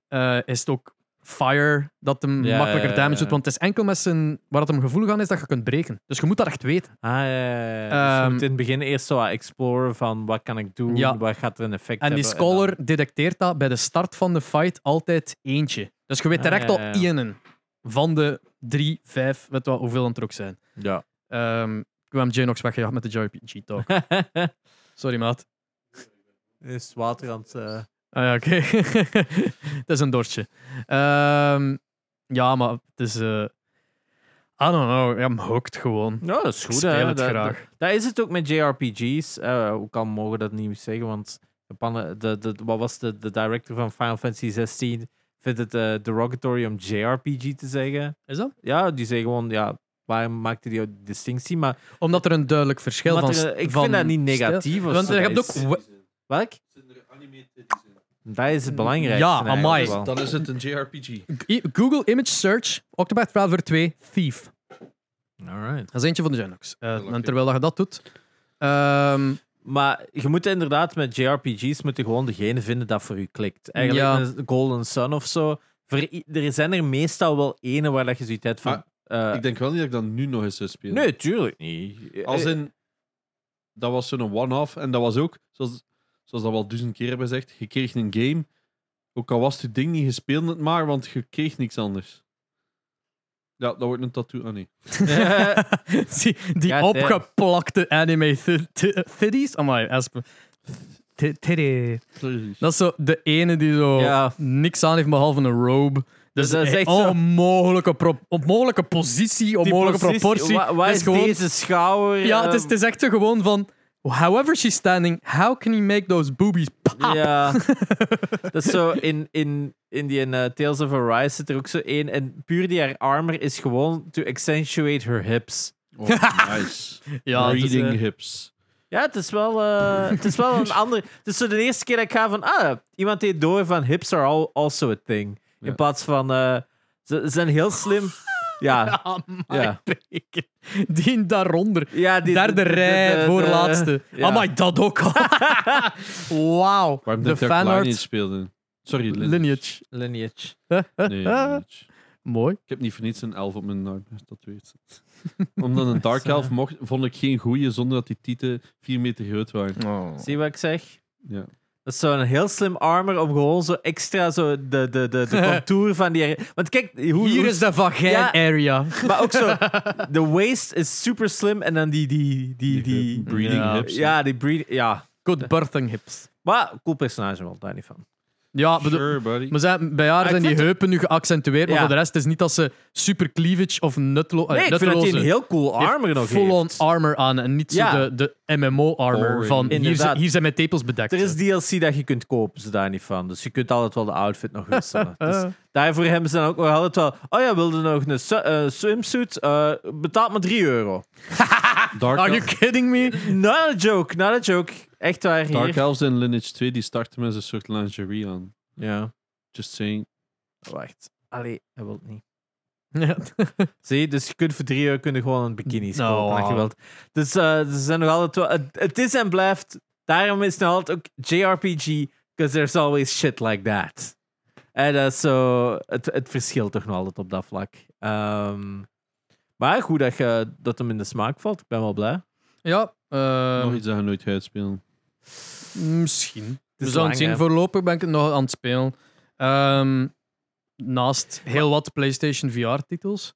eh, is het ook fire dat hem Ja, makkelijker damage doet, want het is enkel met zijn, waar het hem gevoelig aan is, dat je kunt breken. Dus je moet dat echt weten. Ah, ja, ja, ja. Dus je Ehm, moet in het begin eerst zo exploren van wat kan ik doen, wat gaat er een effect En die hebben. scholar detecteert dat bij de start van de fight altijd eentje. Dus je weet Ah, direct al één van de drie, vijf, weet wel hoeveel het er ook zijn. Ja. Ehm ik kwam Janox weggejaagd met de JRPG talk. Sorry, maat. Is water aan het... eh, Ah ja, oké. het is een dorstje. Ehm, ja, maar het is... eh I don't know. I'm hooked gewoon. Ja, dat is Ik goed. speel hè. het dat, graag. Dat, dat is het ook met JRPG's. Eh, hoe kan mogen dat niet zeggen? Want Japan, de, de, wat was de, de director van Final Fantasy 16? Vindt het eh, derogatory om JRPG te zeggen? Is dat? Ja, die zeggen gewoon, ja, waarom maakte die distinctie? Maar Omdat er een duidelijk verschil van... er- ik van vind dat niet negatief. of Want zo. je hebt ook... we- Welk? Dat is het belangrijkste. Ja, eigenlijk amai. wel. Dan is het een JRPG. I- Google Image Search, Octopath Traveler 2, Thief. Alright. Dat is eentje van de Genox. Eh, en terwijl dat je dat doet... ehm, Maar je moet inderdaad met JRPG's moet je gewoon degene vinden dat voor u klikt. Eigenlijk Ja. een Golden Sun of zo. Voor i- er zijn er meestal wel ene waar dat je zoiets hebt van. eh, Ik denk wel niet dat ik dat nu nog eens zou spelen. nee, tuurlijk niet. Als Eh, in, dat was zo'n one-off. En dat was ook, zoals, zoals dat wel duizend keer hebben gezegd, je kreeg een game. Ook al was het je ding niet, je speelde het maar, want je kreeg niks anders. Ja, dat wordt een tattoo. Ah, nee. die die Ja, opgeplakte anime thi- thi- titties. Amai, Aspen. Ti- titty. Dat is zo de ene die zo Ja. niks aan heeft behalve een robe. Dus dat is echt zo- onmogelijke, pro- onmogelijke positie, onmogelijke proportie. Wa- Wat Het is, is gewoon- deze schouwer? Ja, het is, eh, het is echt zo gewoon van... However she's standing, how can you make those boobies pop? Ja, dat is zo in, in, in die eh, Tales of Arise zit er ook zo één. En puur die haar armor is gewoon to accentuate her hips. Oh, nice. Ja, is, Reading eh, hips. Ja, het is wel, eh, het is wel een ander. Het is zo de eerste keer dat ik ga van, ah, iemand heeft door van hips are al- also a thing. In Ja. plaats van, eh, ze, ze zijn heel slim. Ja, Ja, Ja. Die daaronder. ja die, Derde de- de- rij, de- de- voorlaatste. ja. Amai, dat ook al. Wauw. Waarom De fanart speelde? Sorry, Lineage. lineage. Lineage. Nee, Lineage. Mooi. Ik heb niet voor niets een elf op mijn Nightmare tatoeëerd. Omdat een Dark Elf mocht, vond ik geen goeie zonder dat die tieten 4 meter groot waren. Oh. Zie je wat ik zeg? Ja. Dat is zo'n heel slim armor om gewoon zo extra zo de, de, de, de contour van die... Want kijk, hoe, Hier hoe- is de vagijn Ja. area. Maar ook zo, de waist is super slim en dan die... die, die, die, breeding Ja. hips. ja, die breed... Ja. Good birthing hips. Maar cool personage wel, daar niet van. Ja, bedoel, Sure, buddy. maar zijn, bij haar Ah, ik zijn die vind heupen nu geaccentueerd, maar Ja. voor de rest is het niet dat ze super cleavage of nutlo Nee, eh, ik vind dat hij een heel cool armor nog full-on heeft. armor aan en niet Ja. zo de, de MMO-armor Boring. van hier, Inderdaad. zijn- hier zijn mijn tepels bedekt. Er is DLC dat je kunt kopen, ze daar niet van. Dus je kunt altijd wel de outfit nog wisselen. dus daarvoor hebben ze dan ook nog altijd wel... Oh ja, wilde nog een su- eh, swimsuit? Eh betaalt maar 3 euro. Dark, Are you kidding me? Not a joke, not a joke. Echt waar, Dark hier. Elves in Lineage 2 die starten met een soort lingerie aan. Ja, Just saying. wacht. Allee, hij wil het niet. Ja. Zie je, dus je kunt voor 3 euro kun je gewoon een bikini kopen als je wow. wilt. Dus eh, ze zijn nog altijd wel... Het, het is en blijft... Daarom is het nog altijd ook JRPG, because there's always shit like that. En dat is zo... Het, het verschilt toch nog altijd op dat vlak. Ehm, maar goed dat, je, dat hem in de smaak valt. Ik ben wel blij. ja, eh, Nog iets dat je nooit gaat spelen. Misschien. We zullen het zien. hè. Voorlopig ben ik het nog aan het spelen. Ehm, naast heel wat PlayStation VR-titels.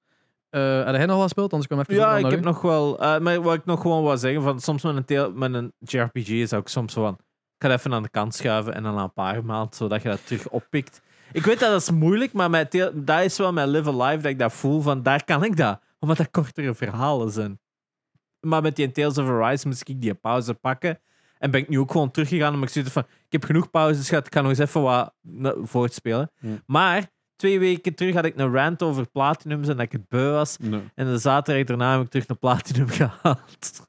Eh heb jij nog wat gespeeld? Anders kom ik even Ja, naar ik u. heb nog wel... eh, maar wat ik nog gewoon wil zeggen, van, soms met een, teel- met een JRPG is ook soms van... Ik ga het even aan de kant schuiven en dan na een paar maanden, zodat je dat terug oppikt. Ik weet dat dat is moeilijk, maar met teel- dat is wel mijn live alive dat ik dat voel van daar kan ik dat. Omdat dat kortere verhalen zijn. Maar met die Tales of Arise moest ik die pauze pakken. En ben ik nu ook gewoon teruggegaan omdat ik zoiets van... Ik heb genoeg pauzes gehad, ik kan nog eens even wat voortspelen. Ja. Maar twee weken terug had ik een rant over platinums en dat ik het beu was. Nee. En de zaterdag daarna heb ik terug naar Platinum gehaald.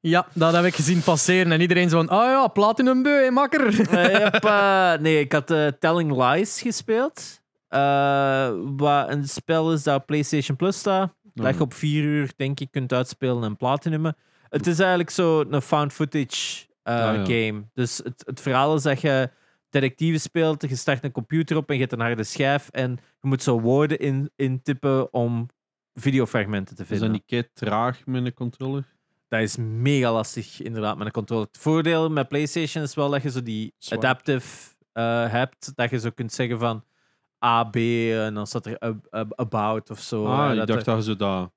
Ja, dat heb ik gezien passeren. En iedereen zo van, oh ja, Platinum Beu, hè, makker. Eh, yep, eh, nee, ik had eh, Telling Lies gespeeld. Eh, wat een spel is dat op PlayStation Plus staat. Dat je op vier uur, denk ik, kunt uitspelen en platinumen. Het is eigenlijk zo een found footage eh, Ah, ja. game. Dus het, het verhaal is dat je detectieve speelt, je start een computer op en je hebt een harde schijf en je moet zo woorden in, intippen om videofragmenten te Is vinden. dat niet traag met een controller? Dat is mega lastig, inderdaad, met een controller. Het voordeel met PlayStation is wel dat je zo die Zwaar. adaptive eh, hebt. Dat je zo kunt zeggen van A, B en dan staat er ab- ab- about of zo. ah, ik dacht dat je zo dat...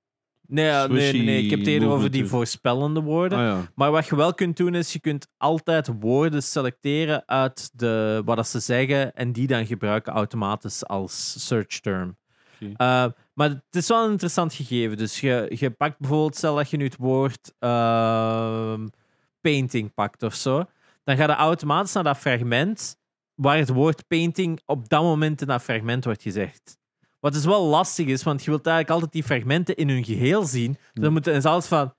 nee, ja, nee, nee, nee, ik heb het eerder over die voorspellende woorden. Ah ja. Maar wat je wel kunt doen is, je kunt altijd woorden selecteren uit de, wat dat ze zeggen en die dan gebruiken automatisch als search term. Eh, maar het is wel een interessant gegeven. Dus je, je pakt bijvoorbeeld, stel dat je nu het woord ehm, painting pakt of zo, dan gaat het automatisch naar dat fragment waar het woord painting op dat moment in dat fragment wordt gezegd. Wat dus wel lastig is, want je wilt eigenlijk altijd die fragmenten in hun geheel zien. Ja. Dan moet je altijd van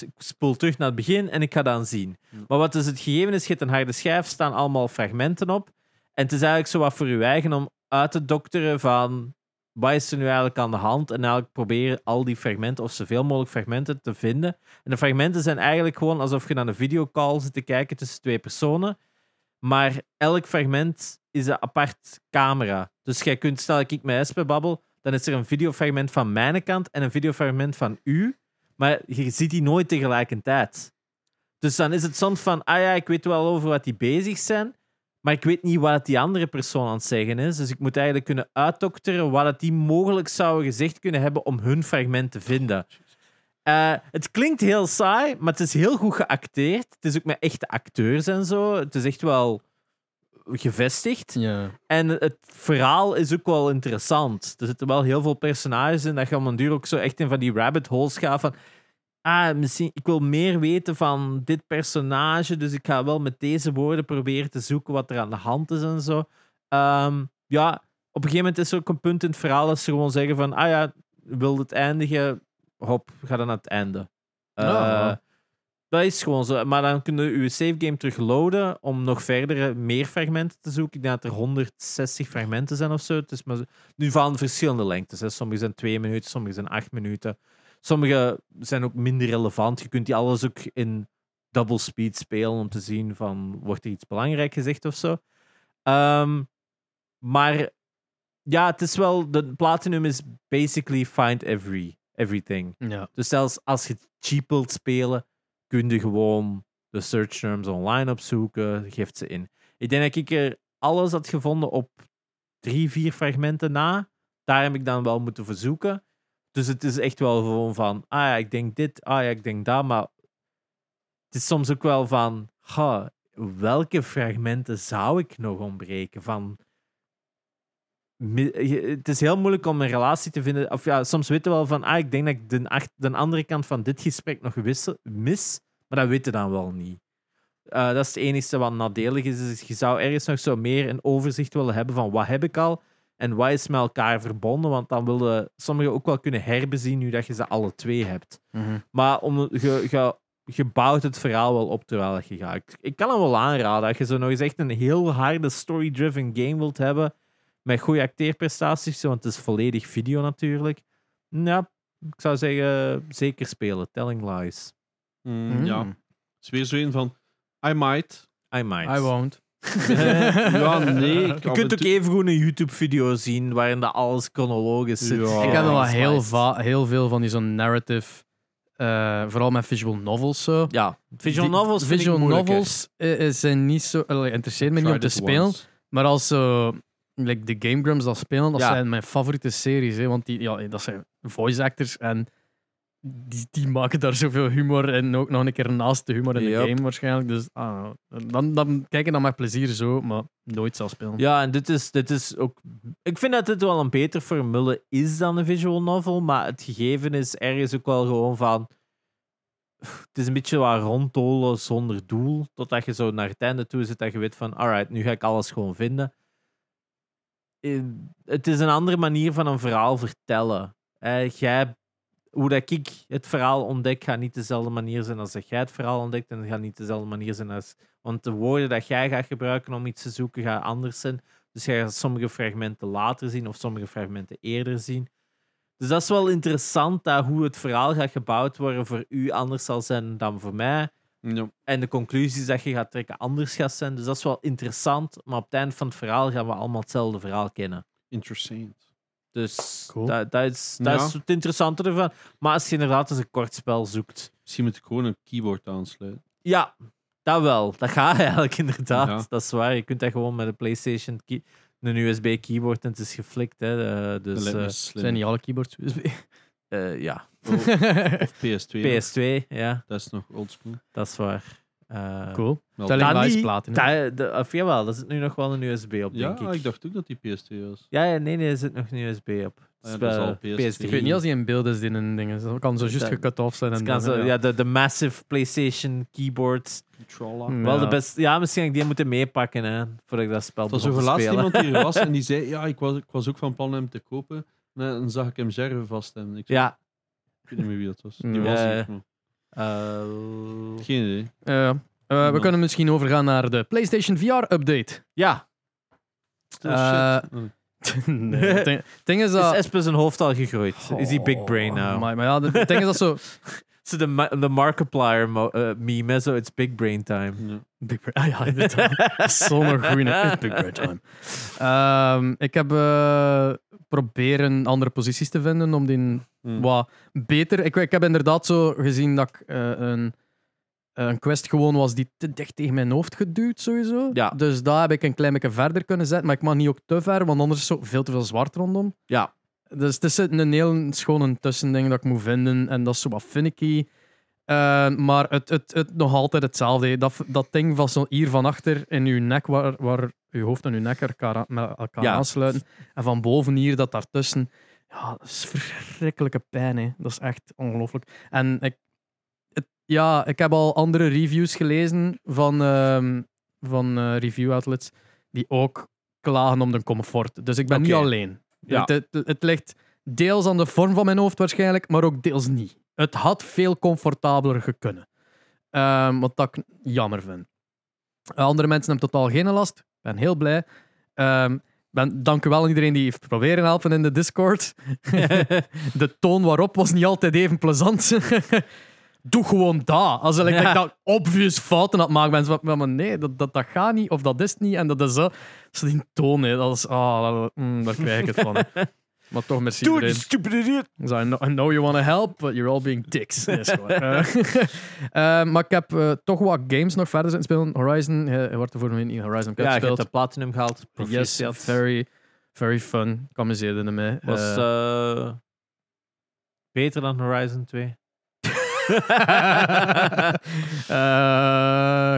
ik spoel terug naar het begin en ik ga dan zien. Ja. Maar wat dus het gegeven is, je hebt een harde schijf, staan allemaal fragmenten op. En het is eigenlijk zo wat voor je eigen om uit te dokteren van wat is er nu eigenlijk aan de hand en eigenlijk proberen al die fragmenten of zoveel mogelijk fragmenten te vinden. En de fragmenten zijn eigenlijk gewoon alsof je naar een videocall zit te kijken tussen twee personen. Maar elk fragment is een apart camera. Dus jij kunt, stel dat ik met Espe babbel, dan is er een videofragment van mijn kant en een videofragment van u. Maar je ziet die nooit tegelijkertijd. Dus dan is het soms van, ah ja, ik weet wel over wat die bezig zijn, maar ik weet niet wat die andere persoon aan het zeggen is. Dus ik moet eigenlijk kunnen uitdokteren wat die mogelijk zouden gezegd kunnen hebben om hun fragment te vinden. Eh, het klinkt heel saai, maar het is heel goed geacteerd. Het is ook met echte acteurs en zo. Het is echt wel gevestigd. Ja. En het verhaal is ook wel interessant. Er zitten wel heel veel personages in dat je om een duur ook zo echt in van die rabbit holes gaat van ah, misschien, ik wil meer weten van dit personage, dus ik ga wel met deze woorden proberen te zoeken wat er aan de hand is en zo. Ehm, ja, op een gegeven moment is er ook een punt in het verhaal dat ze gewoon zeggen van ah ja, wil het eindigen, hop, ga dan naar het einde. Eh, Ja. Dat is gewoon zo. Maar dan kun je je save game terug loaden om nog verder meer fragmenten te zoeken. Ik denk dat er 160 fragmenten zijn of zo. Het is maar zo- nu van verschillende lengtes. Hè. Sommige zijn twee minuten, sommige zijn acht minuten. Sommige zijn ook minder relevant. Je kunt die alles ook in double speed spelen om te zien van wordt er iets belangrijk gezegd of zo. Ehm, maar ja, het is wel. De platinum is basically find every, everything. Ja. Dus zelfs als je het cheap wilt spelen, kun je gewoon de search terms online opzoeken, geeft ze in. Ik denk dat ik er alles had gevonden op drie, vier fragmenten na. Daar heb ik dan wel moeten verzoeken. Dus het is echt wel gewoon van, ah ja, ik denk dit, ah ja, ik denk dat, maar het is soms ook wel van, ha, welke fragmenten zou ik nog ontbreken? Van, het is heel moeilijk om een relatie te vinden. Of ja, soms weten we wel van, ah, ik denk dat ik de, de andere kant van dit gesprek nog wissel- mis, maar dat weten dan wel niet. Eh, dat is het enige wat nadelig is, is. Je zou ergens nog zo meer een overzicht willen hebben van wat heb ik al en wat is met elkaar verbonden, want dan willen sommigen ook wel kunnen herbezien nu dat je ze alle twee hebt. Mhm. Maar om, je, je, je bouwt het verhaal wel op terwijl je gaat. Ik, ik kan hem wel aanraden. Als je zo nog eens echt een heel harde story-driven game wilt hebben, met goede acteerprestaties, want het is volledig video natuurlijk. Ja, ik zou zeggen, zeker spelen. Telling Lies. Mm, Ja, Mm. het is weer zo een van, I might. I might. I won't. ja, nee. Je kunt ook even gewoon een YouTube-video zien waarin dat alles chronologisch zit. Ja. Ik heb nog wel heel, heel veel van die zo'n narrative, eh, vooral met visual novels zo. Ja, visual Die- novels Visual novels eh, zijn niet zo... allee, interesseert me niet om te spelen. once. Maar als zo, like de Game Grumps dat spelen, dat Ja. zijn mijn favoriete series. Hè, want die, ja, dat zijn voice actors en die, die maken daar zoveel humor en ook nog een keer naast de humor in de Yep. game waarschijnlijk. Dus ah, dan, dan kijk ik dan met plezier zo, maar nooit zal spelen. Ja, en dit is, dit is ook. Ik vind dat dit wel een beter formule is dan een visual novel, maar het gegeven is ergens ook wel gewoon van. Het is een beetje wat ronddolen zonder doel, totdat je zo naar het einde toe zit dat je weet van, alright, nu ga ik alles gewoon vinden. Eh, Het is een andere manier van een verhaal vertellen. Jij, hoe dat ik het verhaal ontdek, gaat niet dezelfde manier zijn als dat jij het verhaal ontdekt, en het gaat niet dezelfde manier zijn als want de woorden dat jij gaat gebruiken om iets te zoeken, gaan anders zijn. Dus jij gaat sommige fragmenten later zien of sommige fragmenten eerder zien. Dus dat is wel interessant dat hoe het verhaal gaat gebouwd worden voor u anders zal zijn dan voor mij. Ja. En de conclusies dat je gaat trekken anders gaat zijn. Dus dat is wel interessant. Maar op het eind van het verhaal gaan we allemaal hetzelfde verhaal kennen. Interessant. Dus Cool. dat, dat, is, dat Ja. is het interessante ervan. Maar als je inderdaad eens een kort spel zoekt. Misschien moet ik gewoon een keyboard aansluiten. Ja, dat wel. Dat gaat eigenlijk inderdaad. Ja. Dat is waar. Je kunt dat gewoon met een PlayStation, key- een USB keyboard en het is geflikt. Hè. Dus eh, slim. Zijn niet alle keyboards USB? eh, ja, Of PS2. PS2, ja, Dat is nog oldschool. dat is waar. Eh, cool. Telling dat platen. of jawel, daar zit nu nog wel een USB op, Ja, denk ik. ik dacht ook dat die PS2 was. Ja, ja, nee, nee, er zit nog een USB op. Ja, Dus, dat is eh, al PS2. Ik weet niet als hij in beeld is in een ding. Dat kan zo juist gekut off zijn. Het En dan, zo, ja. ja, de, de massive PlayStation keyboard. Controller. Hmm. Wel Ja. de beste. Ja, misschien had ik die moeten meepakken hè, voordat ik dat spel was begon te laatst spelen. iemand die er was en die zei: Ja, ik was, ik was ook van plan hem te kopen. En dan zag ik hem Gerve vast en ik, zei, Ja. Ik weet niet meer wie dat was. Die Ja. was Ja. maar eh, Geen idee. Eh, eh, we kunnen misschien overgaan naar de PlayStation VR-update. ja. Still Eh, shit. Oh, nee. nee, het ding- het ding is dat... Is zijn hoofd al gegroeid? Is hij big brain Oh, now? Maar, maar ja, het ding is dat zo... Zo de, de Markiplier eh, meme, hè, zo it's big brain time. Ja. Big Brain. Ah ja, inderdaad. Goeie. Big Brain time. Ehm, ik heb eh, proberen andere posities te vinden om die Hmm. wat beter... Ik, ik heb inderdaad zo gezien dat ik eh, een, een quest gewoon was die te dicht tegen mijn hoofd geduwd, sowieso. Ja. Dus daar heb ik een klein beetje verder kunnen zetten, maar ik mag niet ook te ver, want anders is zo veel te veel zwart rondom. Ja. Dus het is een heel schone tussending dat ik moet vinden en dat is zo wat finicky. Eh, maar het, het, het nog altijd hetzelfde. Dat, dat ding van zo hier van achter in uw nek, waar, waar uw hoofd en uw nek elkaar, met elkaar Ja. aansluiten. En van boven hier, dat daartussen. Ja, dat is verschrikkelijke pijn. Hè. Dat is echt ongelooflijk. En ik, het, ja, ik heb al andere reviews gelezen van, ehm, van eh, review outlets die ook klagen om de comfort. Dus ik ben niet alleen. Ja. Het, het, het ligt deels aan de vorm van mijn hoofd waarschijnlijk, maar ook deels niet. Het had veel comfortabeler gekunnen. Ehm, wat dat ik jammer vind. Andere mensen hebben totaal geen last. Ik ben heel blij. Ehm, ben, dank u wel aan iedereen die heeft proberen helpen in de Discord. de toon waarop was niet altijd even plezant. Doe gewoon dat. Als ik Ja. dat obvious fouten het maken zo van, Maar nee, dat, dat, dat gaat niet. Of dat is niet. En dat is zo. Zo die toon, hè, dat is, ah, dat- mm, daar krijg ik het van. Maar toch, merci iedereen. die stupid idiot. So I, know, I know you want to help, but you're all being dicks. Is eh. Eh, maar ik heb eh, toch wat games nog verder zitten spelen. Horizon, je, je wordt er voor mij niet Horizon Cup Ja, je hebt gespeeld. de platinum gehaald. Yes, very, very fun. Ik amuseerde ermee. Was beter dan Horizon 2. Eh,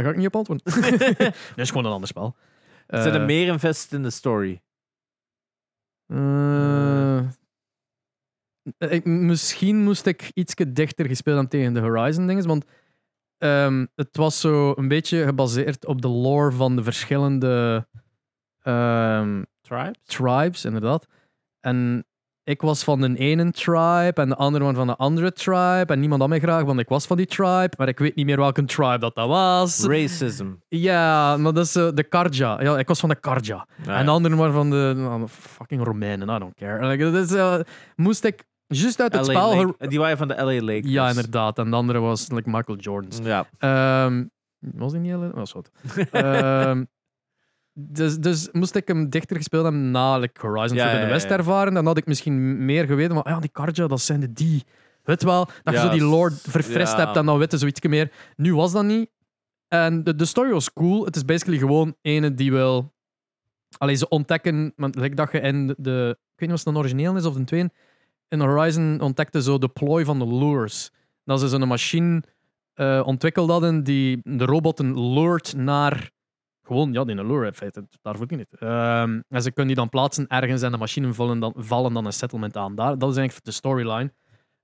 ga ik niet op antwoorden. Dat is gewoon een ander spel. Ze zijn Eh, er meer invested in de story. eh, ik- misschien moest ik iets dichter gespeeld hebben tegen de Horizon dingen, want ehm, het was zo een beetje gebaseerd op de lore van de verschillende ehm, Tribes? tribes, inderdaad. En ik was van de ene tribe en de andere one van de andere tribe. En niemand had mij graag, want ik was van die tribe. Maar ik weet niet meer welke tribe dat, dat was. Racism. Ja, maar dat is eh, de Karja. Ja, ik was van de Karja. Ja. En de andere waren van de nou, fucking Romeinen. I don't care. Like, eh, moest ik juist uit het LA spel... Lake- Die waren van de LA Lakers. Ja, inderdaad. En de andere was like, Michael Jordan's. Ja. Ehm, was die niet alleen? Was wat. Ehm, dus, dus moest ik hem dichter gespeeld hebben na like, Horizon Ja, Forbidden ja, West ervaren, dan had ik misschien meer geweten. Maar ja, die Karja, dat zijn de die. Weet wel, dat je zo die lore verfrist hebt en dan weet je zoiets meer. Nu was dat niet. En de, de story was cool. Het is basically gewoon ene die wil... Allee, ze ontdekken... Want like dat je in de, de... Ik weet niet of het een origineel is of een tweede. In Horizon ontdekte zo de plooi van de lures. Dat ze zo'n machine eh, ontwikkeld hadden die de robotten lured naar... Gewoon, ja, die een lure in feite. Daarvoor niet. Ehm, en ze kunnen die dan plaatsen ergens en de machine vallen dan, vallen dan een settlement aan. Daar, dat is eigenlijk de storyline.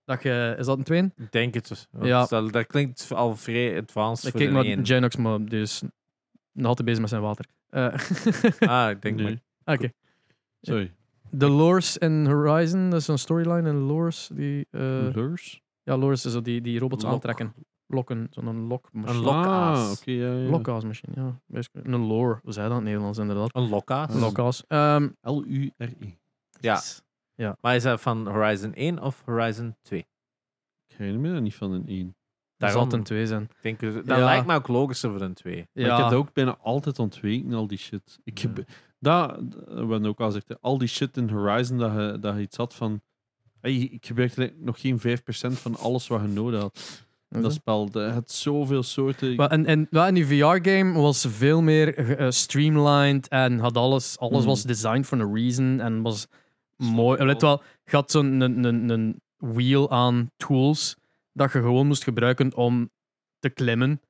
Dat je, is dat een tweede? Ik denk het. dus. Ja. Dat, dat klinkt al vrij advanced Ik voor de naar. Genox, maar is nog altijd bezig met zijn water. Eh, Ah, ik denk Nee. maar. Oké. Sorry. De lures in Horizon, dat is een storyline in lures. Die, eh, Lures? ja, lures is zo die, die robots Lok. aantrekken. Lokken, zo'n lokmachine. Een lokaas. Ah, oké, ja, ja. Lokkaasmachine, ja. basically. Een lore, hoe zei dat in het Nederlands inderdaad? Een lokaas. Een Lokkaas. Ehm, L-U-R-E. Ja. Ja. Maar is dat van Horizon 1 of Horizon 2? Ik herinner me dat niet van een 1. dat zal het een twee zijn. Ik denk, dat Ja. lijkt me ook logischer voor een 2. Maar ik heb dat ook bijna altijd ontweken, al die shit. Ik heb, dat, we hebben ook al gezegd, hè, al die shit in Horizon, dat je, dat je iets had van... Hey, ik gebruikte nog geen 5% van alles wat je nodig had. In dat spel. De- Het zoveel soorten... Maar en, en, ja, en die VR-game was veel meer eh, streamlined en had alles, alles was designed for a reason en was mooi. Let wel, je had zo'n een, een, een wheel aan tools dat je gewoon moest gebruiken om te klimmen.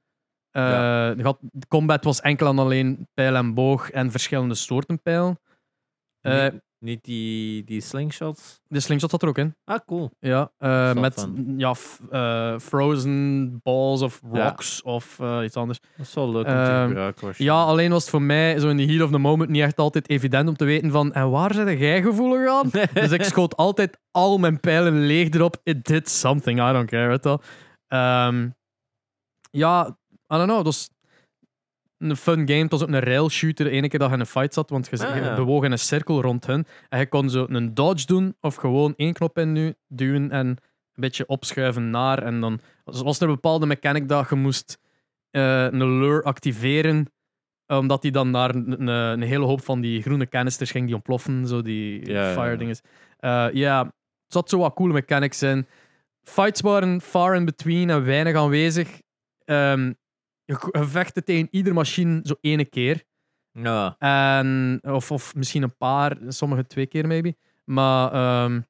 Eh, Ja. had- de combat was enkel en alleen pijl en boog en verschillende soorten pijl. Eh, niet die, die slingshots? de slingshot zat er ook in. Ah, cool. Ja, eh, met van. ja, f- eh, frozen balls of Ja. rocks of eh, iets anders. Dat is wel leuk om te Ehm, gebruiken. Ja, alleen was het voor mij zo in the heat of the moment niet echt altijd evident om te weten van en waar zijn jij gevoelig aan? dus ik schoot altijd al mijn pijlen leeg erop. It did something, I don't care. Weet. Ehm, ja, I don't know. Was een fun game. Het was ook een rail shooter. De ene keer dat je in een fight zat, want je, Ah, je ja. bewoog in een cirkel rond hen. En je kon zo een dodge doen of gewoon één knop in nu duwen en een beetje opschuiven naar. En dan was er een bepaalde mechanic dat je moest eh, een lure activeren omdat die dan naar een, een, een hele hoop van die groene canisters ging die ontploffen, zo die Ja, fire ja. dinges. Eh, Ja, het zat zo wat coole mechanics in. Fights waren far in between en weinig aanwezig. Ehm je, vechten tegen ieder machine zo ene keer. Ja. En, of, of misschien een paar, sommige twee keer maybe. Maar ehm,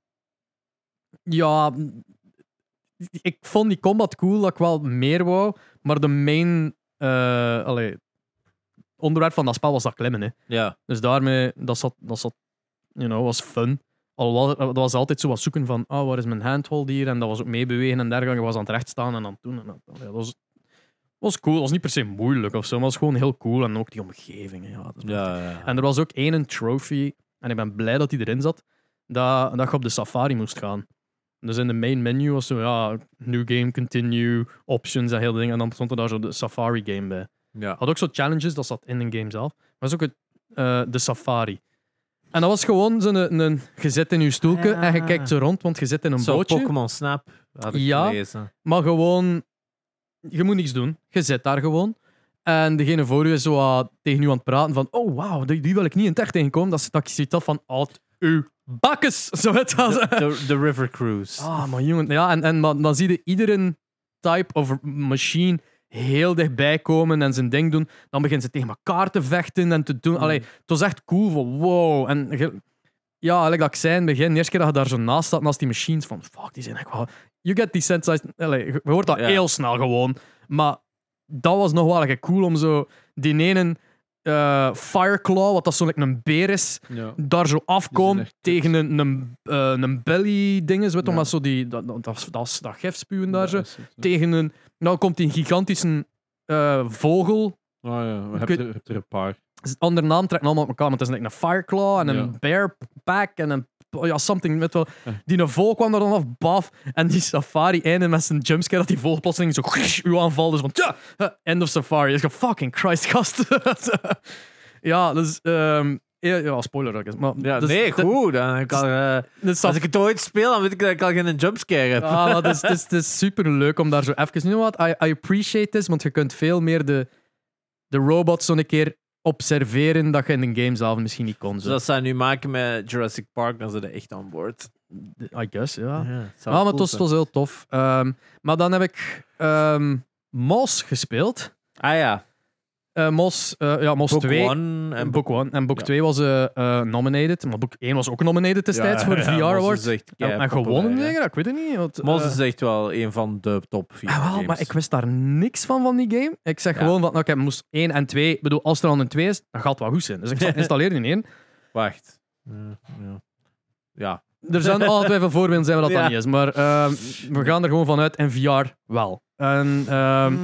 ja, ik vond die combat cool, dat ik wel meer wou. Maar de main eh, allee, onderwerp van dat spel was dat klimmen. Hè. ja. Dus daarmee, dat zat, dat zat you know, was fun. Al was, dat was altijd zo wat zoeken van, oh, waar is mijn handhold hier? En dat was ook meebewegen en dergelijke. Ik was aan het recht staan en aan het doen. En dat was, was cool. Dat was niet per se moeilijk of zo, maar het was gewoon heel cool. En ook die omgeving. Ja, dat is Ja, ja. en er was ook één trophy, en ik ben blij dat die erin zat, dat, dat je op de safari moest gaan. Dus in de main menu was zo, ja, new game, continue, options en heel dingen. En dan stond er daar zo de safari game bij. ja. Had ook zo challenges, dat zat in een game zelf. Maar was ook het, eh, de safari. En dat was gewoon zo'n, een, een, je zit in je stoeltje Ja. en je kijkt zo rond, want je zit in een Zo bootje. Pokémon Snap had ik Ja. gelezen. Maar gewoon, je moet niks doen. Je zit daar gewoon. En degene voor u is zo tegen u aan het praten van oh wauw, die, die wil ik niet in het echt tegenkomen. Dat, is- dat je ziet dat van uit uw bakkes. Zo het was. De, de River Cruise. Ah, maar jongen. Ja, en, en maar, dan zie je iedere type of machine heel dichtbij komen en zijn ding doen. Dan beginnen ze tegen elkaar te vechten en te doen. Allee, het was echt cool van wow. En je- ja, like dat ik zei in het begin, de eerste keer dat je daar zo naast staat, naast die machines, van fuck, die zijn echt wel... You get desensitized. Allee, je hoort dat Ja. heel snel gewoon. Maar dat was nog wel echt cool om zo die ene eh, Fireclaw, wat dat zo like een beer is, Ja. daar zo afkomt echt tegen een, een, eh, een belly dinges, weet je, Ja. maar zo die, dat, dat, dat, dat, dat gif spuwen daar zo. Is. Tegen een, nou komt die een gigantische eh, vogel. Oh ja, je hebt weet- er, je hebt er een paar. Andere naam trekken allemaal op elkaar, want het is like een Fireclaw en een Ja. Bear Pack en een ja, something met wel. Die een vogel kwam er dan af, baf. En die safari einde met zijn jumpscare dat die vogel plotseling zo u aanvalt. Dus van, ja, eh, end of safari. Is fucking Christ, gast. ja, dus, ehm, ja, spoiler. dat is, Maar, Ja, dus, nee, goed. Dan kan, eh, dus als ik het ooit speel, dan weet ik dat ik al geen jumpscare heb. Ah, het, is, het, is, het is super leuk om daar zo even. You know what? I, I appreciate this, want je kunt veel meer de, de robots zo'n keer observeren dat je in een game zelf misschien niet kon. Dus Zo. dat ze nu maken met Jurassic Park, dan zijn ze echt aan boord. I guess, ja. Ja, Ah, maar het was, het was heel tof. Ehm, maar dan heb ik Mos gespeeld. Ah ja, Eh, Mos, eh, ja, Mos Book 2. One en En book 1. En book Ja. 2 was eh, eh, nominated. Maar book 1 was ook nominated destijds Ja, voor de VR Mos Awards. En, en gewonnen, zeker? Ik weet het niet. Want, Mos is echt wel een van de top 4 Ah, wel, games. maar ik wist daar niks van van die game. Ik zeg gewoon van, oké, moest 1 en 2. Ik bedoel, als er dan een 2 is, dan gaat het wel goed zijn. Dus ik zal installeren in 1. Wacht. Ja. Er zijn altijd veel voorbeelden zijn waar dat, Ja. dat niet is. Maar ehm, we gaan er gewoon vanuit in VR wel. En, ehm,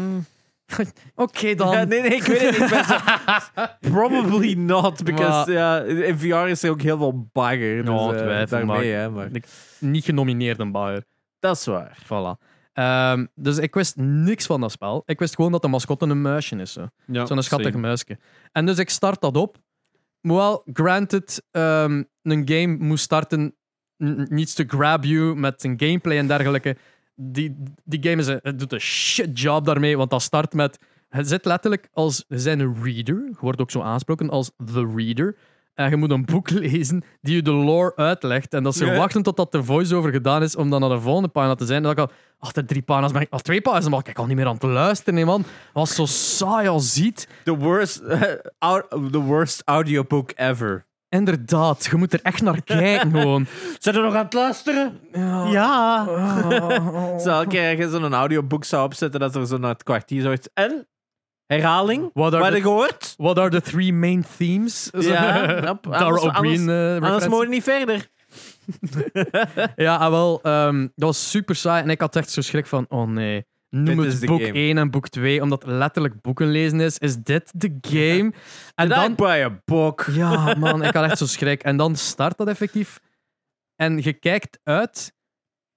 oké dan. Ja, nee, nee, ik weet het niet. Ik ben zo- Probably not, because ja, in VR is er ook heel veel bagger. Dus, eh, daarmee, maar- hè, maar Ik- Niet genomineerd een Bayer. dat is waar. Voilà. Ehm, dus ik wist niks van dat spel. Ik wist gewoon dat de mascotte een muisje is. Zo. Ja, Zo'n schattig same. muisje. En dus ik start dat op. Maar wel, granted, ehm, een game moest starten n- needs to grab you met een gameplay en dergelijke. Die, die game is een, het doet een shit job daarmee, want dat start met... Het zit letterlijk als... Een reader, je wordt ook zo aangesproken als the reader. En je moet een boek lezen die je de lore uitlegt. En dat ze Ja. wachten totdat de voice-over gedaan is om dan naar de volgende pagina te zijn. En dan ik al, achter drie pagina's ben ik... Al twee pagina's ben ik al niet meer aan het luisteren, nee, man. Was zo saai als ziet. The worst, out, the worst audiobook ever. Inderdaad, je moet er echt naar kijken gewoon. Zijn er nog aan het luisteren? Ja. Ja. Oh. Zo, elke keer als je zo'n audioboek zou opzetten, dat er zo naar het kwartier zoiets... En? Herhaling? Wat heb je gehoord? What are the three main themes? Ja, yep. Dara Anders- O'Brien eh, Anders referentie. mogen we niet verder. Ja, ah, wel, ehm, dat was super saai. En ik had echt zo schrik van, oh nee, noem Dit het boek game. 1 en boek 2, omdat letterlijk boeken lezen is. Is dit de game? En Did dan... buy a book? Ja, man, ik had echt zo schrik. En dan start dat effectief. En je kijkt uit,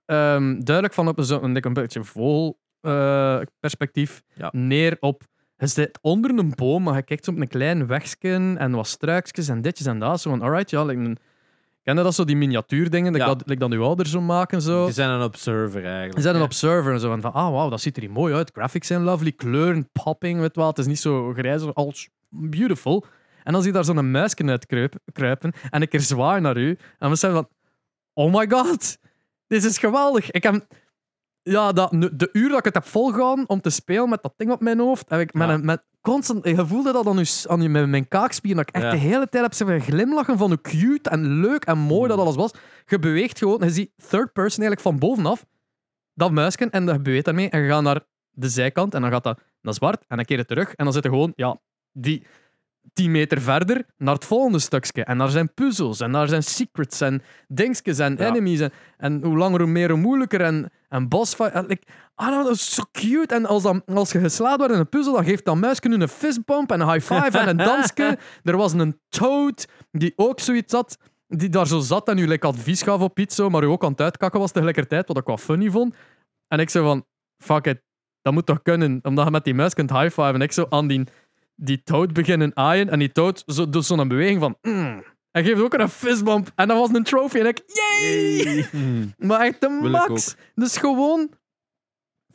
ehm, duidelijk van op een, zo- een, een beetje vol eh, perspectief, Ja. neer op. Je zit onder een boom, maar je kijkt zo op een klein wegje en wat struikjes en ditjes en dat. Zo van, alright, ja, like een, ken je dat zo, die miniatuurdingen, Ja. dat, like dat uw ouders zo maken, zo. Je bent een observer eigenlijk. Je bent een observer en zo van, van ah, wauw, dat ziet er hier mooi uit. Graphics zijn lovely, kleuren, popping, weet wel. Het is niet zo grijs als beautiful. En dan zie je daar zo'n muisje uit kruip- kruipen en ik keer zwaar naar u. En we zijn van, oh my god, dit is geweldig. Ik heb, ja, dat, de uur dat ik het heb volgehouden om te spelen met dat ding op mijn hoofd, heb ik met Ja. een, met constant, je voelde dat aan, je, aan je, met mijn kaakspieren, dat ik echt Ja. de hele tijd heb zitten glimlachen van hoe cute en leuk en mooi dat alles was. Je beweegt gewoon, je ziet third person eigenlijk van bovenaf, dat muisje, en je beweegt daarmee en je gaat naar de zijkant en dan gaat dat naar zwart en dan keer je terug en dan zit je gewoon, ja, die 10 meter verder naar het volgende stukje. En daar zijn puzzels en daar zijn secrets en dingetjes en Ja. enemies. En, en hoe langer, hoe meer, hoe moeilijker. En, en boss fight. En, like, ah, dat is zo cute. En als, dan, als je geslaagd wordt in een puzzel, dan geeft dat muisje nu een fistbump en een high five en een dansje. Er was een toad die ook zoiets had. Die daar zo zat en u like, advies gaf op iets, zo, maar u ook aan het uitkakken was tegelijkertijd, wat ik wel funny vond. En ik zei van, fuck it, dat moet toch kunnen, omdat je met die muis kunt high five. En ik zo aan die, die toad beginnen aaien en die toad zo, doet zo'n beweging van, mm. En geeft ook een fistbump. En dat was een trophy. En ik, yay! Maar echt de Wil max. Dus gewoon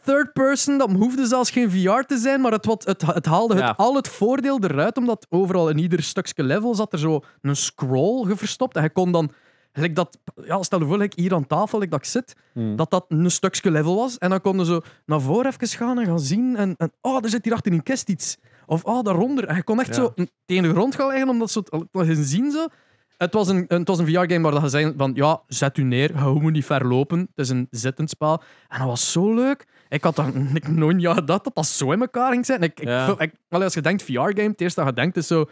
third person. Dat hoefde zelfs geen VR te zijn, maar het, wat, het, het haalde het, al het voordeel eruit, omdat overal in ieder stukje level zat er zo een scroll geverstopt. En je kon dan, gelijk dat, ja, stel je voor, like hier aan tafel, like dat ik zit, Hmm. dat dat een stukje level was. En dan konden zo naar voren even gaan en gaan zien. En, en oh, er zit hier achter in kist iets. Of oh, daaronder. En je kon echt Ja. zo tegen de grond gaan leggen, omdat ze het zien zo. Het was een, het was een VR-game waar dat je zei van ja, zet u neer, je moet niet ver lopen. Het is een zittend spel. En dat was zo leuk. Ik had dan ik nooit niet gedacht dat dat zo in elkaar ging zijn. Ik, ik, Ja. ik- als je denkt VR-game, het eerste dat je denkt is zo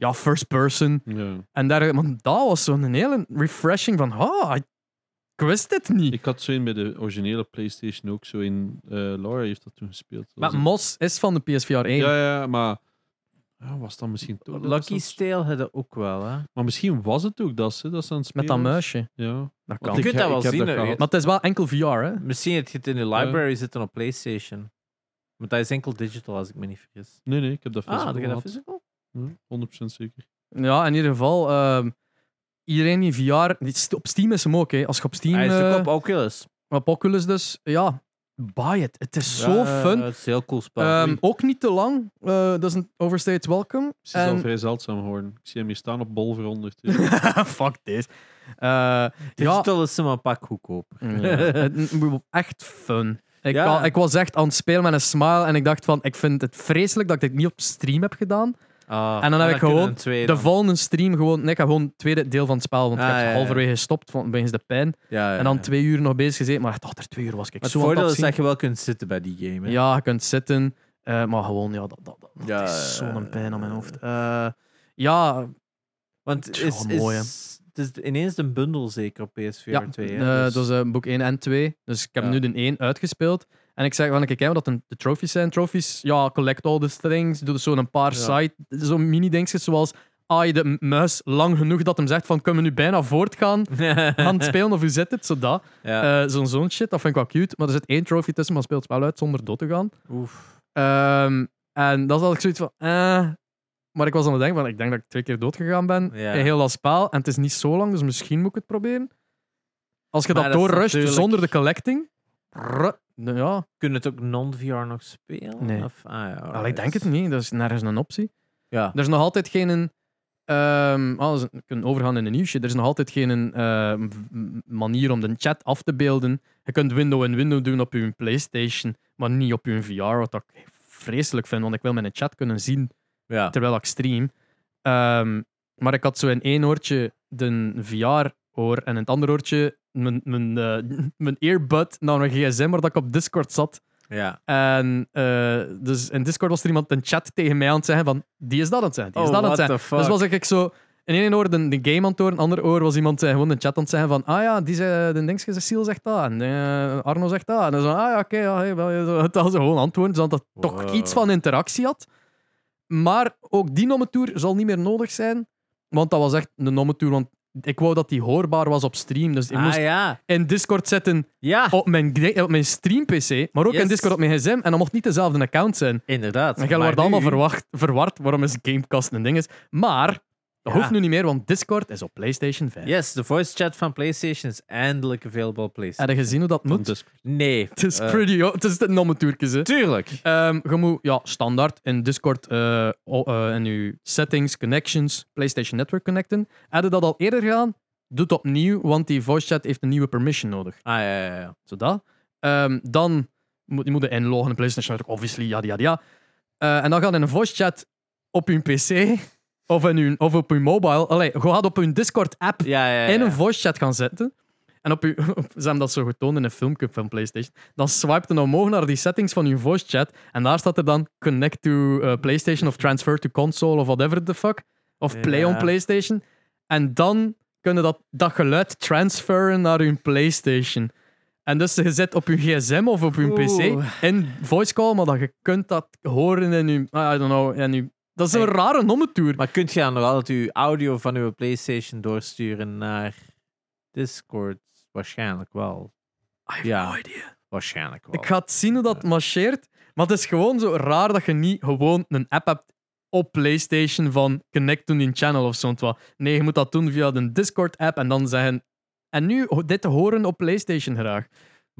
ja, first person. Ja. En daar, dat was zo'n hele refreshing van ah, ik ik wist dit niet. Ik had zo een bij de originele PlayStation ook zo in. eh Laura heeft dat toen gespeeld. Dat Maar Mos is van de PSVR 1. Ja, ja, maar. Ja, was dat misschien toch? Lucky Stale hadden ook wel, hè? Maar misschien was het ook dat ze, dat ze aan het Met spelen dat muisje. Ja. Dat kan. Je kunt dat wel heb zien. Maar het is wel enkel VR, hè? Misschien heb je het in de library zitten op PlayStation. Maar dat is enkel digital, als ik me niet vergis. Nee, nee, ik heb dat Ah, physical had je dat physical? Ja, 100% zeker. Ja, in ieder geval. ehm, iedereen die VR... die Op Steam is hem ook, hè. Als je op Steam... Hij is eh, ook op Oculus. op Oculus dus, ja, buy it. Het is zo Ja, fun. Het is een heel cool spel. Ehm, ook niet te lang. eh doesn't overstay its welcome. Het is al vrij zeldzaam geworden. Ik zie hem hier staan op bol voor 100. ja. Fuck this. Eh, ja, Digital is maar een pak goedkoper. Ja, het- echt fun. Ik, Ja. ik was echt aan het spelen met een smile en ik dacht van, ik vind het vreselijk dat ik dit niet op stream heb gedaan. Ah, En dan heb ik gewoon De volgende stream gewoon, nee, ik heb gewoon het tweede deel van het spel, want ik Ah, heb ja, ja. halverwege gestopt van, wegens de pijn. Ja, ja, En dan ja. twee uur nog bezig gezeten, maar echt achter twee uur was ik Maar zo het aan voordeel is afzien. dat je wel kunt zitten bij die game. Hè? Ja, je kunt zitten, eh, maar gewoon, ja, dat, dat, dat, dat Ja, is ja, zo'n pijn aan mijn ja. hoofd. Eh, ja, Want het Tja, is, mooi, hè. is, het is ineens een bundel zeker op PSVR ja 2. eh, Hè? Dus- dat is eh, boek 1 en 2. Dus ik heb Ja. nu de 1 uitgespeeld. En ik zeg, van, ik kijken wat dat de trophies zijn. Trophies, ja, collect all the things. Doe dus zo'n paar Ja. side, zo'n mini-dingetjes zoals ah, je de muis lang genoeg dat hem zegt van kunnen we nu bijna voortgaan aan het spelen of hoe zit het, zodat. ja. Eh, zo'n zo'n shit, dat vind ik wel cute. Maar er zit één trophy tussen, maar speelt het spel uit zonder dood te gaan. Oef. Ehm, en dat is altijd zoiets van, eh. Maar ik was aan het denken van, ik denk dat ik twee keer dood gegaan ben Ja. in heel dat spel. En het is niet zo lang, dus misschien moet ik het proberen. Als je Maar dat natuurlijk- zonder de collecting. Nou ja, Kun je het ook non-VR nog spelen? Nee. Of, ah, ja, Wel, ik denk het niet. Dat is nergens een optie. Ja. Er is nog altijd geen. ehm oh, we kunnen overgaan in een nieuwsje. Er is nog altijd geen m- manier om de chat af te beelden. Je kunt window in window doen op je PlayStation, maar niet op je VR. Wat ik vreselijk vind, want ik wil mijn chat kunnen zien Ja. terwijl ik stream. Ehm, maar ik had zo in één oortje de VR-oor en in het andere oortje mijn, mijn, eh, mijn earbud naar mijn gsm, waar dat ik op Discord zat. ja. En eh, dus in Discord was er iemand een chat tegen mij aan het zeggen van die is dat aan het zeggen, die is Oh, dat aan het zeggen. Dus was ik zo in één oor de, de game aan het horen, in het andere oor was iemand eh, gewoon de chat aan het zeggen van ah ja, die zei, de dingetje, Cecile zegt dat en Arno zegt dat. En dan zo, ah ja, oké, ja, hey, wel, ja, het was gewoon antwoorden, zodat dat toch iets van interactie had. Maar ook die nommetour zal niet meer nodig zijn, want dat was echt een nommetour, want ik wou dat die hoorbaar was op stream, dus ik Ah moest ja. in Discord zetten Ja, op mijn, op mijn stream-PC, maar ook in. Discord op mijn gsm. En dat mocht niet dezelfde account zijn. inderdaad. En Maar wordt allemaal verwacht, verward waarom is Gamecast een ding is. Maar dat hoeft nu niet meer, want Discord is op PlayStation 5. Yes, de voice chat van PlayStation is eindelijk available op PlayStation. Heb je gezien hoe dat moet? Nee. Het is eh, pretty... Het is een nommetourtjes, hè. Tuurlijk. Ehm, je moet ja, standaard in Discord o- eh, in je settings, connections, PlayStation Network connecten. Had je dat al eerder gedaan? Doe het opnieuw, want die voice chat heeft een nieuwe permission nodig. Ah ja, ja, ja. Zodat. Ehm, dan moet je moet inloggen in PlayStation Network, obviously, ja, ja, ja. En dan gaat in een voice chat op je PC of, in uw, of op je mobile. Allee, gaat op je Discord-app Ja, ja, ja. in een voice chat gaan zetten. En op je, ze hebben dat zo getoond in een filmpje van PlayStation. Dan swipe je omhoog naar die settings van je voice chat. En daar staat er dan connect to eh, PlayStation of transfer to console of whatever the fuck. Of play on PlayStation. En dan kunnen dat, dat geluid transferen naar je PlayStation. En dus je zit op je gsm of op je Oeh. PC in voice call, maar dat je kunt dat horen in je. I don't know. In je dat is een Hey. rare nommetour. Maar kunt je dan nog altijd uw audio van uw PlayStation doorsturen naar Discord? Waarschijnlijk wel. I have Ja. no idea. Waarschijnlijk wel. Ik ga het zien hoe dat marcheert. Maar het is gewoon zo raar dat je niet gewoon een app hebt op PlayStation van connect to die channel of zo'n. Nee, je moet dat doen via de Discord-app en dan zeggen. En nu dit horen op PlayStation graag.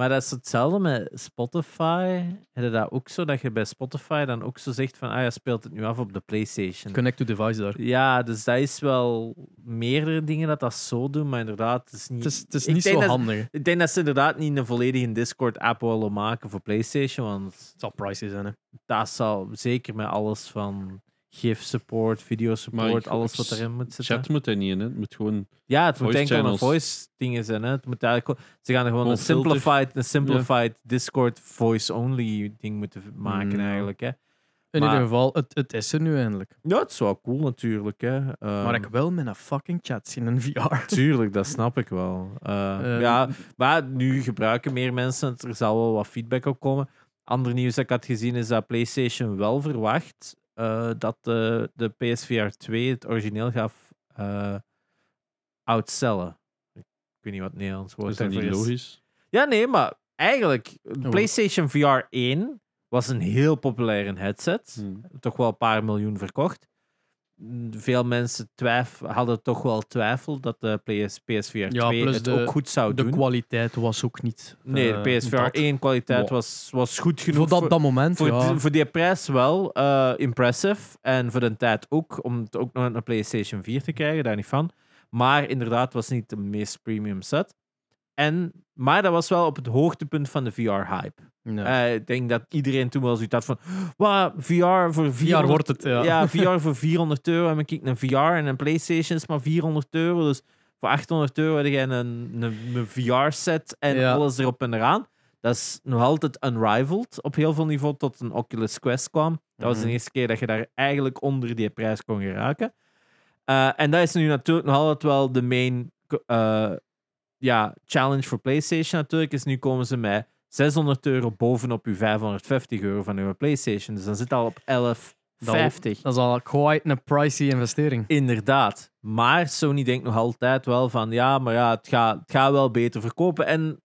Maar dat is hetzelfde met Spotify. Heb je dat ook zo, dat je bij Spotify dan ook zo zegt van, ah, je speelt het nu af op de PlayStation. Connect to device daar. Ja, dus dat is wel meerdere dingen dat dat zo doen, maar inderdaad, het is niet... Het is, het is Ik niet zo dat- handig. Ik denk dat ze inderdaad niet een volledige Discord-app willen maken voor PlayStation, want Het zal pricey zijn. Hè. dat zal zeker met alles van GIF-support, video-support, Maar alles wat erin moet zitten. Chat moet er niet in, hè. het moet gewoon... Ja, het moet Voice enkel een channels. voice-dingen zijn. Hè. Het moet eigenlijk, ze gaan er gewoon Gewoon een simplified, een simplified Discord voice-only ding moeten maken Mm, ja. eigenlijk. Hè. In Maar- ieder geval, het, het is er nu eindelijk. Ja, het is wel cool natuurlijk. Hè. Ehm, maar ik wil met een fucking chat zien in VR. Tuurlijk, dat snap ik wel. Eh, Eh, ja, maar nu gebruiken meer mensen. Er zal wel wat feedback op komen. Ander nieuws dat ik had gezien is dat PlayStation wel verwacht eh, dat de, de PSVR 2 het origineel eh outcellen. Ik weet niet wat het Nederlands woord Is dat niet is. logisch? Ja, nee, maar eigenlijk, Oh. PlayStation VR 1 was een heel populaire headset. Hm. Toch wel een paar miljoen verkocht. Veel mensen twijf, hadden toch wel twijfel dat de PS, PSVR 2 plus het de- ook goed zou De doen. kwaliteit was ook niet. Nee, eh, de PSVR dat. 1 kwaliteit Wow. was, was goed genoeg. Voor dat, dat moment, voor, ja. voor die prijs wel eh, impressive. En voor de tijd ook, om het ook nog een PlayStation 4 te krijgen, daar niet van. Maar inderdaad, was niet de meest premium set. En, maar dat was wel op het hoogtepunt van de VR-hype. Eh, ik denk dat iedereen toen wel zoiets had van... Wow, VR voor 400... VR wordt het, ja. Ja, VR voor 400 euro. En dan kijk een VR en een PlayStation is maar 400 euro. Dus voor 800 euro heb je een, een, een VR-set en Ja. alles erop en eraan. Dat is nog altijd unrivaled op heel veel niveau tot een Oculus Quest kwam. Dat was de Mhm. eerste keer dat je daar eigenlijk onder die prijs kon geraken. Eh, en dat is nu natuurlijk nog altijd wel de main eh, ja, challenge voor PlayStation natuurlijk. Is nu komen ze met 600 euro bovenop je 550 euro van uw PlayStation. Dus dan zit al op 1150. Dat is al quite een pricey investering. Inderdaad. Maar Sony denkt nog altijd wel van ja, maar ja, het gaat, het gaat wel beter verkopen. En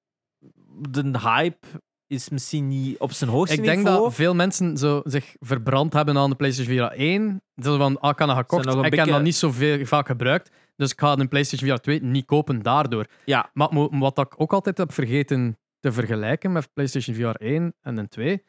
de hype is misschien niet op zijn hoogste Ik denk niveau. dat veel mensen zo zich verbrand hebben aan de PlayStation VR 1. Zo van, ah, ik heb dat gekocht, ik een heb dat niet zo veel, vaak gebruikt. Dus ik ga de PlayStation VR 2 niet kopen daardoor. Ja. Maar wat ik ook altijd heb vergeten te vergelijken met PlayStation VR 1 en een 2,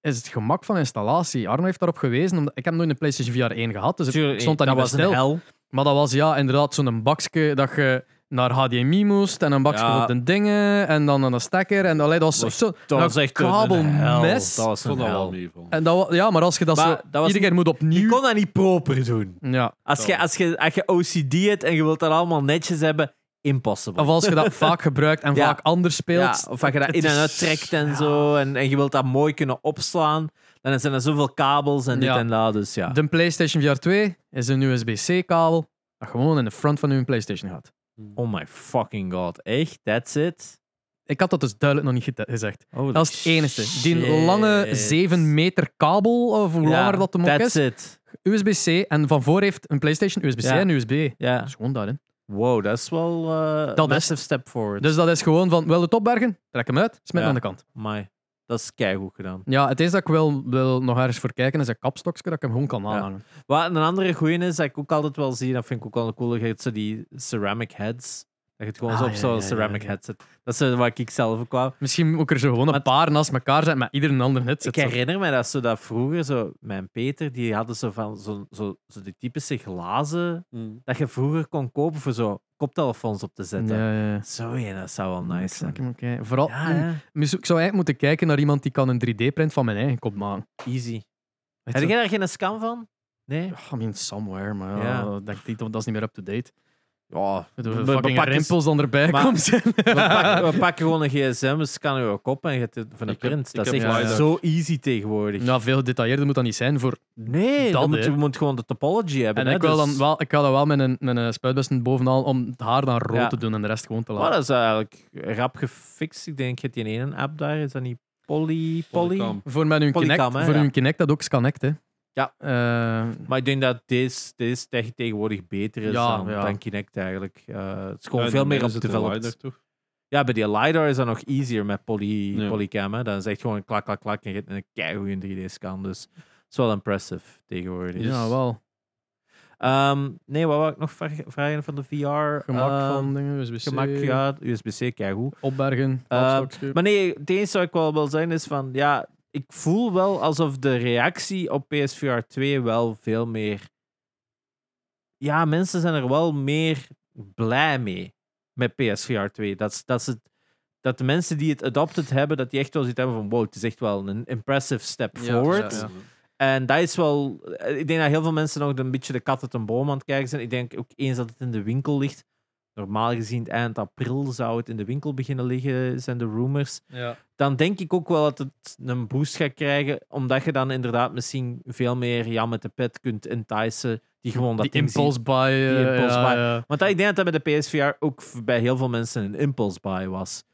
is het gemak van installatie. Arno heeft daarop gewezen, omdat ik heb nooit een PlayStation VR 1 gehad, dus ik stond daar dat niet was bij een stil. hel. Maar dat was ja, inderdaad zo'n bakje dat je naar HDMI moest en een bakje Ja. voor de dingen en dan een stekker. En allee, dat was zo Dat was echt kabelmes. Dat was een hel. En dat, ja, maar als je dat Maar zo dat was iedere keer moet Je opnieuw... kon dat niet proper doen. Ja. Als je, als, je, als je OCD hebt en je wilt dat allemaal netjes hebben, impossible. Of als je dat vaak gebruikt en Ja. vaak anders speelt. Ja, of als je dat in en is- uittrekt en zo, en, en je wilt dat mooi kunnen opslaan, dan zijn er zoveel kabels en dit en dat. Dus ja. De PlayStation VR 2 is een USB-C-kabel dat gewoon in de front van uw PlayStation gaat. Oh my fucking god. Echt? That's it? Ik had dat dus duidelijk nog niet gezegd. Holy Dat is het enige. Die lange 7 meter kabel, of hoe Ja, langer dat hem ook That's is. it. USB-C. En van voor heeft een PlayStation USB-C Ja. en USB. Ja. Dat is gewoon hè. Wow, dat is wel eh Dat is massive step forward. Dus dat is gewoon van, wil het opbergen? Trek hem uit, smet Ja. aan de kant. Amai. Dat is keigoed gedaan. Ja, het is dat ik wil, wil nog ergens voor kijken, is een kapstokje dat ik hem gewoon kan aanhangen. Wat een andere goeie is, dat ik ook altijd wel zie, dat vind ik ook wel een coole, zo die ceramic heads. Dat je het gewoon Ah, zo op ja, zo'n ja, ceramic ja. headset. Dat is wat ik zelf ook wou. Misschien moet ik er zo gewoon een Maar- paar naast elkaar zetten met ieder een ander headset. Ik herinner me dat zo dat vroeger, zo, mijn Peter, die hadden zo van zo, zo, zo die typische glazen Mm. dat je vroeger kon kopen voor zo koptelefoons op te zetten. Ja, ja, ja. Zo ja, dat zou wel nice zijn. Ik, oké. Vooral, Ja, mm, ik zou eigenlijk moeten kijken naar iemand die kan een 3D-print van mijn eigen kop maken. easy. Weet Heb je? jij daar geen scan van? Nee? I mean, somewhere, maar ja, dat is niet meer up-to-date. Ja, De fucking pakken- rimpels dan erbij Maar- komt. We pakken, we pakken gewoon een gsm, we scannen je kop en je hebt het van een print. dat is echt zo easy tegenwoordig. Nou, veel gedetailleerder moet dat niet zijn voor Nee, Dat, dan moet, je moet gewoon de topology hebben. En hè, ik, wil dus- dan wel, ik ga dat wel met een, met een spuitbussen bovenaan om het haar dan rood Ja. te doen en de rest gewoon te Maar laten. dat is eigenlijk rap gefixt. Ik denk, je hebt die ene app daar, is dat niet Poly? Poly? Voor mijn hun Polycam, Kinect, hè, voor ja. hun Kinect dat ook Sconnect, hè. Ja. Eh, Maar ik denk dat deze, deze tech tegenwoordig beter is Ja, dan, ja. dan Kinect eigenlijk. Eh, het is gewoon Ja, veel meer op developed. LiDAR, toch? Ja, bij die LiDAR is dat nog easier met poly, Ja. polycam. Hè. Dan is echt gewoon klak, klak, klak en je hebt een keigoede 3D-scan. Dus het is wel impressive tegenwoordig. ja, wel. Ehm, nee, wat wou ik nog vra- vragen van de VR? Gemak Ehm, van dingen, USB-C, Gemak, ja, USB-C, kijk hoe. opbergen, Eh, laadslokje. Maar nee, het enige wat ik wel wil zeggen is van, ja, ik voel wel alsof de reactie op PSVR 2 wel veel meer... Ja, mensen zijn er wel meer blij mee met PSVR 2. Dat, is- dat, het, dat de mensen die het adopted hebben, dat die echt wel zoiets hebben van, wow, het is echt wel een impressive step Ja, forward. ja, ja. En dat is wel... Ik denk dat heel veel mensen nog een beetje de kat uit een boom aan het kijken zijn. Ik denk ook eens dat het in de winkel ligt. Normaal gezien eind april zou het in de winkel beginnen liggen, zijn de rumors. Ja. Dan denk ik ook wel dat het een boost gaat krijgen, omdat je dan inderdaad misschien veel meer ja, met de pet kunt enticen die gewoon dat Die impulse buy. eh, Die impulse ja, buy. ja. Want dat, ik denk dat dat bij de PSVR ook bij heel veel mensen een impulse buy was.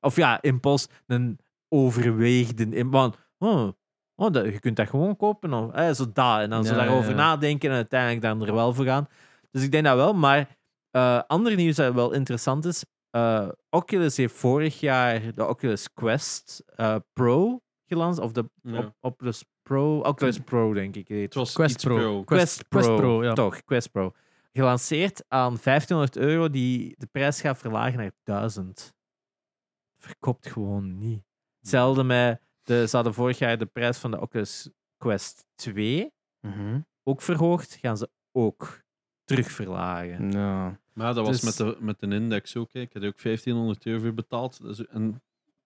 Of ja, impuls, een overweegde... Want, oh, oh, dat, je kunt dat gewoon kopen. Of, eh, zo dat. En dan zo daarover nadenken en uiteindelijk dan er wel voor gaan. Dus ik denk dat wel. Maar eh ander nieuws dat wel interessant is. eh, Oculus heeft vorig jaar de Oculus Quest eh, Pro gelanceerd. Of de Ja. op- Oculus Pro... Oculus Pro, denk ik. Het was Quest Pro. Quest, Quest Pro, Pro, ja. toch, Quest Pro. Gelanceerd aan 1500 euro, die de prijs gaat verlagen naar 1000. Verkoopt gewoon niet. Hetzelfde met, de, ze hadden vorig jaar de prijs van de Oculus Quest 2 Mhm. ook verhoogd, gaan ze ook terug verlagen. Ja. Maar dat was Dus- met, de, met een index ook. hè. Ik had er ook 1500 euro voor betaald. Dus, en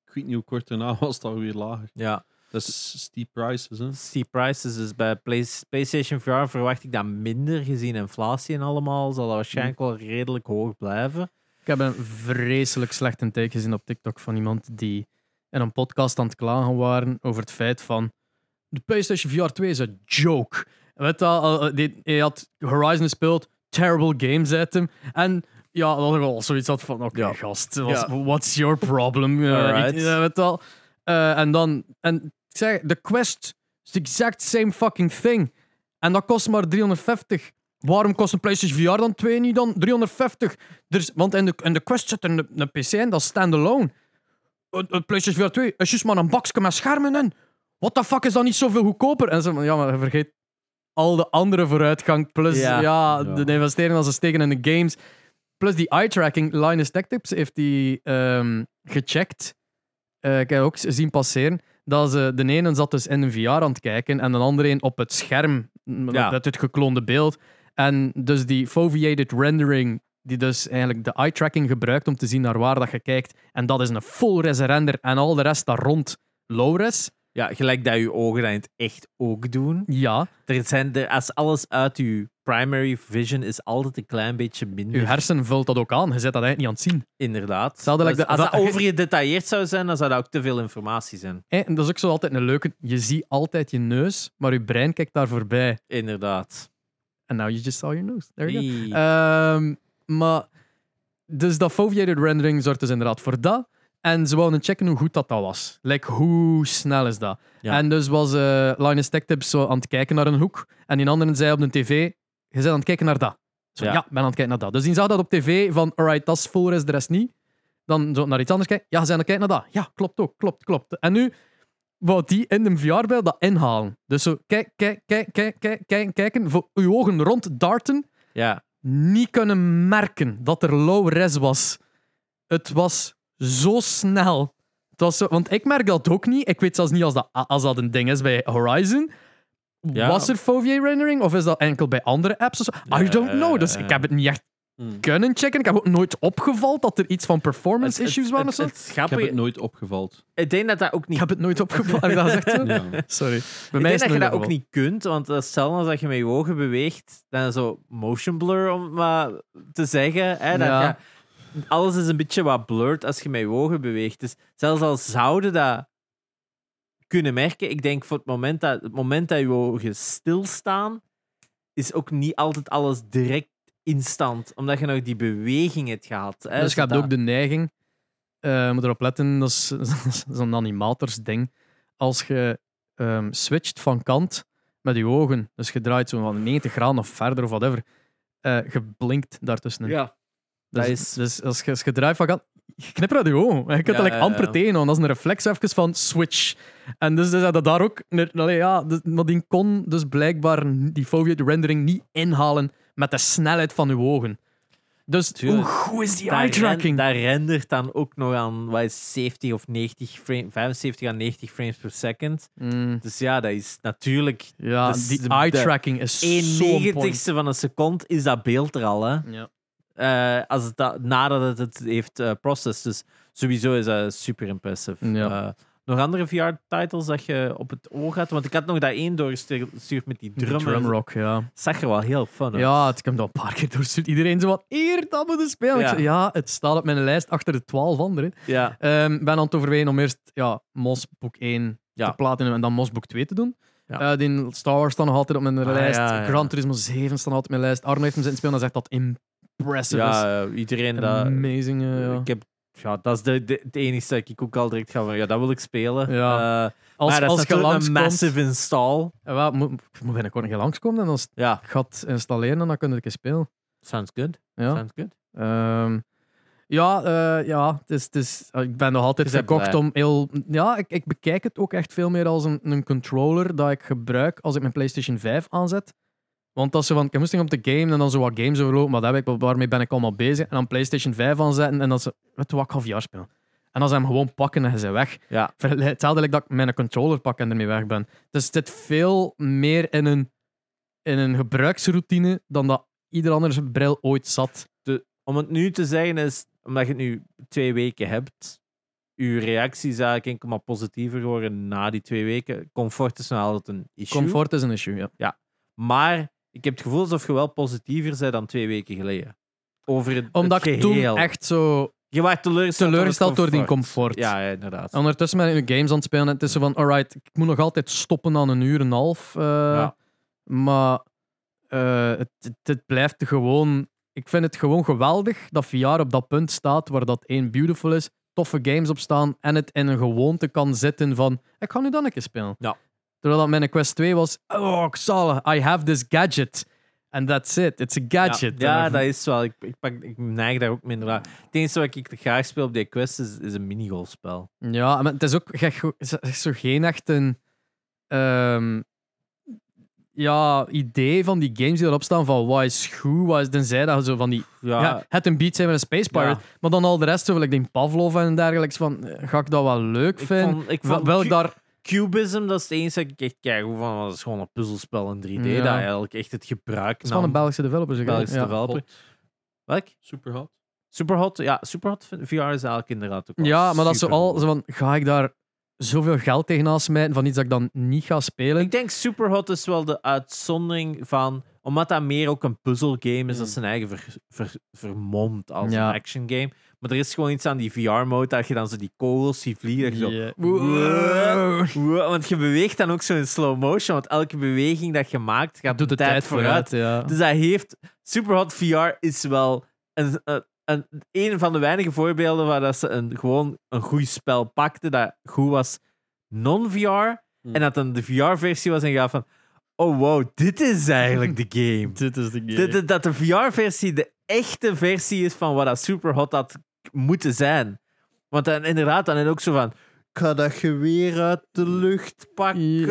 ik weet niet hoe kort daarna was dat weer lager. Ja, Dat is steep prices. Hè. steep prices. Dus bij Play- PlayStation VR verwacht ik dat minder, gezien inflatie en allemaal. Zal dat waarschijnlijk wel redelijk hoog blijven. Ik heb een vreselijk slechte take gezien op TikTok van iemand die in een podcast aan het klagen waren over het feit van de PlayStation VR 2 is een joke. Weet je, wel, eh, die- hij had Horizon gespeeld, terrible games uit hem. En ja, dat was wel zoiets had van, oké Ja. gast, was- Ja. what's your problem? Eh, ik- ja, weet je wel. Eh, en dan, en ik zeg, de Quest is the exact same fucking thing. En dat kost maar 350. Waarom kost een PlayStation VR dan 2 niet dan 350? Er is, want in de, in de Quest zit een, een PC in, dat is standalone. Een, een PlayStation VR 2 is juist maar een bakje met schermen in. What the fuck is dat niet zoveel goedkoper? En ze van, ja, maar vergeet al de andere vooruitgang. Plus, ja, Ja. de investeringen dat ze steken in de games. Plus die eye-tracking. Linus Tech Tips heeft die ehm, gecheckt. Eh, ik heb ook zien passeren. Dat ze, de ene zat dus in een VR aan het kijken en de andere een op het scherm. Ja. Met het gekloonde beeld. En dus die foveated rendering, die dus eigenlijk de eye-tracking gebruikt om te zien naar waar dat je kijkt. En dat is een full res render en al de rest daar rond low res. Ja, gelijk dat je ogen dat in het echt ook doen. Ja, Er zijn er, als alles uit je primary vision is altijd een klein beetje minder. je hersen vult dat ook aan. Je zet dat eigenlijk niet aan het zien. Inderdaad. Like als de- als dat dat- overgedetailleerd zou zijn, dan zou dat ook te veel informatie zijn. En dat is ook zo altijd een leuke. Je ziet altijd je neus, maar je brein kijkt daar voorbij. Inderdaad. En now you just saw your nose. There you go. Ehm, maar, dus dat foveated rendering zorgt dus inderdaad voor dat. En ze wouden checken hoe goed dat, dat was. Like, hoe snel is dat? Ja. En dus was eh Linus Tech Tips zo aan het kijken naar een hoek. En die andere zei op de tv, je bent aan het kijken naar dat. Zo, ja. Ben aan het kijken naar dat. Dus die zag dat op tv van, alright, dat is full res, de rest niet. Dan zo naar iets anders kijken. Ja, ze zijn aan het kijken naar dat. Ja, klopt ook, klopt, klopt. En nu wou die in de VR-beeld dat inhalen. Dus zo, kijk, kijk, kijk, kijk, kijk, kijk, kijken, voor uw ogen rond darten Ja. niet kunnen merken dat er low res was. Het was zo snel. Het was zo, want ik merk dat ook niet. Ik weet zelfs niet als dat, als dat een ding is bij Horizon. Ja. Was er foveated rendering of is dat enkel bij andere apps? of zo? I don't know. Dus ik heb het niet echt Hmm. kunnen checken. Ik heb ook nooit opgevallen dat er iets van performance Het- issues het- waren of het- zo. het Ik heb het nooit opgevald. Ik denk dat dat ook Ik niet heb het nooit opgevallen. Heb je dat gezegd zo? Ja. Sorry. Bij ik mij denk is dat je dat ook opgevallen. niet kunt, want dat is hetzelfde als dat je met je ogen beweegt. Dan zo motion blur, om maar te zeggen. Hè, dat Ja. je- alles is een beetje wat blurred als je met je ogen beweegt. Dus zelfs al zouden dat kunnen merken, ik denk voor het moment dat, het moment dat je ogen stilstaan, is ook niet altijd alles direct instant, omdat je nog die beweging hebt gehad. Hè, Dus je hebt ook de neiging, eh moet erop letten, dat is zo'n animatorsding. Als je ehm, switcht van kant met je ogen, dus je draait zo van 90 graden of verder of whatever, eh je blinkt daartussenin. Ja. Dus, is- dus als je, als je eruit van je knippert uit je ogen. Je kunt Ja, er amper tegen houden. Dat is een reflex even van switch. En dus, dus dat daar ook... Allee, ja, dus, maar die kon dus blijkbaar die foveate rendering niet inhalen met de snelheid van uw ogen. Dus Tuurlijk. hoe goed is die Daar, eye tracking? ren- daar rendert dan ook nog aan wat is 70 of 90 frame, 75 à 90 frames per second. Mm, Dus ja, dat is natuurlijk ja, Dus die de- eye de tracking is zo 1 on point. negentigste van een seconde is dat beeld er al. Hè? Ja. Eh, als het dat, nadat het het heeft eh processed. Dus sowieso is dat super impressive. Ja. Eh, nog andere VR-titles dat je op het oog had? Want ik had nog dat één doorgestuurd met die drummer. Drumrock, ja. Zag er wel heel fun uit. Ja, het, ik heb dat een paar keer doorgestuurd. Iedereen zo wat, hier, dat moeten spelen. Ja. Ja. ja, het staat op mijn lijst achter de twaalf anderen. ja. Ehm, ben aan het overwegen om eerst ja, Mos Boek 1 Ja. te platinum en dan Mos Boek 2 te doen. Ja. Die Star Wars staat nog altijd op mijn Ah, lijst. ja, ja. Gran Turismo 7 staat nog altijd op mijn lijst. Arno heeft hem zitten spelen en zegt dat impressive is. ja, eh, iedereen dat... Amazing, eh, ja. Ik heb, ja, dat is de, de, het enige dat ik ook al direct ga van, ja, dat wil ik spelen. Ja. Eh, Als, maar dat als is je een massive install. Ja, wel, moet, moet binnenkort nog langskomen en als Ja, het gaat installeren, en dan kun je het een keer spelen. sounds good. Ja. Sounds good. Ehm, ja, eh, ja het is, het is, eh, ik ben nog altijd verkocht om heel... Ja, ik, ik bekijk het ook echt veel meer als een, een controller dat ik gebruik als ik mijn PlayStation 5 aanzet. Want als ze van, ik moest niet op de game en dan zo wat games overlopen, maar dat heb ik, waarmee ben ik allemaal bezig. En dan PlayStation 5 aanzetten en dan ze, weet je wat, ik ga VR spelen. En dan ze hem gewoon pakken en ze weg. Ja. Hetzelfde dat ik mijn controller pak en ermee weg ben. Dus het zit veel meer in een, in een gebruiksroutine dan dat ieder andere bril ooit zat. Om het nu te zeggen is, omdat je het nu twee weken hebt, uw reactie is eigenlijk enkel maar positiever geworden na die twee weken. Comfort is nog altijd een issue. Comfort is een issue, ja. Maar ik heb het gevoel alsof je wel positiever bent dan twee weken geleden. Over het, Omdat het ik toen echt zo Je was teleurgesteld, teleurgesteld door die comfort. Ja, ja, inderdaad. Ondertussen ben ik nu games aan het spelen en het is zo van, alright, ik moet nog altijd stoppen aan een uur en een half. eh, Ja. Maar eh, het, het, het blijft gewoon... Ik vind het gewoon geweldig dat VR op dat punt staat waar dat één beautiful is, toffe games op staan en het in een gewoonte kan zitten van, ik ga nu dan een keer spelen. Ja. Terwijl dat mijn Quest 2 was, oh, ik zal, I have this gadget. And that's it. It's a gadget. Ja, dat is wel. Ik, ik, pak, ik neig daar ook minder aan. Het enige wat ik graag speel op die quest is, is een minigolfspel. Ja, maar het is ook zo geen echt een ehm, ja, idee van die games die erop staan van wat is goed, wat is tenzij dat zo van die Ja, ja, het een beat zijn met een Space Pirate, maar dan al de rest, zo ik die Pavlov en dergelijks van eh, ga ik dat wel leuk vinden? vond, ik vond Wel Cu- ik daar Cubism, dat is het enige dat ik echt kijk hoe van. Dat is gewoon een puzzelspel in 3D. Ja. Dat eigenlijk echt het gebruik het is van een Belgische developer, zeg. Belgische ja. developer. Welk? Superhot. Superhot. Ja, Superhot VR is eigenlijk inderdaad ook Ja, maar dat is zo al zo van ga ik daar zoveel geld tegenaan smijten van iets dat ik dan niet ga spelen? Ik denk Superhot is wel de uitzondering van. Omdat dat meer ook een puzzelgame is, dat Mm. zijn eigen ver, ver- vermomd als Ja. een action game. Maar er is gewoon iets aan die VR-mode dat je dan zo die kogels ziet vliegen. dat je zo, Ja. Wow. Wow, Want je beweegt dan ook zo in slow motion, want elke beweging dat je maakt gaat Doet de tijd vooruit, ja. Dus dat heeft. Superhot VR is wel een, een, een, een van de weinige voorbeelden waar dat ze een, gewoon een goed spel pakte dat goed was non-VR. Hmm. En dat dan de VR-versie was en je gaat van. Oh wow, dit is eigenlijk de game. Dit is de game. Dat- de VR-versie de echte versie is van wat dat Superhot had moeten zijn. Want dan inderdaad, dan is ook zo van. Ik ga dat geweer uit de lucht pakken,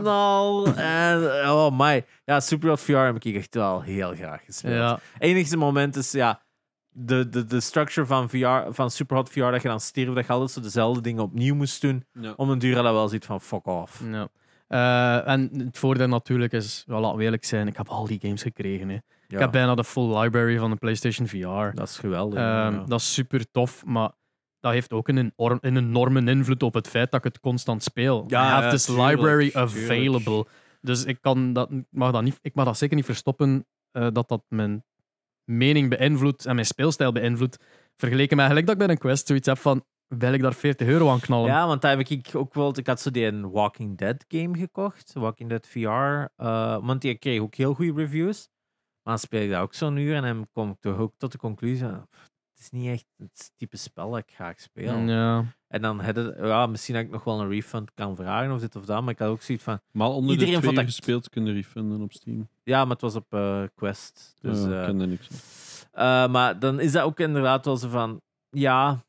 knal. En, oh my. Ja, Superhot VR heb ik echt wel heel graag gespeeld. ja. enigste moment is, ja, de, de, de structure van, VR, van Superhot VR, dat je dan stierf, dat je altijd zo dezelfde dingen opnieuw moest doen. Ja. Om een duur dat wel zoiets van, fuck off. Ja. Eh, en het voordeel natuurlijk is, wel, laten we eerlijk zijn, ik heb al die games gekregen. Hè. Ja, Ik heb bijna de full library van de PlayStation VR. dat is geweldig. Ehm, ja. Dat is super tof, maar dat heeft ook een, enorm, een enorme invloed op het feit dat ik het constant speel. Ja, I have this tuurlijk, library tuurlijk. available. Dus ik, kan dat, mag dat niet, ik mag dat zeker niet verstoppen eh, dat dat mijn mening beïnvloedt en mijn speelstijl beïnvloedt. Vergeleken met gelijk dat ik bij een quest zoiets heb van, wil ik daar 40 euro aan knallen? Ja, want daar heb ik ook wel. Ik had zo die een Walking Dead game gekocht. Walking Dead VR. eh, want die kreeg ook heel goede reviews. Maar dan speel ik dat ook zo'n uur en dan kom ik toch ook tot de conclusie. pff, Het is niet echt het type spel dat ik graag speel. Ja. En dan had het, ja, misschien dat ik nog wel een refund kan vragen of dit of dat. Maar ik had ook zoiets van. Maar onder Iedereen de twee dat- gespeeld kunnen refunden op Steam. Ja, maar het was op eh, Quest. Dus, eh, ik er niks van. Eh, maar dan is dat ook inderdaad wel zo van, ja,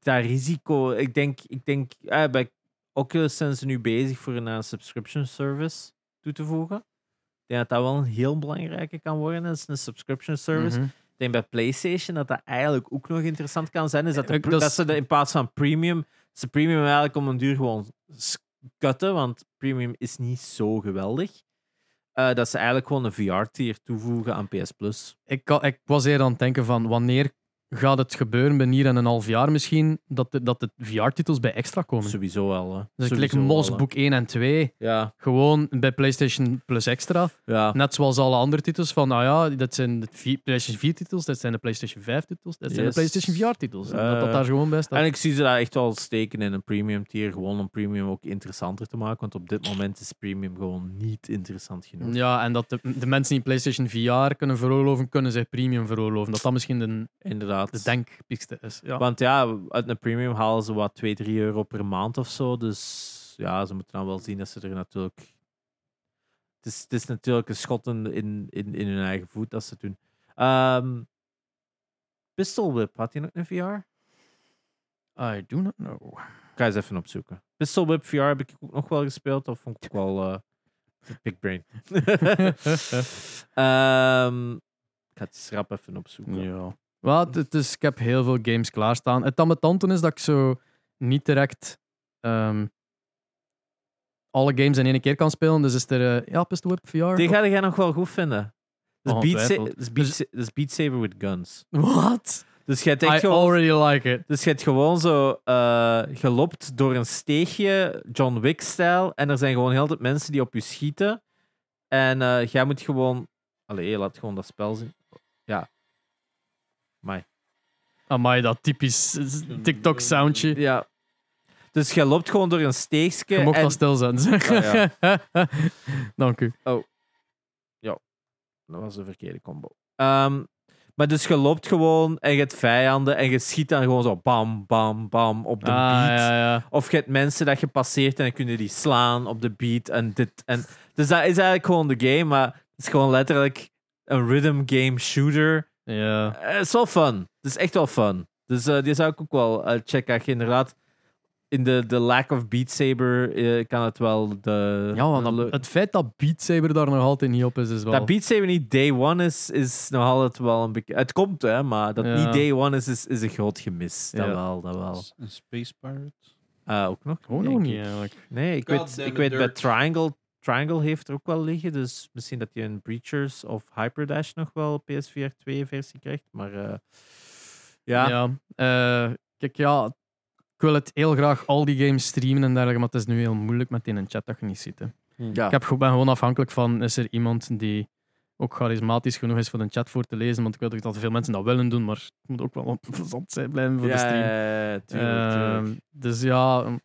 dat risico. Ik denk, ik denk eh, bij Oculus zijn ze nu bezig voor een eh, subscription service toe te voegen. Ik denk dat dat wel een heel belangrijke kan worden, is een subscription service. Mhm. Ik denk bij PlayStation dat dat eigenlijk ook nog interessant kan zijn. Is dat, de pr- dat ze de, in plaats van premium, ze premium eigenlijk om een duur gewoon cutten, want premium is niet zo geweldig. Eh, dat ze eigenlijk gewoon een VR-tier toevoegen aan PS Plus. Ik, kan- ik was eerder aan het denken van wanneer gaat het gebeuren binnen hier en een half jaar misschien dat de, dat de VR-titels bij extra komen. Sowieso wel. Hè. Dus ik klik Mos. Boek 1 en 2 Ja, gewoon bij PlayStation Plus Extra. ja. Net zoals alle andere titels van, nou ja, dat zijn de vier- PlayStation 4 titels, dat zijn de PlayStation 5 titels, dat zijn Yes. de PlayStation VR titels. En dat dat Eh, daar gewoon bij staat. En ik zie ze daar echt wel steken in een premium tier. Gewoon om premium ook interessanter te maken. Want op dit moment is premium gewoon niet interessant genoeg. Ja, en dat de, de mensen die PlayStation VR kunnen veroorloven, kunnen zich premium veroorloven. Dat dat misschien de, Inderdaad. De denkpikste is. Ja. Want ja, uit een premium halen ze wat 2, 3 euro per maand of zo. Dus ja, ze moeten dan wel zien dat ze er natuurlijk. Het is, het is natuurlijk een schot in, in, in, hun eigen voet dat ze het doen. Ehm Pistol Whip, had hij nog een VR? I do not know. Ik ga eens even opzoeken. Pistol Whip VR heb ik ook nog wel gespeeld. Of vond ik ook wel. eh, big brain. Ehm, ik ga het eens rap even opzoeken. Ja. Het is, ik heb heel veel games klaarstaan. Het ambetante is dat ik zo niet direct ehm, alle games in één keer kan spelen. Dus is er, eh, ja, Pistol Whip VR. Die ga jij nog wel goed vinden. Dat is, Beat, Sa- Sa- Saber with guns. What? Dus je hebt echt I gewoon, already like it. dus je hebt gewoon zo eh, gelopt door een steegje, John Wick-stijl. En er zijn gewoon heel veel mensen die op je schieten. En eh, jij moet gewoon... Allee, laat gewoon dat spel zien. Ja. Mai. Amai, dat typisch TikTok-soundje. Ja. Dus je loopt gewoon door een steegje. Je mocht en... wel stilzetten. zeg. Dank u. Dat was een verkeerde combo. Ehm, maar dus je loopt gewoon en je hebt vijanden en je schiet dan gewoon zo bam, bam, bam op de Ah, beat. ja, ja. Of je hebt mensen dat je passeert en dan kunnen die slaan op de beat en dit. En, dus dat is eigenlijk gewoon de game, maar het is gewoon letterlijk een rhythm game shooter. Ja. Eh, Het is wel fun. Het is echt wel fun. Dus eh, die zou ik ook wel eh, checken. Als je inderdaad in de, de lack of Beat Saber eh, kan het wel de... Ja, want de het feit dat Beat Saber daar nog altijd niet op is, is wel... dat Beat Saber niet day one is, is nog altijd wel een beetje... Het komt, hè, maar dat Ja. niet day one is, is, is een groot gemis. Dat Ja. wel, dat wel. Een Space Pirate. Eh, ook nog? Gewoon denk nog niet, eigenlijk. Nee, ik God weet, ik weet bij. Triangle... Triangle heeft er ook wel liggen, dus misschien dat je een Breachers of Hyperdash nog wel PSVR 2 versie krijgt. Maar eh, ja, Ja. eh, kijk, ja, ik wil het heel graag al die games streamen en dergelijke, maar het is nu heel moeilijk met in een chat dat je niet ziet. Hè. ja. Ik heb, gewoon- ben gewoon afhankelijk van, is er iemand die ook charismatisch genoeg is voor de chat voor te lezen, want ik weet ook dat veel mensen dat willen doen, maar het moet ook wel plezant zijn blijven voor de stream. ja, tuurlijk, tuurlijk. Ehm, dus ja,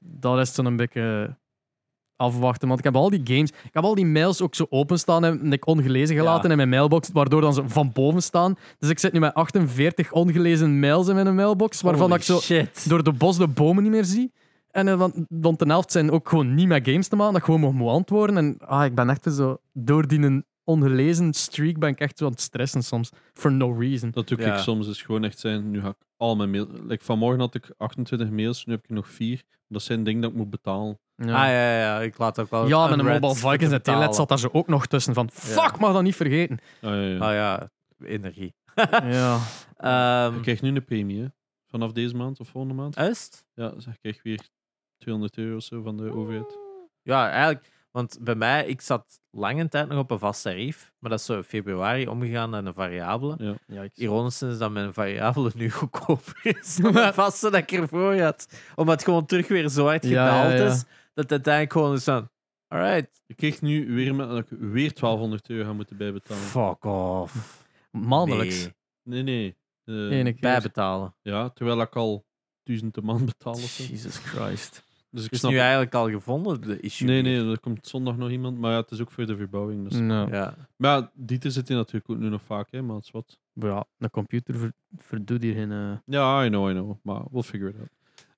dat is zo'n beetje afwachten. Want ik heb al die games, ik heb al die mails ook zo openstaan en ik ongelezen gelaten Ja. in mijn mailbox, waardoor dan ze van boven staan. Dus ik zit nu met 48 ongelezen mails in mijn mailbox, waarvan Holy ik zo shit. door de bos de bomen niet meer zie. En eh, want, want de helft zijn ook gewoon niet met games te maken, dat ik gewoon moet antwoorden. En ah, ik ben echt zo, door die ongelezen streak ben ik echt zo aan het stressen soms. For no reason. Dat doe Ja. ik soms is gewoon echt zijn. Nu ga ik al mijn mails. Like, vanmorgen had ik 28 mails, nu heb ik er nog 4. Dat zijn dingen dat ik moet betalen. Ja. Ah ja, ja, ik laat ook wel. Ja, met een de Mobile Vikings en. Telenet zat daar zo ook nog tussen van fuck, mag dat niet vergeten. Ah, ja, ja. Ah ja, energie. ja. Ehm Ik krijg nu een premie hè. vanaf deze maand of volgende maand. is het? Ja, dus ik krijg weer 200 euro of zo van de overheid. Ja, eigenlijk. Want bij mij, ik zat lange tijd nog op een vast tarief. Maar dat is zo in februari omgegaan naar een variabele. Ja. Ja, ik Ironisch is dat mijn variabele nu goedkoper is dan de vaste dat ik ervoor had. Omdat het gewoon terug weer zo hard Ja, gedaald ja, ja. is. Dat het uiteindelijk gewoon is van... Alright, Ik krijg nu weer, met, dat ik weer 1200 euro ga moeten bijbetalen. fuck off. Maandelijks. Nee, Nee, nee. Eh, Ene keer. bijbetalen. ja, terwijl ik al duizend een maand betaal of zo. Jesus Christ. Dus ik Is snap nu eigenlijk al gevonden, de issue? Nee, nee, er komt zondag nog iemand. Maar ja, het is ook voor de verbouwing. Dus. Nou, Ja. Maar ja, Dieter zit hier natuurlijk ook nu nog vaak, hè, maar het is wat. ja, een computer ver, verdoet hier geen... eh Ja, I know, I know. Maar we'll figure it out.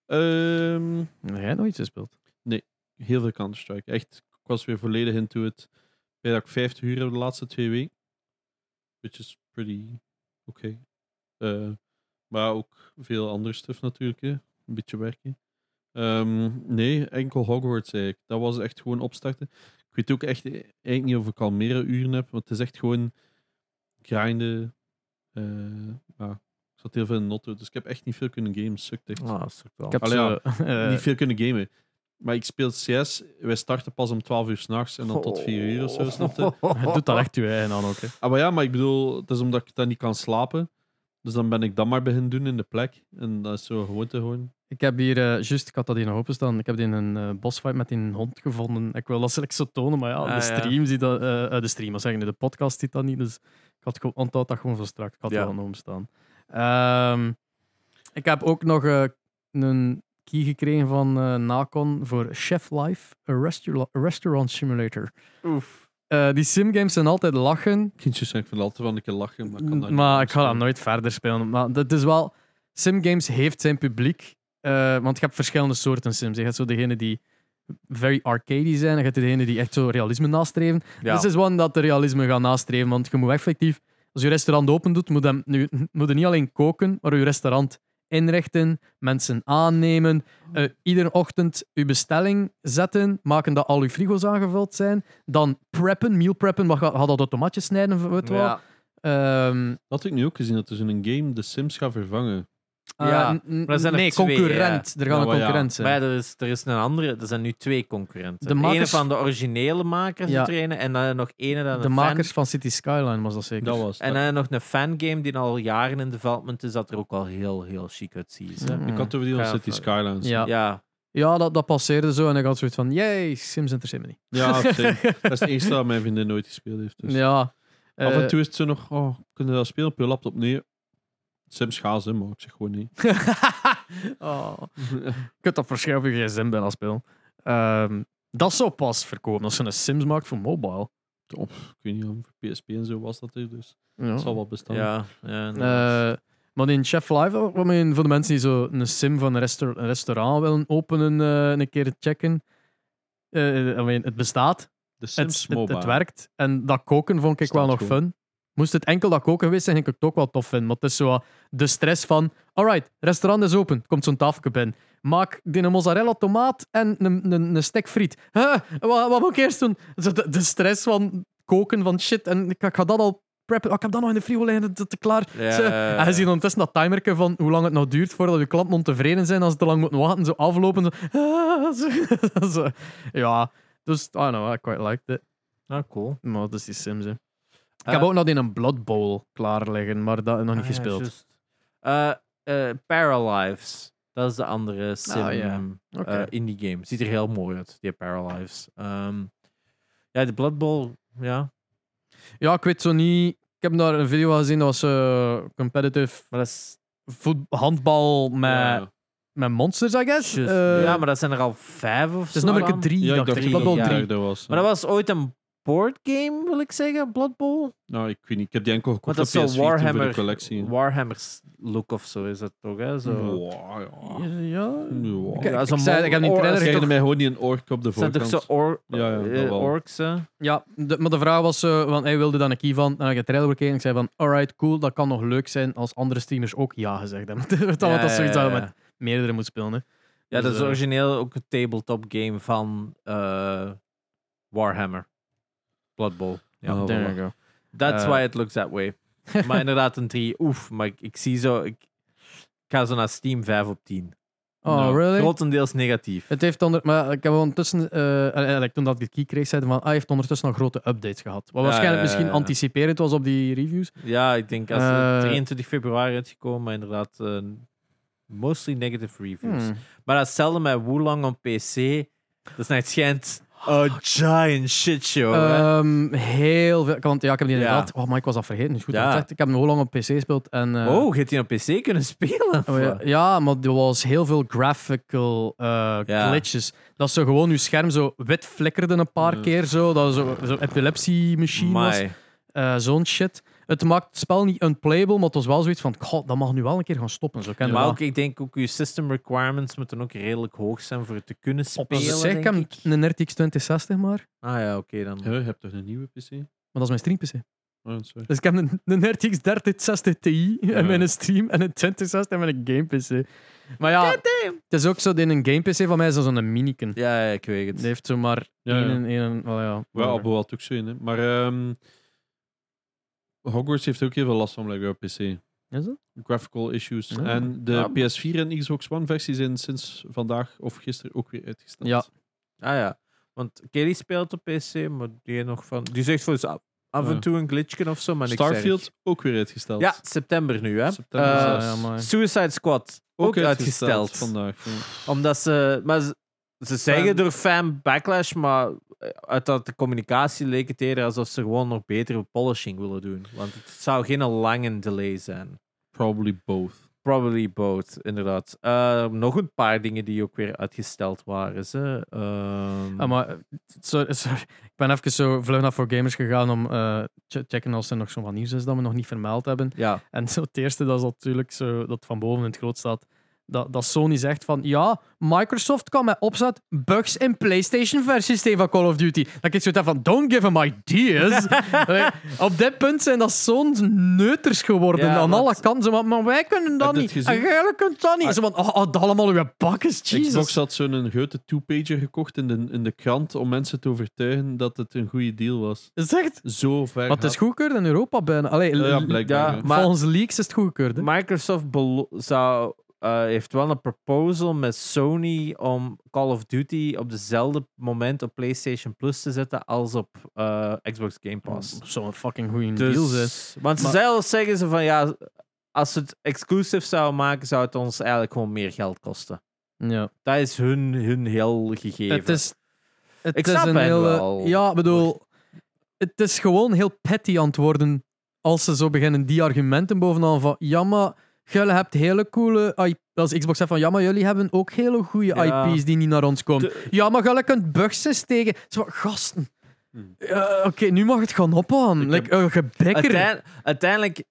Ehm, Heb jij nog iets gespeeld? Heel veel Counter-Strike. Echt, ik was weer volledig into it. Bij dat ik 50 uur heb de laatste twee weken. Which is pretty, Oké. Eh, maar ook veel andere stuff natuurlijk. Hè. Een beetje werken. Ehm, nee, enkel Hogwarts eigenlijk. Dat was echt gewoon opstarten. Ik weet ook echt eigenlijk niet of ik al meer uren heb. Want het is echt gewoon grinden. Eh, ja, ik zat heel veel in Notto. Dus ik heb echt niet veel kunnen gamen. Sukt echt. Ah, wel. Ik heb Allee, zo, eh, niet veel kunnen gamen. Maar ik speel CS. Wij starten pas om 12 uur s'nachts en dan tot 4 uur of zo. Snap je? het doet dat echt je eigen aan ook. Hè. Ah, maar ja, maar ik bedoel, het is omdat ik dan niet kan slapen. Dus dan ben ik dat maar beginnen doen in de plek. En dat is zo gewoon te gewoon. Ik heb hier, eh, juist, ik had dat hier nog openstaan. Ik heb die in een eh bosfight met die hond gevonden. Ik wil dat zelfs zo tonen, maar ja, Ah, de ja. stream ziet dat, eh, eh, de stream, wat zeggen, de podcast ziet dat niet. Dus ik had gewoon, onthoud dat gewoon voor straks. Ik had Ja. wel aan openstaan. Ehm ik heb ook nog eh, een key gekregen van eh Nacon voor Chef Life, een restaurant, restaurant simulator. Oef. Eh, die simgames zijn altijd lachen, Kindjes zijn ik vind altijd wel een keer lachen. Maar ik, kan dat maar niet ik ga dat nooit verder spelen. Maar het is wel... Simgames heeft zijn publiek. eh, want je hebt verschillende soorten sims. Je hebt zo degene die very arcadey zijn. En je hebt degene die echt zo realisme nastreven. Ja. Dit is one dat de realisme gaat nastreven. Want je moet effectief... Als je restaurant open doet, moet je, nu, moet je niet alleen koken, maar je restaurant inrichten, mensen aannemen, eh, iedere ochtend je bestelling zetten, maken dat al je frigo's aangevuld zijn, dan preppen, meal preppen, maar ga, ga dat automaatjes snijden, weet je wel. Ja. Ehm, Dat had ik nu ook gezien, dat er zo'n game de Sims gaat vervangen. Ja, eh, er zijn er nee, twee, concurrent. Er Ja, gaan een maar ja. concurrent zijn. Maar ja, er is, er is een andere, er zijn nu twee concurrenten. De De, ene makers- van de originele makers Ja. ja. trainen en dan nog ene dan de een makers fan. van City Skyline was dat zeker. Dat was En dat. dan nog een fangame die al jaren in development is, dat er ook al heel, heel chic uitziet. hè. Mm. Ik had over die van Ja, City van- Skylines. Ja. Ja, Ja, dat, dat passeerde zo en ik had zoiets van, yay, Sims interesseert me niet. Ja, dat is het eerste dat mijn vriendin nooit gespeeld heeft. Dus. Ja. Af eh, en toe is het zo nog, oh, kunnen we dat spelen op je laptop? Nee. Sims gaan ze, maar ik zeg gewoon nee. oh. Je kunt dat waarschijnlijk op je gsm bijna spelen. Ehm, dat zou pas verkopen als je een Sims maakt voor mobile. Of, ik weet niet, voor PSP en zo was dat er, dus Ja. het zal wel bestaan. ja, ja. Eh, maar in Chef Live, voor de mensen die zo een sim van een, resta- een restaurant willen openen, eh, een keer checken. Eh, I mean, het bestaat, De het, Sims het, Mobile. het werkt. En dat koken vond ik wel nog fun. Moest het enkel dat koken geweest zijn, ging ik het ook wel tof vinden. Maar het is zo de stress van, alright, restaurant is open, komt zo'n tafeltje binnen. Maak die een mozzarella tomaat en een, een, een stek friet. Huh, wat, wat moet ik eerst doen? De, de stress van koken, van shit. En ik, ik ga dat al preppen. Oh, ik heb dat nog in de frigo liggen, dat is klaar. Ja, Zo. En je ziet ondertussen dat timerke van hoe lang het nog duurt voordat je klanten ontevreden zijn als ze te lang moeten wachten. Zo aflopen. Zo. Ah, zo. Zo. Ja, dus I don't know, I quite liked it. Ah, cool. Maar dat is die Sims, hè. Ik Eh, heb ook nog in een Blood Bowl klaar liggen, maar dat nog niet Ah, ja, gespeeld. juist. Eh eh, Paralives. Dat is de andere sim Ah, ja. eh, Oké. indie game. Ziet er heel mooi uit, die Paralives. Ehm, ja, de Blood Bowl, ja. Ja, ik weet zo niet. Ik heb daar een video gezien, dat was eh, competitive Maar dat is... voet, handbal met, Ja. met monsters, I guess. Eh, ja, maar dat zijn er al vijf of Het is zo nummer drie, Ja, ik dacht dat Blood Bowl het ja. een 3. derde was. Maar dat was ooit een boardgame, wil ik zeggen, Blood Bowl. Nou, ik weet niet. Ik heb die enkel gekocht dat op is PS4 zo toen voor de Warhammer, collectie. Warhammer's look of zo is dat toch, hè? Zo. Wow, ja. Ja, ja. Ja. Ik, Ja, ik zei, ik heb die or- trailer mij gewoon niet een ork op de Het zijn toch voorkant. zo or Ja, ja, dat eh, wel. orks, hè? Ja, de- maar de vraag was, eh, want hij wilde dan een key van, en ik de trailer bekeken en ik zei van, alright, cool, dat kan nog leuk zijn als andere streamers ook ja gezegd hebben. Want dat is zoiets dat je met meerdere moet spelen. Hè. Ja, Dus, dat is eh, origineel ook een tabletop game van eh, Warhammer. Blood Bowl. Ja. Oh, There you go. That's Eh. why it looks that way. maar inderdaad, een 3. Oef, maar ik, ik zie zo... Ik, ik ga zo naar Steam 5 op 10. Oh, Nou, really? Grotendeels negatief. Het heeft onder, maar ik heb ondertussen, eh, toen dat ik de key kreeg, zeiden van, ah, hij heeft ondertussen nog grote updates gehad. Wat waarschijnlijk misschien anticiperend was op die reviews. Ja, ik denk als het 23 februari uitgekomen, maar inderdaad mostly negative reviews. Hmm. Maar datzelfde met Wulong op PC. Dat is naar het schijnt een giant shitshow. hè. Ehm, heel veel, want ja, ik heb die Ja. inderdaad, oh, maar ik was dat vergeten. Goed, Ja. dat ik heb hem heel lang op PC gespeeld. En, eh, oh, gaat hij op PC kunnen spelen? Oh, ja, ja, maar er was heel veel graphical eh, glitches. Dat ze gewoon je scherm zo wit flikkerde een paar Ja. keer zo. Dat zo, zo epilepsie-machine was. Amai. Eh, Zo'n shit. Het maakt het spel niet unplayable, maar het was wel zoiets van, "Goh, dat mag nu wel een keer gaan stoppen. Zo Maar ook, ik denk ook, je system requirements moeten ook redelijk hoog zijn voor het te kunnen Op spelen. zich, denk ik heb ik. een RTX 2060 maar. Ah ja, oké dan. Ja, je hebt toch een nieuwe PC? Maar dat is mijn stream PC. Oh, sorry. Dus ik heb een, een RTX 3060 Ti Ja. in mijn stream en een 2060 in mijn game PC. Maar ja, het is ook zo, in een game PC van mij is dat zo'n miniken. Ja, ja, ik weet het. Die heeft zomaar Ja, ja. één, één, wel ja. Ja, whatever. Abbo had ook zo in. Hè. Maar ehm, Hogwarts heeft ook heel veel last van blijkbaar op PC. Is het? Graphical issues. Ja. En de Ja. PS4 en Xbox One versies zijn sinds vandaag of gisteren ook weer uitgesteld. Ja. Ah ja. Want Kelly speelt op PC, maar die nog van. Die zegt voor af af en toe een glitchje of zo, maar niks Starfield erg. ook weer uitgesteld. Ja, september nu, hè? September Eh, ja, Suicide Squad ook, uitgesteld. vandaag. ja. Omdat ze. Maar ze, ze zeggen door fan backlash, maar uit dat de communicatie leek het eerder alsof ze gewoon nog betere polishing willen doen. Want het zou geen lange delay zijn. Probably both. Probably both, inderdaad. Eh, nog een paar dingen die ook weer uitgesteld waren. Ze. Ehm, Ah, maar, eh, sorry, sorry. Ik ben even zo vlug naar voor gamers gegaan om eh te checken als er nog zo wat nieuws is dat we nog niet vermeld hebben. ja, En zo het eerste, dat is natuurlijk zo, dat van boven in het groot staat, dat, dat Sony zegt van, ja, Microsoft kan met opzet bugs in PlayStation-versies tegen van Call of Duty. Dat ik zo heb van, don't give them ideas. Allee, op dit punt zijn dat zo'n neuters geworden Ja, aan want- alle kanten. Maar, maar wij kunnen dat niet. En jij kunt dat niet. Zo van, oh, oh, dat allemaal uw bakkes, Jesus. Xbox had zo'n grote two-pager gekocht in de, in de krant om mensen te overtuigen dat het een goede deal was. Is echt? Zo ver. Maar het is goedgekeurd in Europa bijna. Allee, Ja, ja, l- blijkbaar. Ja, ja. maar- volgens leaks is het goedgekeurd. hè. Microsoft zou, eh, heeft wel een proposal met Sony om Call of Duty op dezelfde moment op PlayStation Plus te zetten als op eh, Xbox Game Pass. Een fucking goede Dus, deal zijn. Want ze Maar- zelf zeggen ze van ja, als ze het exclusive zouden maken, zou het ons eigenlijk gewoon meer geld kosten. Ja. Dat is hun, hun heel gegeven. Het is, het Ik is snap een hele. wel. Ja, ik bedoel, het is gewoon heel petty antwoorden als ze zo beginnen die argumenten bovenaan van ja, maar jullie hebt hele coole IP. Als Xbox zegt van ja, maar jullie hebben ook hele goede Ja. IP's die niet naar ons komen. De- Ja, maar jullie kunt bugs tegen. Zo, gasten. Ja, Oké, nu mag het gaan opgaan. Ik Like, uh, gebekker. Uitein- uiteindelijk,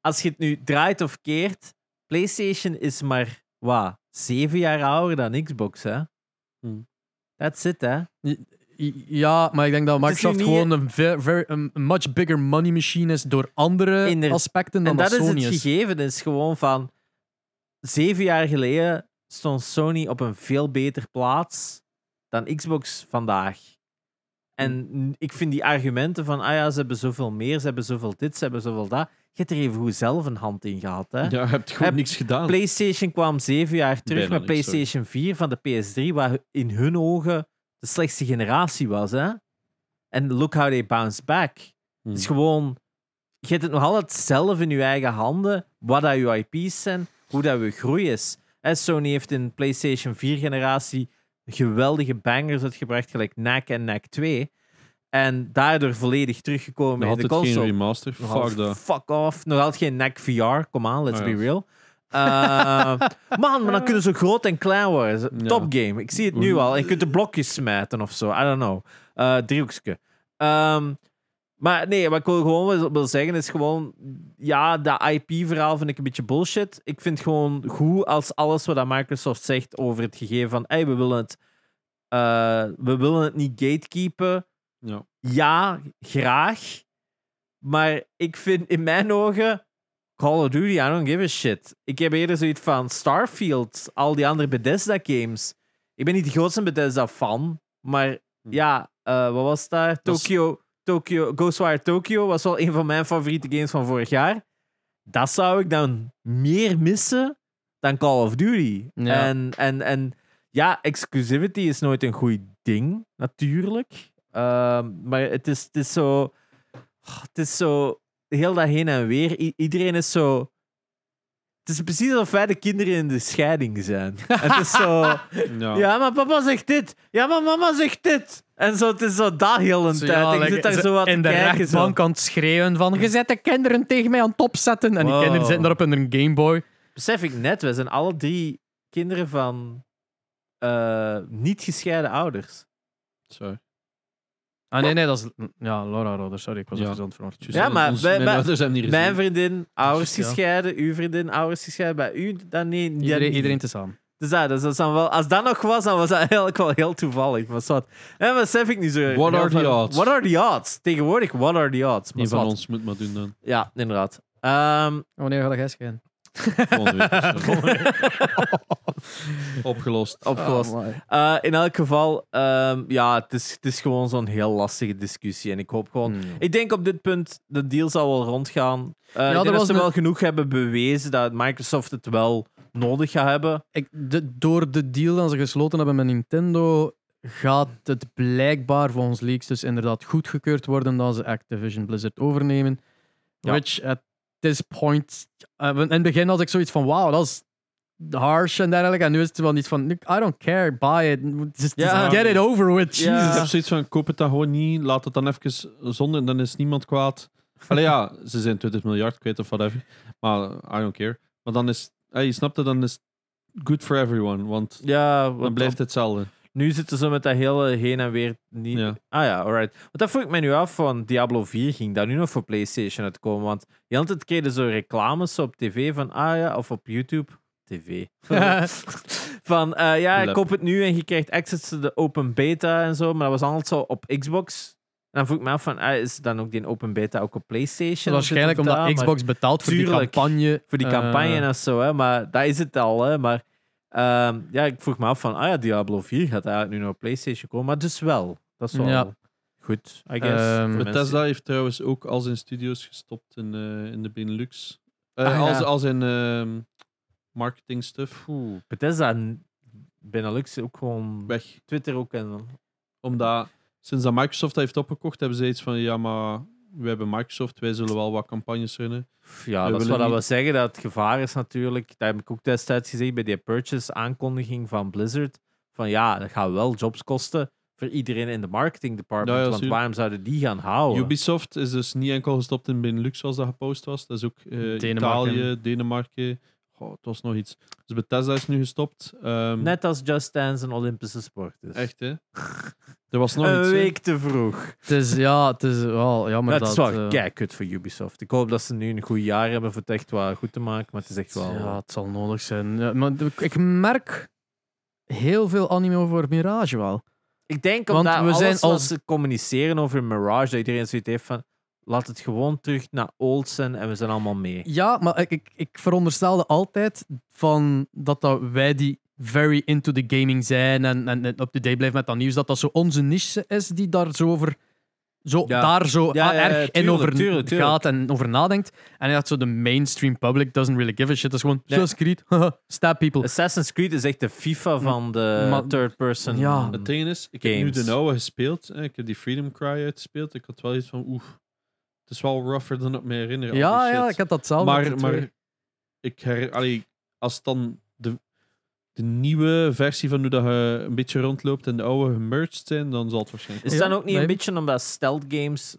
als je het nu draait of keert, PlayStation is maar wat, zeven jaar ouder dan Xbox, hè? Hmm. That's it, hè? Ja, maar ik denk dat Microsoft gewoon een, ver, ver- een much bigger money machine is door andere Inder- aspecten dan En dat is Sony het is. gegeven. Het is gewoon van zeven jaar geleden stond Sony op een veel beter plaats dan Xbox vandaag. En n- ik vind die argumenten van, ah ja, ze hebben zoveel meer, ze hebben zoveel dit, ze hebben zoveel dat. Je hebt er even goed zelf een hand in gehad, hè? Ja, je hebt gewoon Heb- niks gedaan. PlayStation kwam zeven jaar terug Bijna met niks, sorry. PlayStation 4 van de PS3, waar in hun ogen de slechtste generatie was. Hè? En look how they bounced back. Hmm. Het is gewoon, je hebt het nog altijd zelf in je eigen handen, wat dat je IP's zijn, hoe dat je groei is. En Sony heeft in PlayStation 4 generatie geweldige bangers uitgebracht, gelijk NAC en NAC 2. En daardoor volledig teruggekomen in de geen console. remaster. Nog Fuck altijd dat. Fuck off. Nog altijd geen NAC VR. Kom aan, let's Ah, be real. Eh, man, maar dan kunnen ze groot en klein worden. Ja. Top game. Ik zie het nu al. En je kunt de blokjes smijten of zo. I don't know. Driehoekske. Ehm, maar nee, wat ik gewoon wil, zeggen is gewoon... Ja, dat IP-verhaal vind ik een beetje bullshit. Ik vind gewoon goed als alles wat Microsoft zegt over het gegeven van... Hey, we willen het... eh, we willen het niet gatekeepen. Ja. Ja, graag. Maar ik vind in mijn ogen Call of Duty, I don't give a shit. Ik heb eerder zoiets van Starfield, al die andere Bethesda games. Ik ben niet de grootste Bethesda fan, maar ja, eh, wat was daar? Tokyo, Tokyo, Ghostwire Tokyo was wel een van mijn favoriete games van vorig jaar. Dat zou ik dan meer missen dan Call of Duty. Ja. En, en, en ja, exclusivity is nooit een goed ding, natuurlijk. Ehm, maar het is, het is zo. Het is zo. Heel dat heen en weer. I- iedereen is zo. Het is precies alsof wij de kinderen in de scheiding zijn. het is zo. Ja. Ja, maar papa zegt dit. Ja, maar mama zegt dit. En zo, het is zo dat heel een Zo, tijd. ja, ik like, zit daar zo aan te de kijken. Rechtbank aan het schreeuwen van je zet de kinderen tegen mij aan het opzetten. En die Wow. kinderen zitten daar op hun Gameboy. Besef ik net, we zijn alle drie kinderen van eh, niet gescheiden ouders. Sorry. Ah nee, nee, dat is... Ja, Laura Roder, sorry, ik was Ja. even. Juist, Ja, maar ons- wij- mijn hebben niet Mijn vriendin, ouders Ja. gescheiden. Uw vriendin, ouders gescheiden. Bij u, dan nee. ja, Iedereen, niet. iedereen tezamen. Dus dat, dus dat is dan wel, als dat nog was, dan was dat eigenlijk wel heel toevallig. Maar wat. En besef ik niet zo. What are the van- odds? What are the odds? Tegenwoordig, what are the odds? Maar Een van ons moet maar doen dan. Ja, inderdaad. Ehm, Wanneer gaat jij schijnen? Opgelost. opgelost. Mooi. Eh, in elk geval, ehm, ja, het is, het is gewoon zo'n heel lastige discussie. En ik hoop gewoon. Hmm. Ik denk op dit punt, de deal zal wel rondgaan. Ik denk dat ze een- wel genoeg hebben bewezen dat Microsoft het wel nodig gaat hebben. Ik, de, door de deal dat ze gesloten hebben met Nintendo, gaat het blijkbaar volgens leaks dus inderdaad goedgekeurd worden dat ze Activision Blizzard overnemen. Ja. Which at this point, eh, in het begin had ik zoiets van, wauw, dat is harsh en dergelijke. En nu is het wel niet van, I don't care, buy it. Just, get it over with. Ja. Ik Jesus. heb zoiets van, koop het dan gewoon niet, laat het dan even zonder, dan is niemand kwaad. Allee ja, ze zijn 20 miljard kwijt of whatever. Maar I don't care. Maar dan is, hey, je snapt het, dan is good for everyone, want Ja, dan blijft het hetzelfde. Nu zitten ze met dat hele heen en weer niet. Ja. Ah ja, alright. Want dat vroeg ik mij nu af van Diablo 4 ging dat nu nog voor PlayStation uitkomen. Want hele tijd kregen zo reclames op tv van, ah ja, of op YouTube. TV. van, eh, ja, koop het nu en je krijgt access to de open beta en zo. Maar dat was altijd zo op Xbox. En dan vroeg ik me af van, ah, is dan ook die open beta ook op PlayStation? Waarschijnlijk omdat het daar? Xbox betaalt voor Tuurlijk. die campagne. voor die campagne en zo, hè, maar dat is het al. Hè, maar ehm, ja, ik vroeg me af van, ah ja, Diablo 4 gaat eigenlijk nu naar PlayStation komen, maar dus wel. Dat is wel Ja. goed, I guess. Ehm, Bethesda mensen. heeft trouwens ook al zijn studios gestopt in, eh, in de Benelux. Eh, Ah, ja. als, als in ehm, marketing stuff. Oeh, Bethesda en Benelux ook gewoon Weg. Twitter ook en Omdat sinds dat Microsoft dat heeft opgekocht, hebben ze iets van, ja maar we hebben Microsoft, wij zullen wel wat campagnes runnen. ja, We dat is wat we zeggen dat het gevaar is natuurlijk. Dat heb ik ook destijds gezegd bij die purchase aankondiging van Blizzard. Van ja, dat gaat wel jobs kosten voor iedereen in de marketing department. Ja, ja, want waarom zouden die gaan houden? Ubisoft is dus niet enkel gestopt in Benelux zoals dat gepost was. Dat is ook eh, Denemarken. Italië, Denemarken. Goh, het was nog iets. Dus Bethesda is nu gestopt. Ehm, Net als Just Dance een Olympische sport is. Echt, hè? Er was nog een iets. hè. week te vroeg. Het is, ja, het is wel jammer dat dat... is wel eh, kijk kut voor Ubisoft. Ik hoop dat ze nu een goed jaar hebben voor het echt wel goed te maken. Maar het is echt wel. Ja, het zal nodig zijn. Ja, maar ik- merk heel veel anime over Mirage wel. Ik denk Want omdat we alles zijn als- ze communiceren over Mirage, dat iedereen zoiets heeft van. Laat het gewoon terug naar zijn en we zijn allemaal mee. Ja, maar ik, ik, ik veronderstelde altijd van dat, dat wij die very into the gaming zijn en, en, en up-to-date blijven met dat nieuws, dat dat zo onze niche is die daar zo over... Zo, Ja. daar zo Ja, ja, ja, erg in tuurlijk, over tuurlijk, tuurlijk. gaat en over nadenkt. En hij had zo de mainstream public doesn't really give a shit. Dat is gewoon, zoals Creed, stab people. Assassin's Creed is echt de FIFA van de third person. Ja. Het ding is, ik heb nu de oude gespeeld. Ik heb die Freedom Cry uitgespeeld. Ik had wel iets van, oeh, is wel rougher dan ik me herinner. Ja, ja, ik had dat zelf. maar, maar ik her, allee, als het dan de, de nieuwe versie van hoe dat je een beetje rondloopt en de oude gemerged zijn, dan zal het waarschijnlijk Is Ja, dat ook niet een beetje omdat stealth games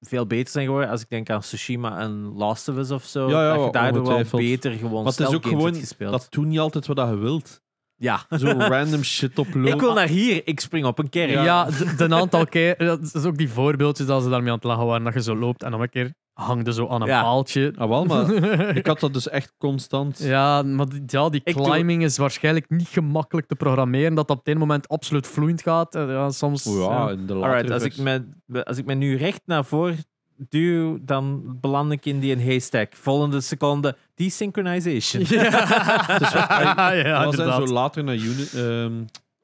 veel beter zijn geworden? Als ik denk aan Tsushima en Last of Us of zo. Ja, ja, dat je daardoor wel beter gewoon Maar het is stealth ook games gewoon, hebt gespeeld. dat doe niet altijd wat dat je wilt. Ja. Zo random shit oplopen. Ik wil naar hier, ik spring op een kerk. Ja, de aantal keer. Dat is ook die voorbeeldjes dat ze daarmee aan het lachen waren. Dat je zo loopt en dan een keer hangde zo aan een Ja. paaltje. Ah, wel, maar ik had dat dus echt constant. Ja, maar die, ja, die doe- climbing is waarschijnlijk niet gemakkelijk te programmeren. Dat dat op dit moment absoluut vloeiend gaat. Eh, Ja, soms. Ja, in de Alright, als ik, me, als ik me nu recht naar voren duw, dan beland ik in die een haystack. Volgende seconde, desynchronization. Ja, Dus wat- ja, Ja, was zo later naar Uni, ehm,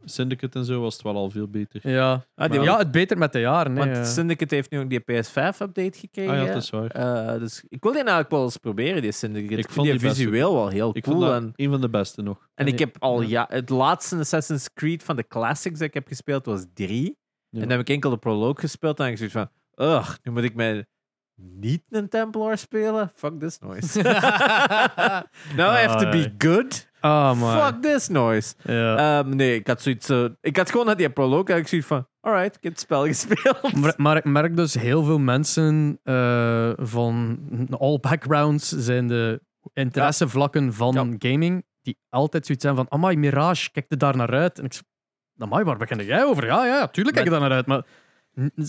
Syndicate en zo was het wel al veel beter. Ja. Ah, die- ja, het beter met de jaren. hè. Want Syndicate heeft nu ook die PS5-update gekregen. Ah ja, dat is waar. Eh, dus ik wil die eigenlijk wel eens proberen, die Syndicate. Ik, vond die, visueel wel heel Ik cool. vond dat en een van de beste nog. en ik heb al Ja. het laatste Assassin's Creed van de classics dat ik heb gespeeld was 3. Ja. En dan heb ik enkel de prologue gespeeld en dan heb ik zoiets van, ugh, nu moet ik mij niet een Templar spelen? Fuck this noise. Now I have to be good? Ah, maar. Fuck this noise. Ja. Ehm, nee, ik had zoiets... eh, ik had gewoon naar die prologue en ik zoiets van, alright, ik heb het spel gespeeld. Maar, maar ik merk dus heel veel mensen eh, van all backgrounds zijn de interessevlakken van Ja. gaming die altijd zoiets zijn van amai, Mirage, kijk er daar naar uit. En ik zeg, amai, waar begin jij over? Ja, ja, tuurlijk kijk ik daar naar uit, maar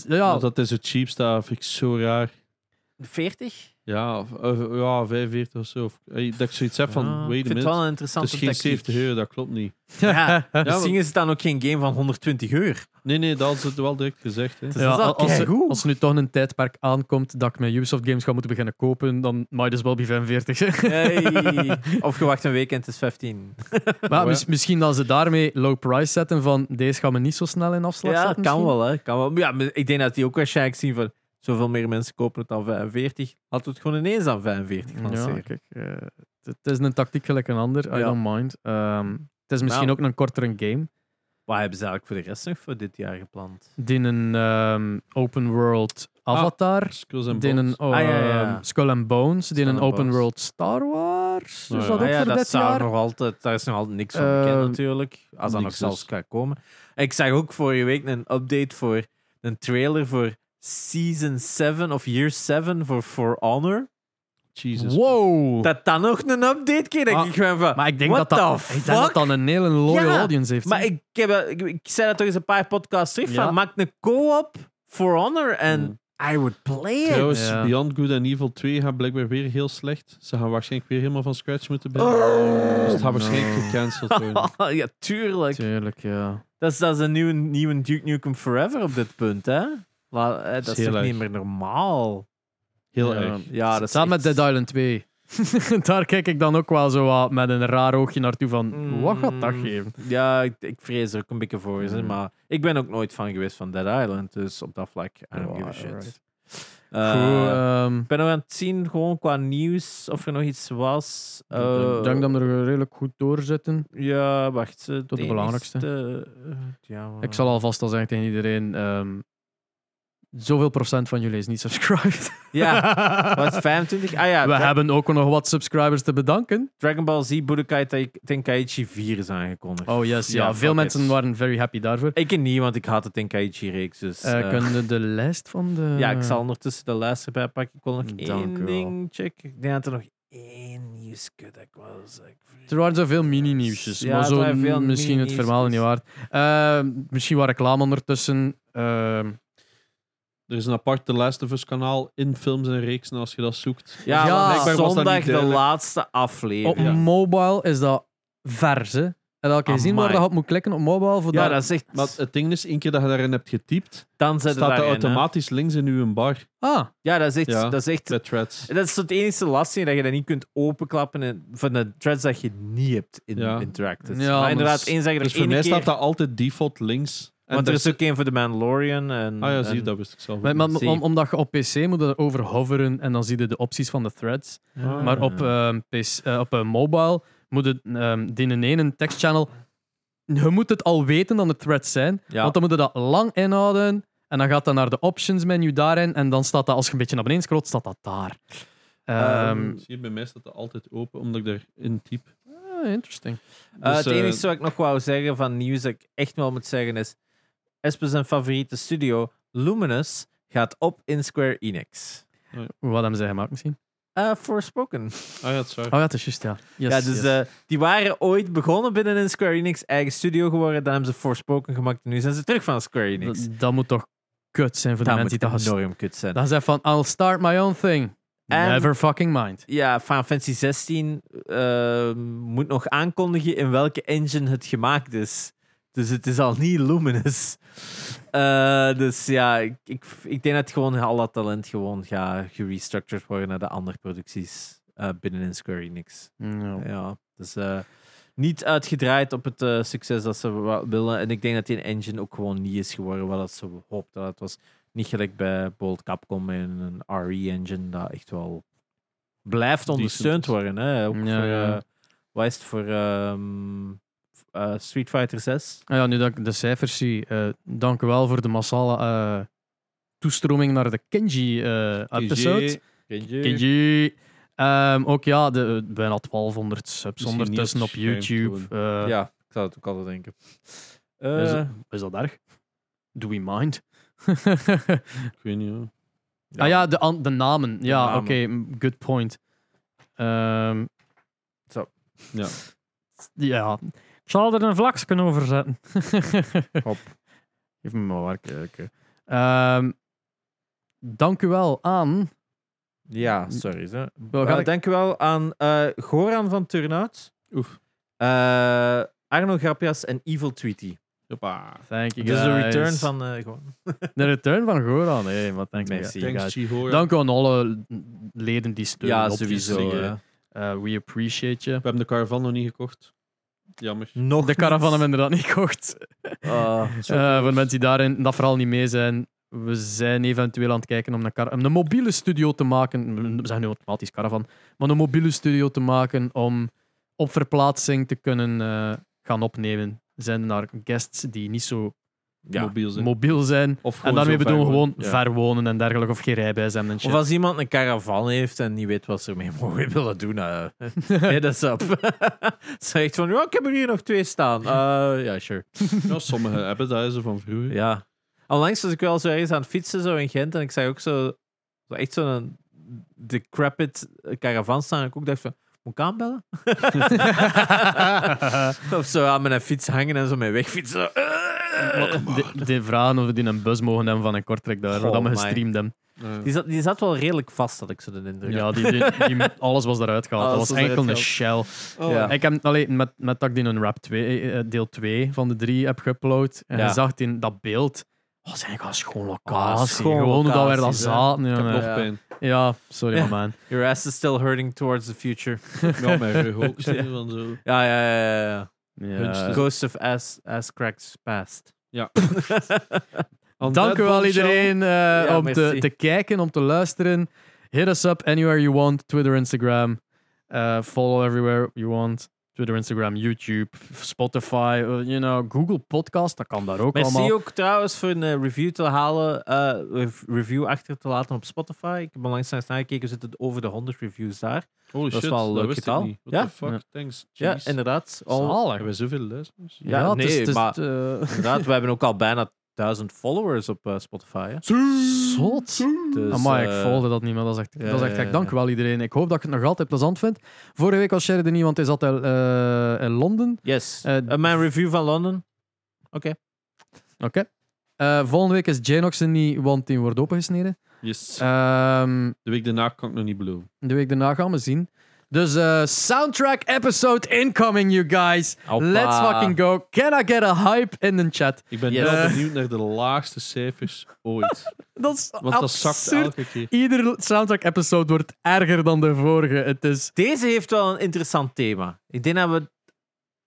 ja, Want dat is het cheapste, vind ik zo raar. 40? Ja, of- of- ja, 45 of zo. Of, eh, dat ik zoiets heb van, Ja, wait ik a minute. wel een Het is geen tactiek. 70 euro, dat klopt niet. Ja, maar- misschien is het dan ook geen game van 120 uur. Nee, nee, dat is het wel direct gezegd. Hè. Dus Ja, dat is al als, er, als er nu toch een tijdperk aankomt dat ik met Ubisoft games ga moeten beginnen kopen, dan might as well be 45. hè. Hey. Of je wacht een week en het is 15. maar mis- misschien dat ze daarmee low price zetten van deze gaan we niet zo snel in afslag Ja, zetten. kan wel, hè. Kan wel. Ja, ik denk dat die ook waarschijnlijk zien van zoveel meer mensen kopen het dan 45. Laten we het gewoon ineens aan 45 Ja, lanceren. kijk, eh, het is een tactiek gelijk een ander. I Ja. don't mind. Ehm, het is misschien Nou. ook een kortere game. Wat hebben ze eigenlijk voor de rest nog voor dit jaar gepland? Die een ehm, open world Avatar. Skulls and die een Bones. oh, Ah, ja, ja. ehm, Skull and Bones. Die Skull een open Bones. world Star Wars. Ja. dat Ah ook ja, voor dat dit zou jaar? nog altijd, daar is nog altijd niks van bekend natuurlijk. Als dat nog zelfs dus. gaat komen. Ik zag ook vorige week een update voor een trailer voor Season 7 of Year 7 voor For Honor. Jesus. Wow! Dat dan nog een update kreeg, denk Ah, ik gewoon van... maar ik denk what dat dat, ik denk dat dat een hele loyal Ja, audience heeft. Maar ik, heb, eh, ik, ik zei dat toch eens een paar podcasts terug. Ja. Van, maak een co-op For Honor en Mm. I would play it. Trouwens. Beyond Good and Evil 2 gaat blijkbaar weer heel slecht. Ze gaan waarschijnlijk weer helemaal van scratch moeten beginnen. Oh. dus het gaat waarschijnlijk no. gecanceld worden. ja, tuurlijk. Tuurlijk, ja. Dat is, dat is een nieuwe, nieuwe Duke Nukem Forever op dit punt, hè? La, eh, dat is heel toch niet meer normaal? Heel Ja. erg. Ja, dat is Samen met echt- Dead Island 2. Daar kijk ik dan ook wel zo wat met een raar oogje naartoe van, wat gaat dat Mm, geven? Ja, ik, ik vrees er ook een beetje voor. Ze, Mm. Maar ik ben ook nooit fan geweest van Dead Island, dus op dat vlak, I don't Oh, give a shit. alright. Eh, Goed, ehm, ik ben nog aan het zien, gewoon qua nieuws, of er nog iets was. ik Eh, denk dat we er redelijk goed doorzitten. Ja, wacht. eh, Tot de het belangrijkste. ja, maar- Ik zal alvast al zeggen tegen iedereen, ehm, zoveel procent van jullie is niet subscribed. Ja, wat 25? Ah ja, we Dra- hebben ook nog wat subscribers te bedanken. Dragon Ball Z Budokai Te- Tenkaichi 4 is aangekondigd. Oh yes, ja. Ja, veel mensen it. waren very happy daarvoor. Ik niet, want ik haat de Tenkaichi-reeks. Dus, eh, kunnen we de lijst van de... Ja, ik zal ondertussen de lijst erbij pakken. Ik wil nog Dank één ding checken. Ik denk dat er nog één nieuwsje dat ik zeg. Er waren zoveel mini-nieuwsjes, Ja, maar zo misschien het verhaal niet waard. Eh, misschien wat reclame ondertussen. Er is een apart The Last of Us kanaal in films en reeksen als je dat zoekt. Ja, was dat zondag niet de laatste op aflevering. Ja. mobile is dat vers, hè? En dat je zien waar je op moet klikken op mobile. Voor Ja, dat... dat is echt... Maar het ding is, één keer dat je daarin hebt getypt, dan zit staat dat hè. automatisch links in uw bar. Ah, Ja, dat is echt... Ja. Dat is echt threads. Dat is het enige lastige, dat je dat niet kunt openklappen en van de threads dat je niet hebt in Ja. interacted. Ja, maar maar inderdaad, dus- eens je er Dus voor mij keer... staat dat altijd default links. En want er is ook één voor de Mandalorian. En, Ah ja, zie je, en- dat wist ik zelf. maar, ook maar niet. zie. om, omdat je op PC moet er over hoveren en dan zie je de opties van de threads. Ah. Maar op, ehm, PC, eh, op een mobile moet het ehm die in één tekstchannel. Je moet het al weten dat het threads zijn, Ja. want dan moet je dat lang inhouden. En dan gaat dat naar de options menu daarin. En dan staat dat, als je een beetje naar beneden scrolt, staat dat daar. Ehm, Zie je, bij mij staat dat altijd open, omdat ik daarin typ. ah, interesting. Eh, Dus, het eh, enige wat ik nog wou zeggen van nieuws dat ik echt wel moet zeggen is... Espe zijn favoriete studio, Luminous, gaat op in Square Enix. Wat hebben zij gemaakt misschien? Eh Forspoken. Ah ja, het is waar. Oh ja, het is juist, ja. Yes, ja, dus yes. eh, die waren ooit begonnen binnen in Square Enix, eigen studio geworden. Dan hebben ze Forspoken gemaakt en nu zijn ze terug van Square Enix. dat, dat moet toch kut zijn voor de Dat mensen die dat enorm kut zijn. Dan zeggen van, I'll start my own thing. Never fucking mind. Ja, Final Fantasy 16 eh, moet nog aankondigen in welke engine het gemaakt is. Dus het is al niet Luminous. Eh, dus ja, ik, ik, ik denk dat gewoon al dat talent gewoon gaat gerestructured worden naar de andere producties eh binnenin Square Enix. Ja. Ja, dus eh, niet uitgedraaid op het succes dat ze willen. En ik denk dat die engine ook gewoon niet is geworden wat ze hoopten. Het was niet gelijk bij Bolt Capcom en een RE-engine dat echt wel blijft ondersteund worden. Hè? Ook Ja, voor, ja. wat is het voor ehm, eh, Street Fighter 6? Ah ja, nu dat ik de cijfers zie, eh, dank u wel voor de massale eh, toestroming naar de Kenji-episode. Kenji. Ehm, ook ja, de, bijna 1200 subs ondertussen op YouTube. Eh, Ja, ik zou het ook altijd denken. Is, Eh, dat- is dat erg? Do we mind? Ik weet niet, hoor. Ah ja, de, de namen. Ja, oké, good point. Ehm, Zo. Ja. Ja. Ik zal er een vlaksken over zetten. Hop. Geef me maar waar kijken. Ehm, dank u wel aan Ja, sorry. Zo. Wel, Uh, ik- Dankjewel aan eh, Goran van Turnout, Oef. eh, Arno Grapjas en Evil Tweety. Hoppa. Thank you Dit is de guys. return van eh Goran. De return van Goran. Hey, wat thanks, Merci. you Thanks, guys. Dank aan alle leden die steunen. Ja, sowieso. Uh, we appreciate you. We hebben de caravan nog niet gekocht. Jammer. Nog De caravan hebben we inderdaad niet gekocht. Ah, Eh, voor de mensen die daarin dat vooral niet mee zijn. We zijn eventueel aan het kijken om een, om een mobiele studio te maken. We zeggen nu automatisch caravan. Maar een mobiele studio te maken om op verplaatsing te kunnen eh, gaan opnemen. Er zijn naar guests die niet zo ja. Mobiel zijn. mobiel zijn. Of En gewoon daarmee zo bedoelen we ver gewoon wonen. Ja. ver wonen en dergelijke. Of geen rijbewijs hebben en shit. Of als iemand een caravan heeft en niet weet wat ze ermee mogen willen doen, uh, hit us up. Zegt van, ja, ik heb er hier nog twee staan. Uh, ja, sure. Ja, sommigen hebben dat zo van vroeger. Ja. Onlangs was ik wel zo ergens aan het fietsen zo in Gent en ik zag ook zo, zo echt zo'n decrepit caravan staan en ik ook dacht van, moet ik aanbellen? of zo aan mijn fiets hangen en zo mee wegfietsen. De, de vragen of we die een bus mogen hebben van een kortrek daar, dat we my. gestreamd hebben. Ja. Die zat, die zat wel redelijk vast, had ik zo de indruk. Ja, die, die, die- alles was eruit gehaald. Dat was was enkel een shell. Oh, Ja. Ik heb alleen met, met dat ik die een rap 2, eh, deel 2 van de 3 heb geüpload. En Ja. je zag in dat beeld. Oh, zijn gewoon schoon locatie. Schoon gewoon hoe dat we hè. zaten. Ik heb jongen. nog Ja. pijn. Ja, sorry Ja. man. Your ass is still hurting towards the future. Ja, mijn rug ook. zo, van zo. Ja, ja, ja. ja, ja. Ghost of ass, ass cracks past. Ja. Dank u wel iedereen eh, om te, te kijken, om te luisteren. Hit us up anywhere you want. Twitter, Instagram. Eh, follow everywhere you want. Twitter, Instagram, YouTube, Spotify, eh, you know, Google Podcast. Dat kan daar ook Merci allemaal. ook trouwens voor een eh, review te halen, eh, rev- review achter te laten op Spotify. Ik heb onlangs eens nagekeken, we zitten over de 100 reviews daar. Holy Dat is shit, wel een dat leuk wist ik getal. niet. What Ja. the fuck? Ja. Thanks. Ja, Jeez. inderdaad. Al, Zalig. Hebben we zoveel luisteraars? Ja, het is- nee, het is- maar- inderdaad, we hebben ook al bijna 1000 followers op eh, Spotify. Hè? Zot. Dus, Amai, ik eh, volgde dat niet meer. Dat is echt, ja, dat is echt ja. Dank ja. wel iedereen. Ik hoop dat je het nog altijd plezant vindt. Vorige week was Sheridan niet, want hij zat in, eh, in Londen. Yes. Mijn review van Londen. Oké. Eh, volgende week is Janox er niet, want die wordt opengesneden. Yes. Ehm, de week daarna kan ik nog niet beloven. de week daarna gaan we zien. Dus eh, soundtrack episode incoming, you guys. Hoppa. Let's fucking go. Can I get a hype in the chat? Ik ben Yes. Eh. benieuwd naar de laagste cijfers ooit. Dat is Want dat zakt elke keer. Ieder soundtrack episode wordt erger dan de vorige. Het is... Deze heeft wel een interessant thema. Ik denk dat we,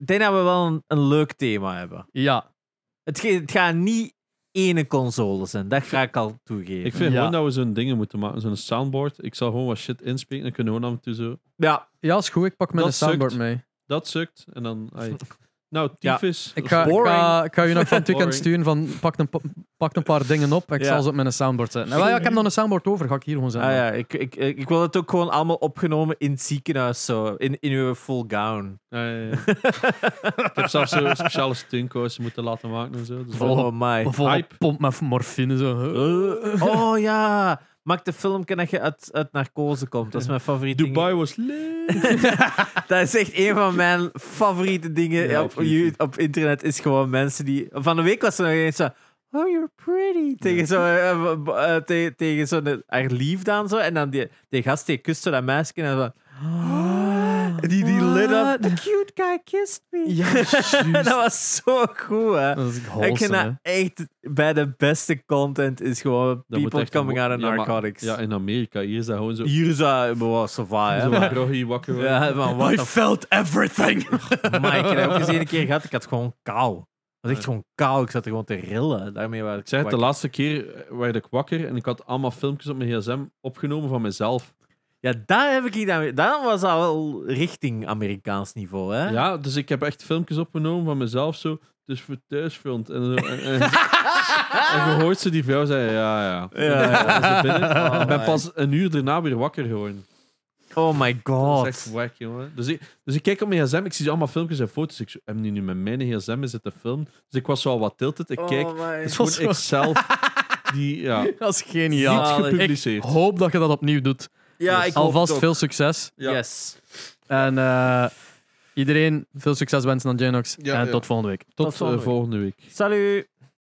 denk dat we wel een, een leuk thema hebben. Ja. Het, het gaat niet ene console zijn, dat ga ik al toegeven. Ik vind Ja. gewoon dat we zo'n dingen moeten maken. Zo'n soundboard. Ik zal gewoon wat shit inspreken. Dan kunnen we gewoon af en toe zo... Ja, ja, is goed. Ik pak mijn Dat soundboard sukt. mee. Dat sukt. En dan... Nou, Ja. tyfus. Ik ga, is ik, boring. ga, ik ga je nog van het weekend sturen van pak een, pa- pak een paar dingen op. Ik Ja. zal ze op mijn soundboard zetten. Nou, ja, ik heb nog een soundboard over. Ga ik hier gewoon zetten. ah, ja ik, ik, ik ik wil het ook gewoon allemaal opgenomen in het ziekenhuis, zo, in, in uw full gown. Ja, ja, ja. ik heb zelfs zo speciale steunkousen moeten laten maken en zo. Dus Oh my. Vol Hype. pomp met morfine. Zo. Uh, oh ja, maak de filmpje dat je uit, uit narcose komt. Dat is mijn favoriete ding. Dubai was leuk. Dat is echt een van mijn favoriete dingen Ja, op, op internet. Is gewoon mensen die. Van de week was er nog eens zo. Oh, you're pretty. Tegen zo, eh, eh, tegen, tegen zo'n haar lief dan zo. En dan die, die gast die kust zo dat meisje en dan. Die, die lit up. What? The cute guy kissed me. Ja, dat was zo goed, hè. Dat is Ik wholesome, vind hè. dat echt bij de beste content is gewoon Dat moet people echt coming out of ja, maar- narcotics. Ja, in Amerika. Hier is dat gewoon zo... Hier is dat was zo vaar, hè. Zo maar- groggy, wakker worden. Ja, what I the felt everything. Maar ik heb dat ook eens een keer gehad. Ik had gewoon kou. Het was echt gewoon kou. Ik zat er gewoon te rillen. Daarmee was ik Ik zei het, de laatste keer eh, werd ik wakker en ik had allemaal filmpjes op mijn gsm opgenomen van mezelf. Ja, daar heb ik niet aan. Dan was dat wel richting Amerikaans niveau, hè? Ja, dus ik heb echt filmpjes opgenomen van mezelf zo. Dus voor thuisfront. En, zo, en, en, en je hoort ze die vrouw zeggen, ja, ja. Ja, ja. Binnen. Oh ik ben pas een uur daarna weer wakker geworden. Oh my Dat god. is echt wack, jongen. Dus ik, dus ik kijk op mijn gsm, ik zie allemaal filmpjes en foto's. Ik heb nu, met mijn gsm zitten filmen. Dus ik was zo al wat tilted. Ik kijk, Oh het is was gewoon ik zelf die, ja, Dat is geniaal. Ik gepubliceerd. hoop dat je dat opnieuw doet. Ja, ik hoop Alvast veel succes. Ja. Yes. En eh, iedereen veel succes wensen aan. Ja, en ja. tot volgende week. Tot, Tot volgende eh, volgende week. Salut.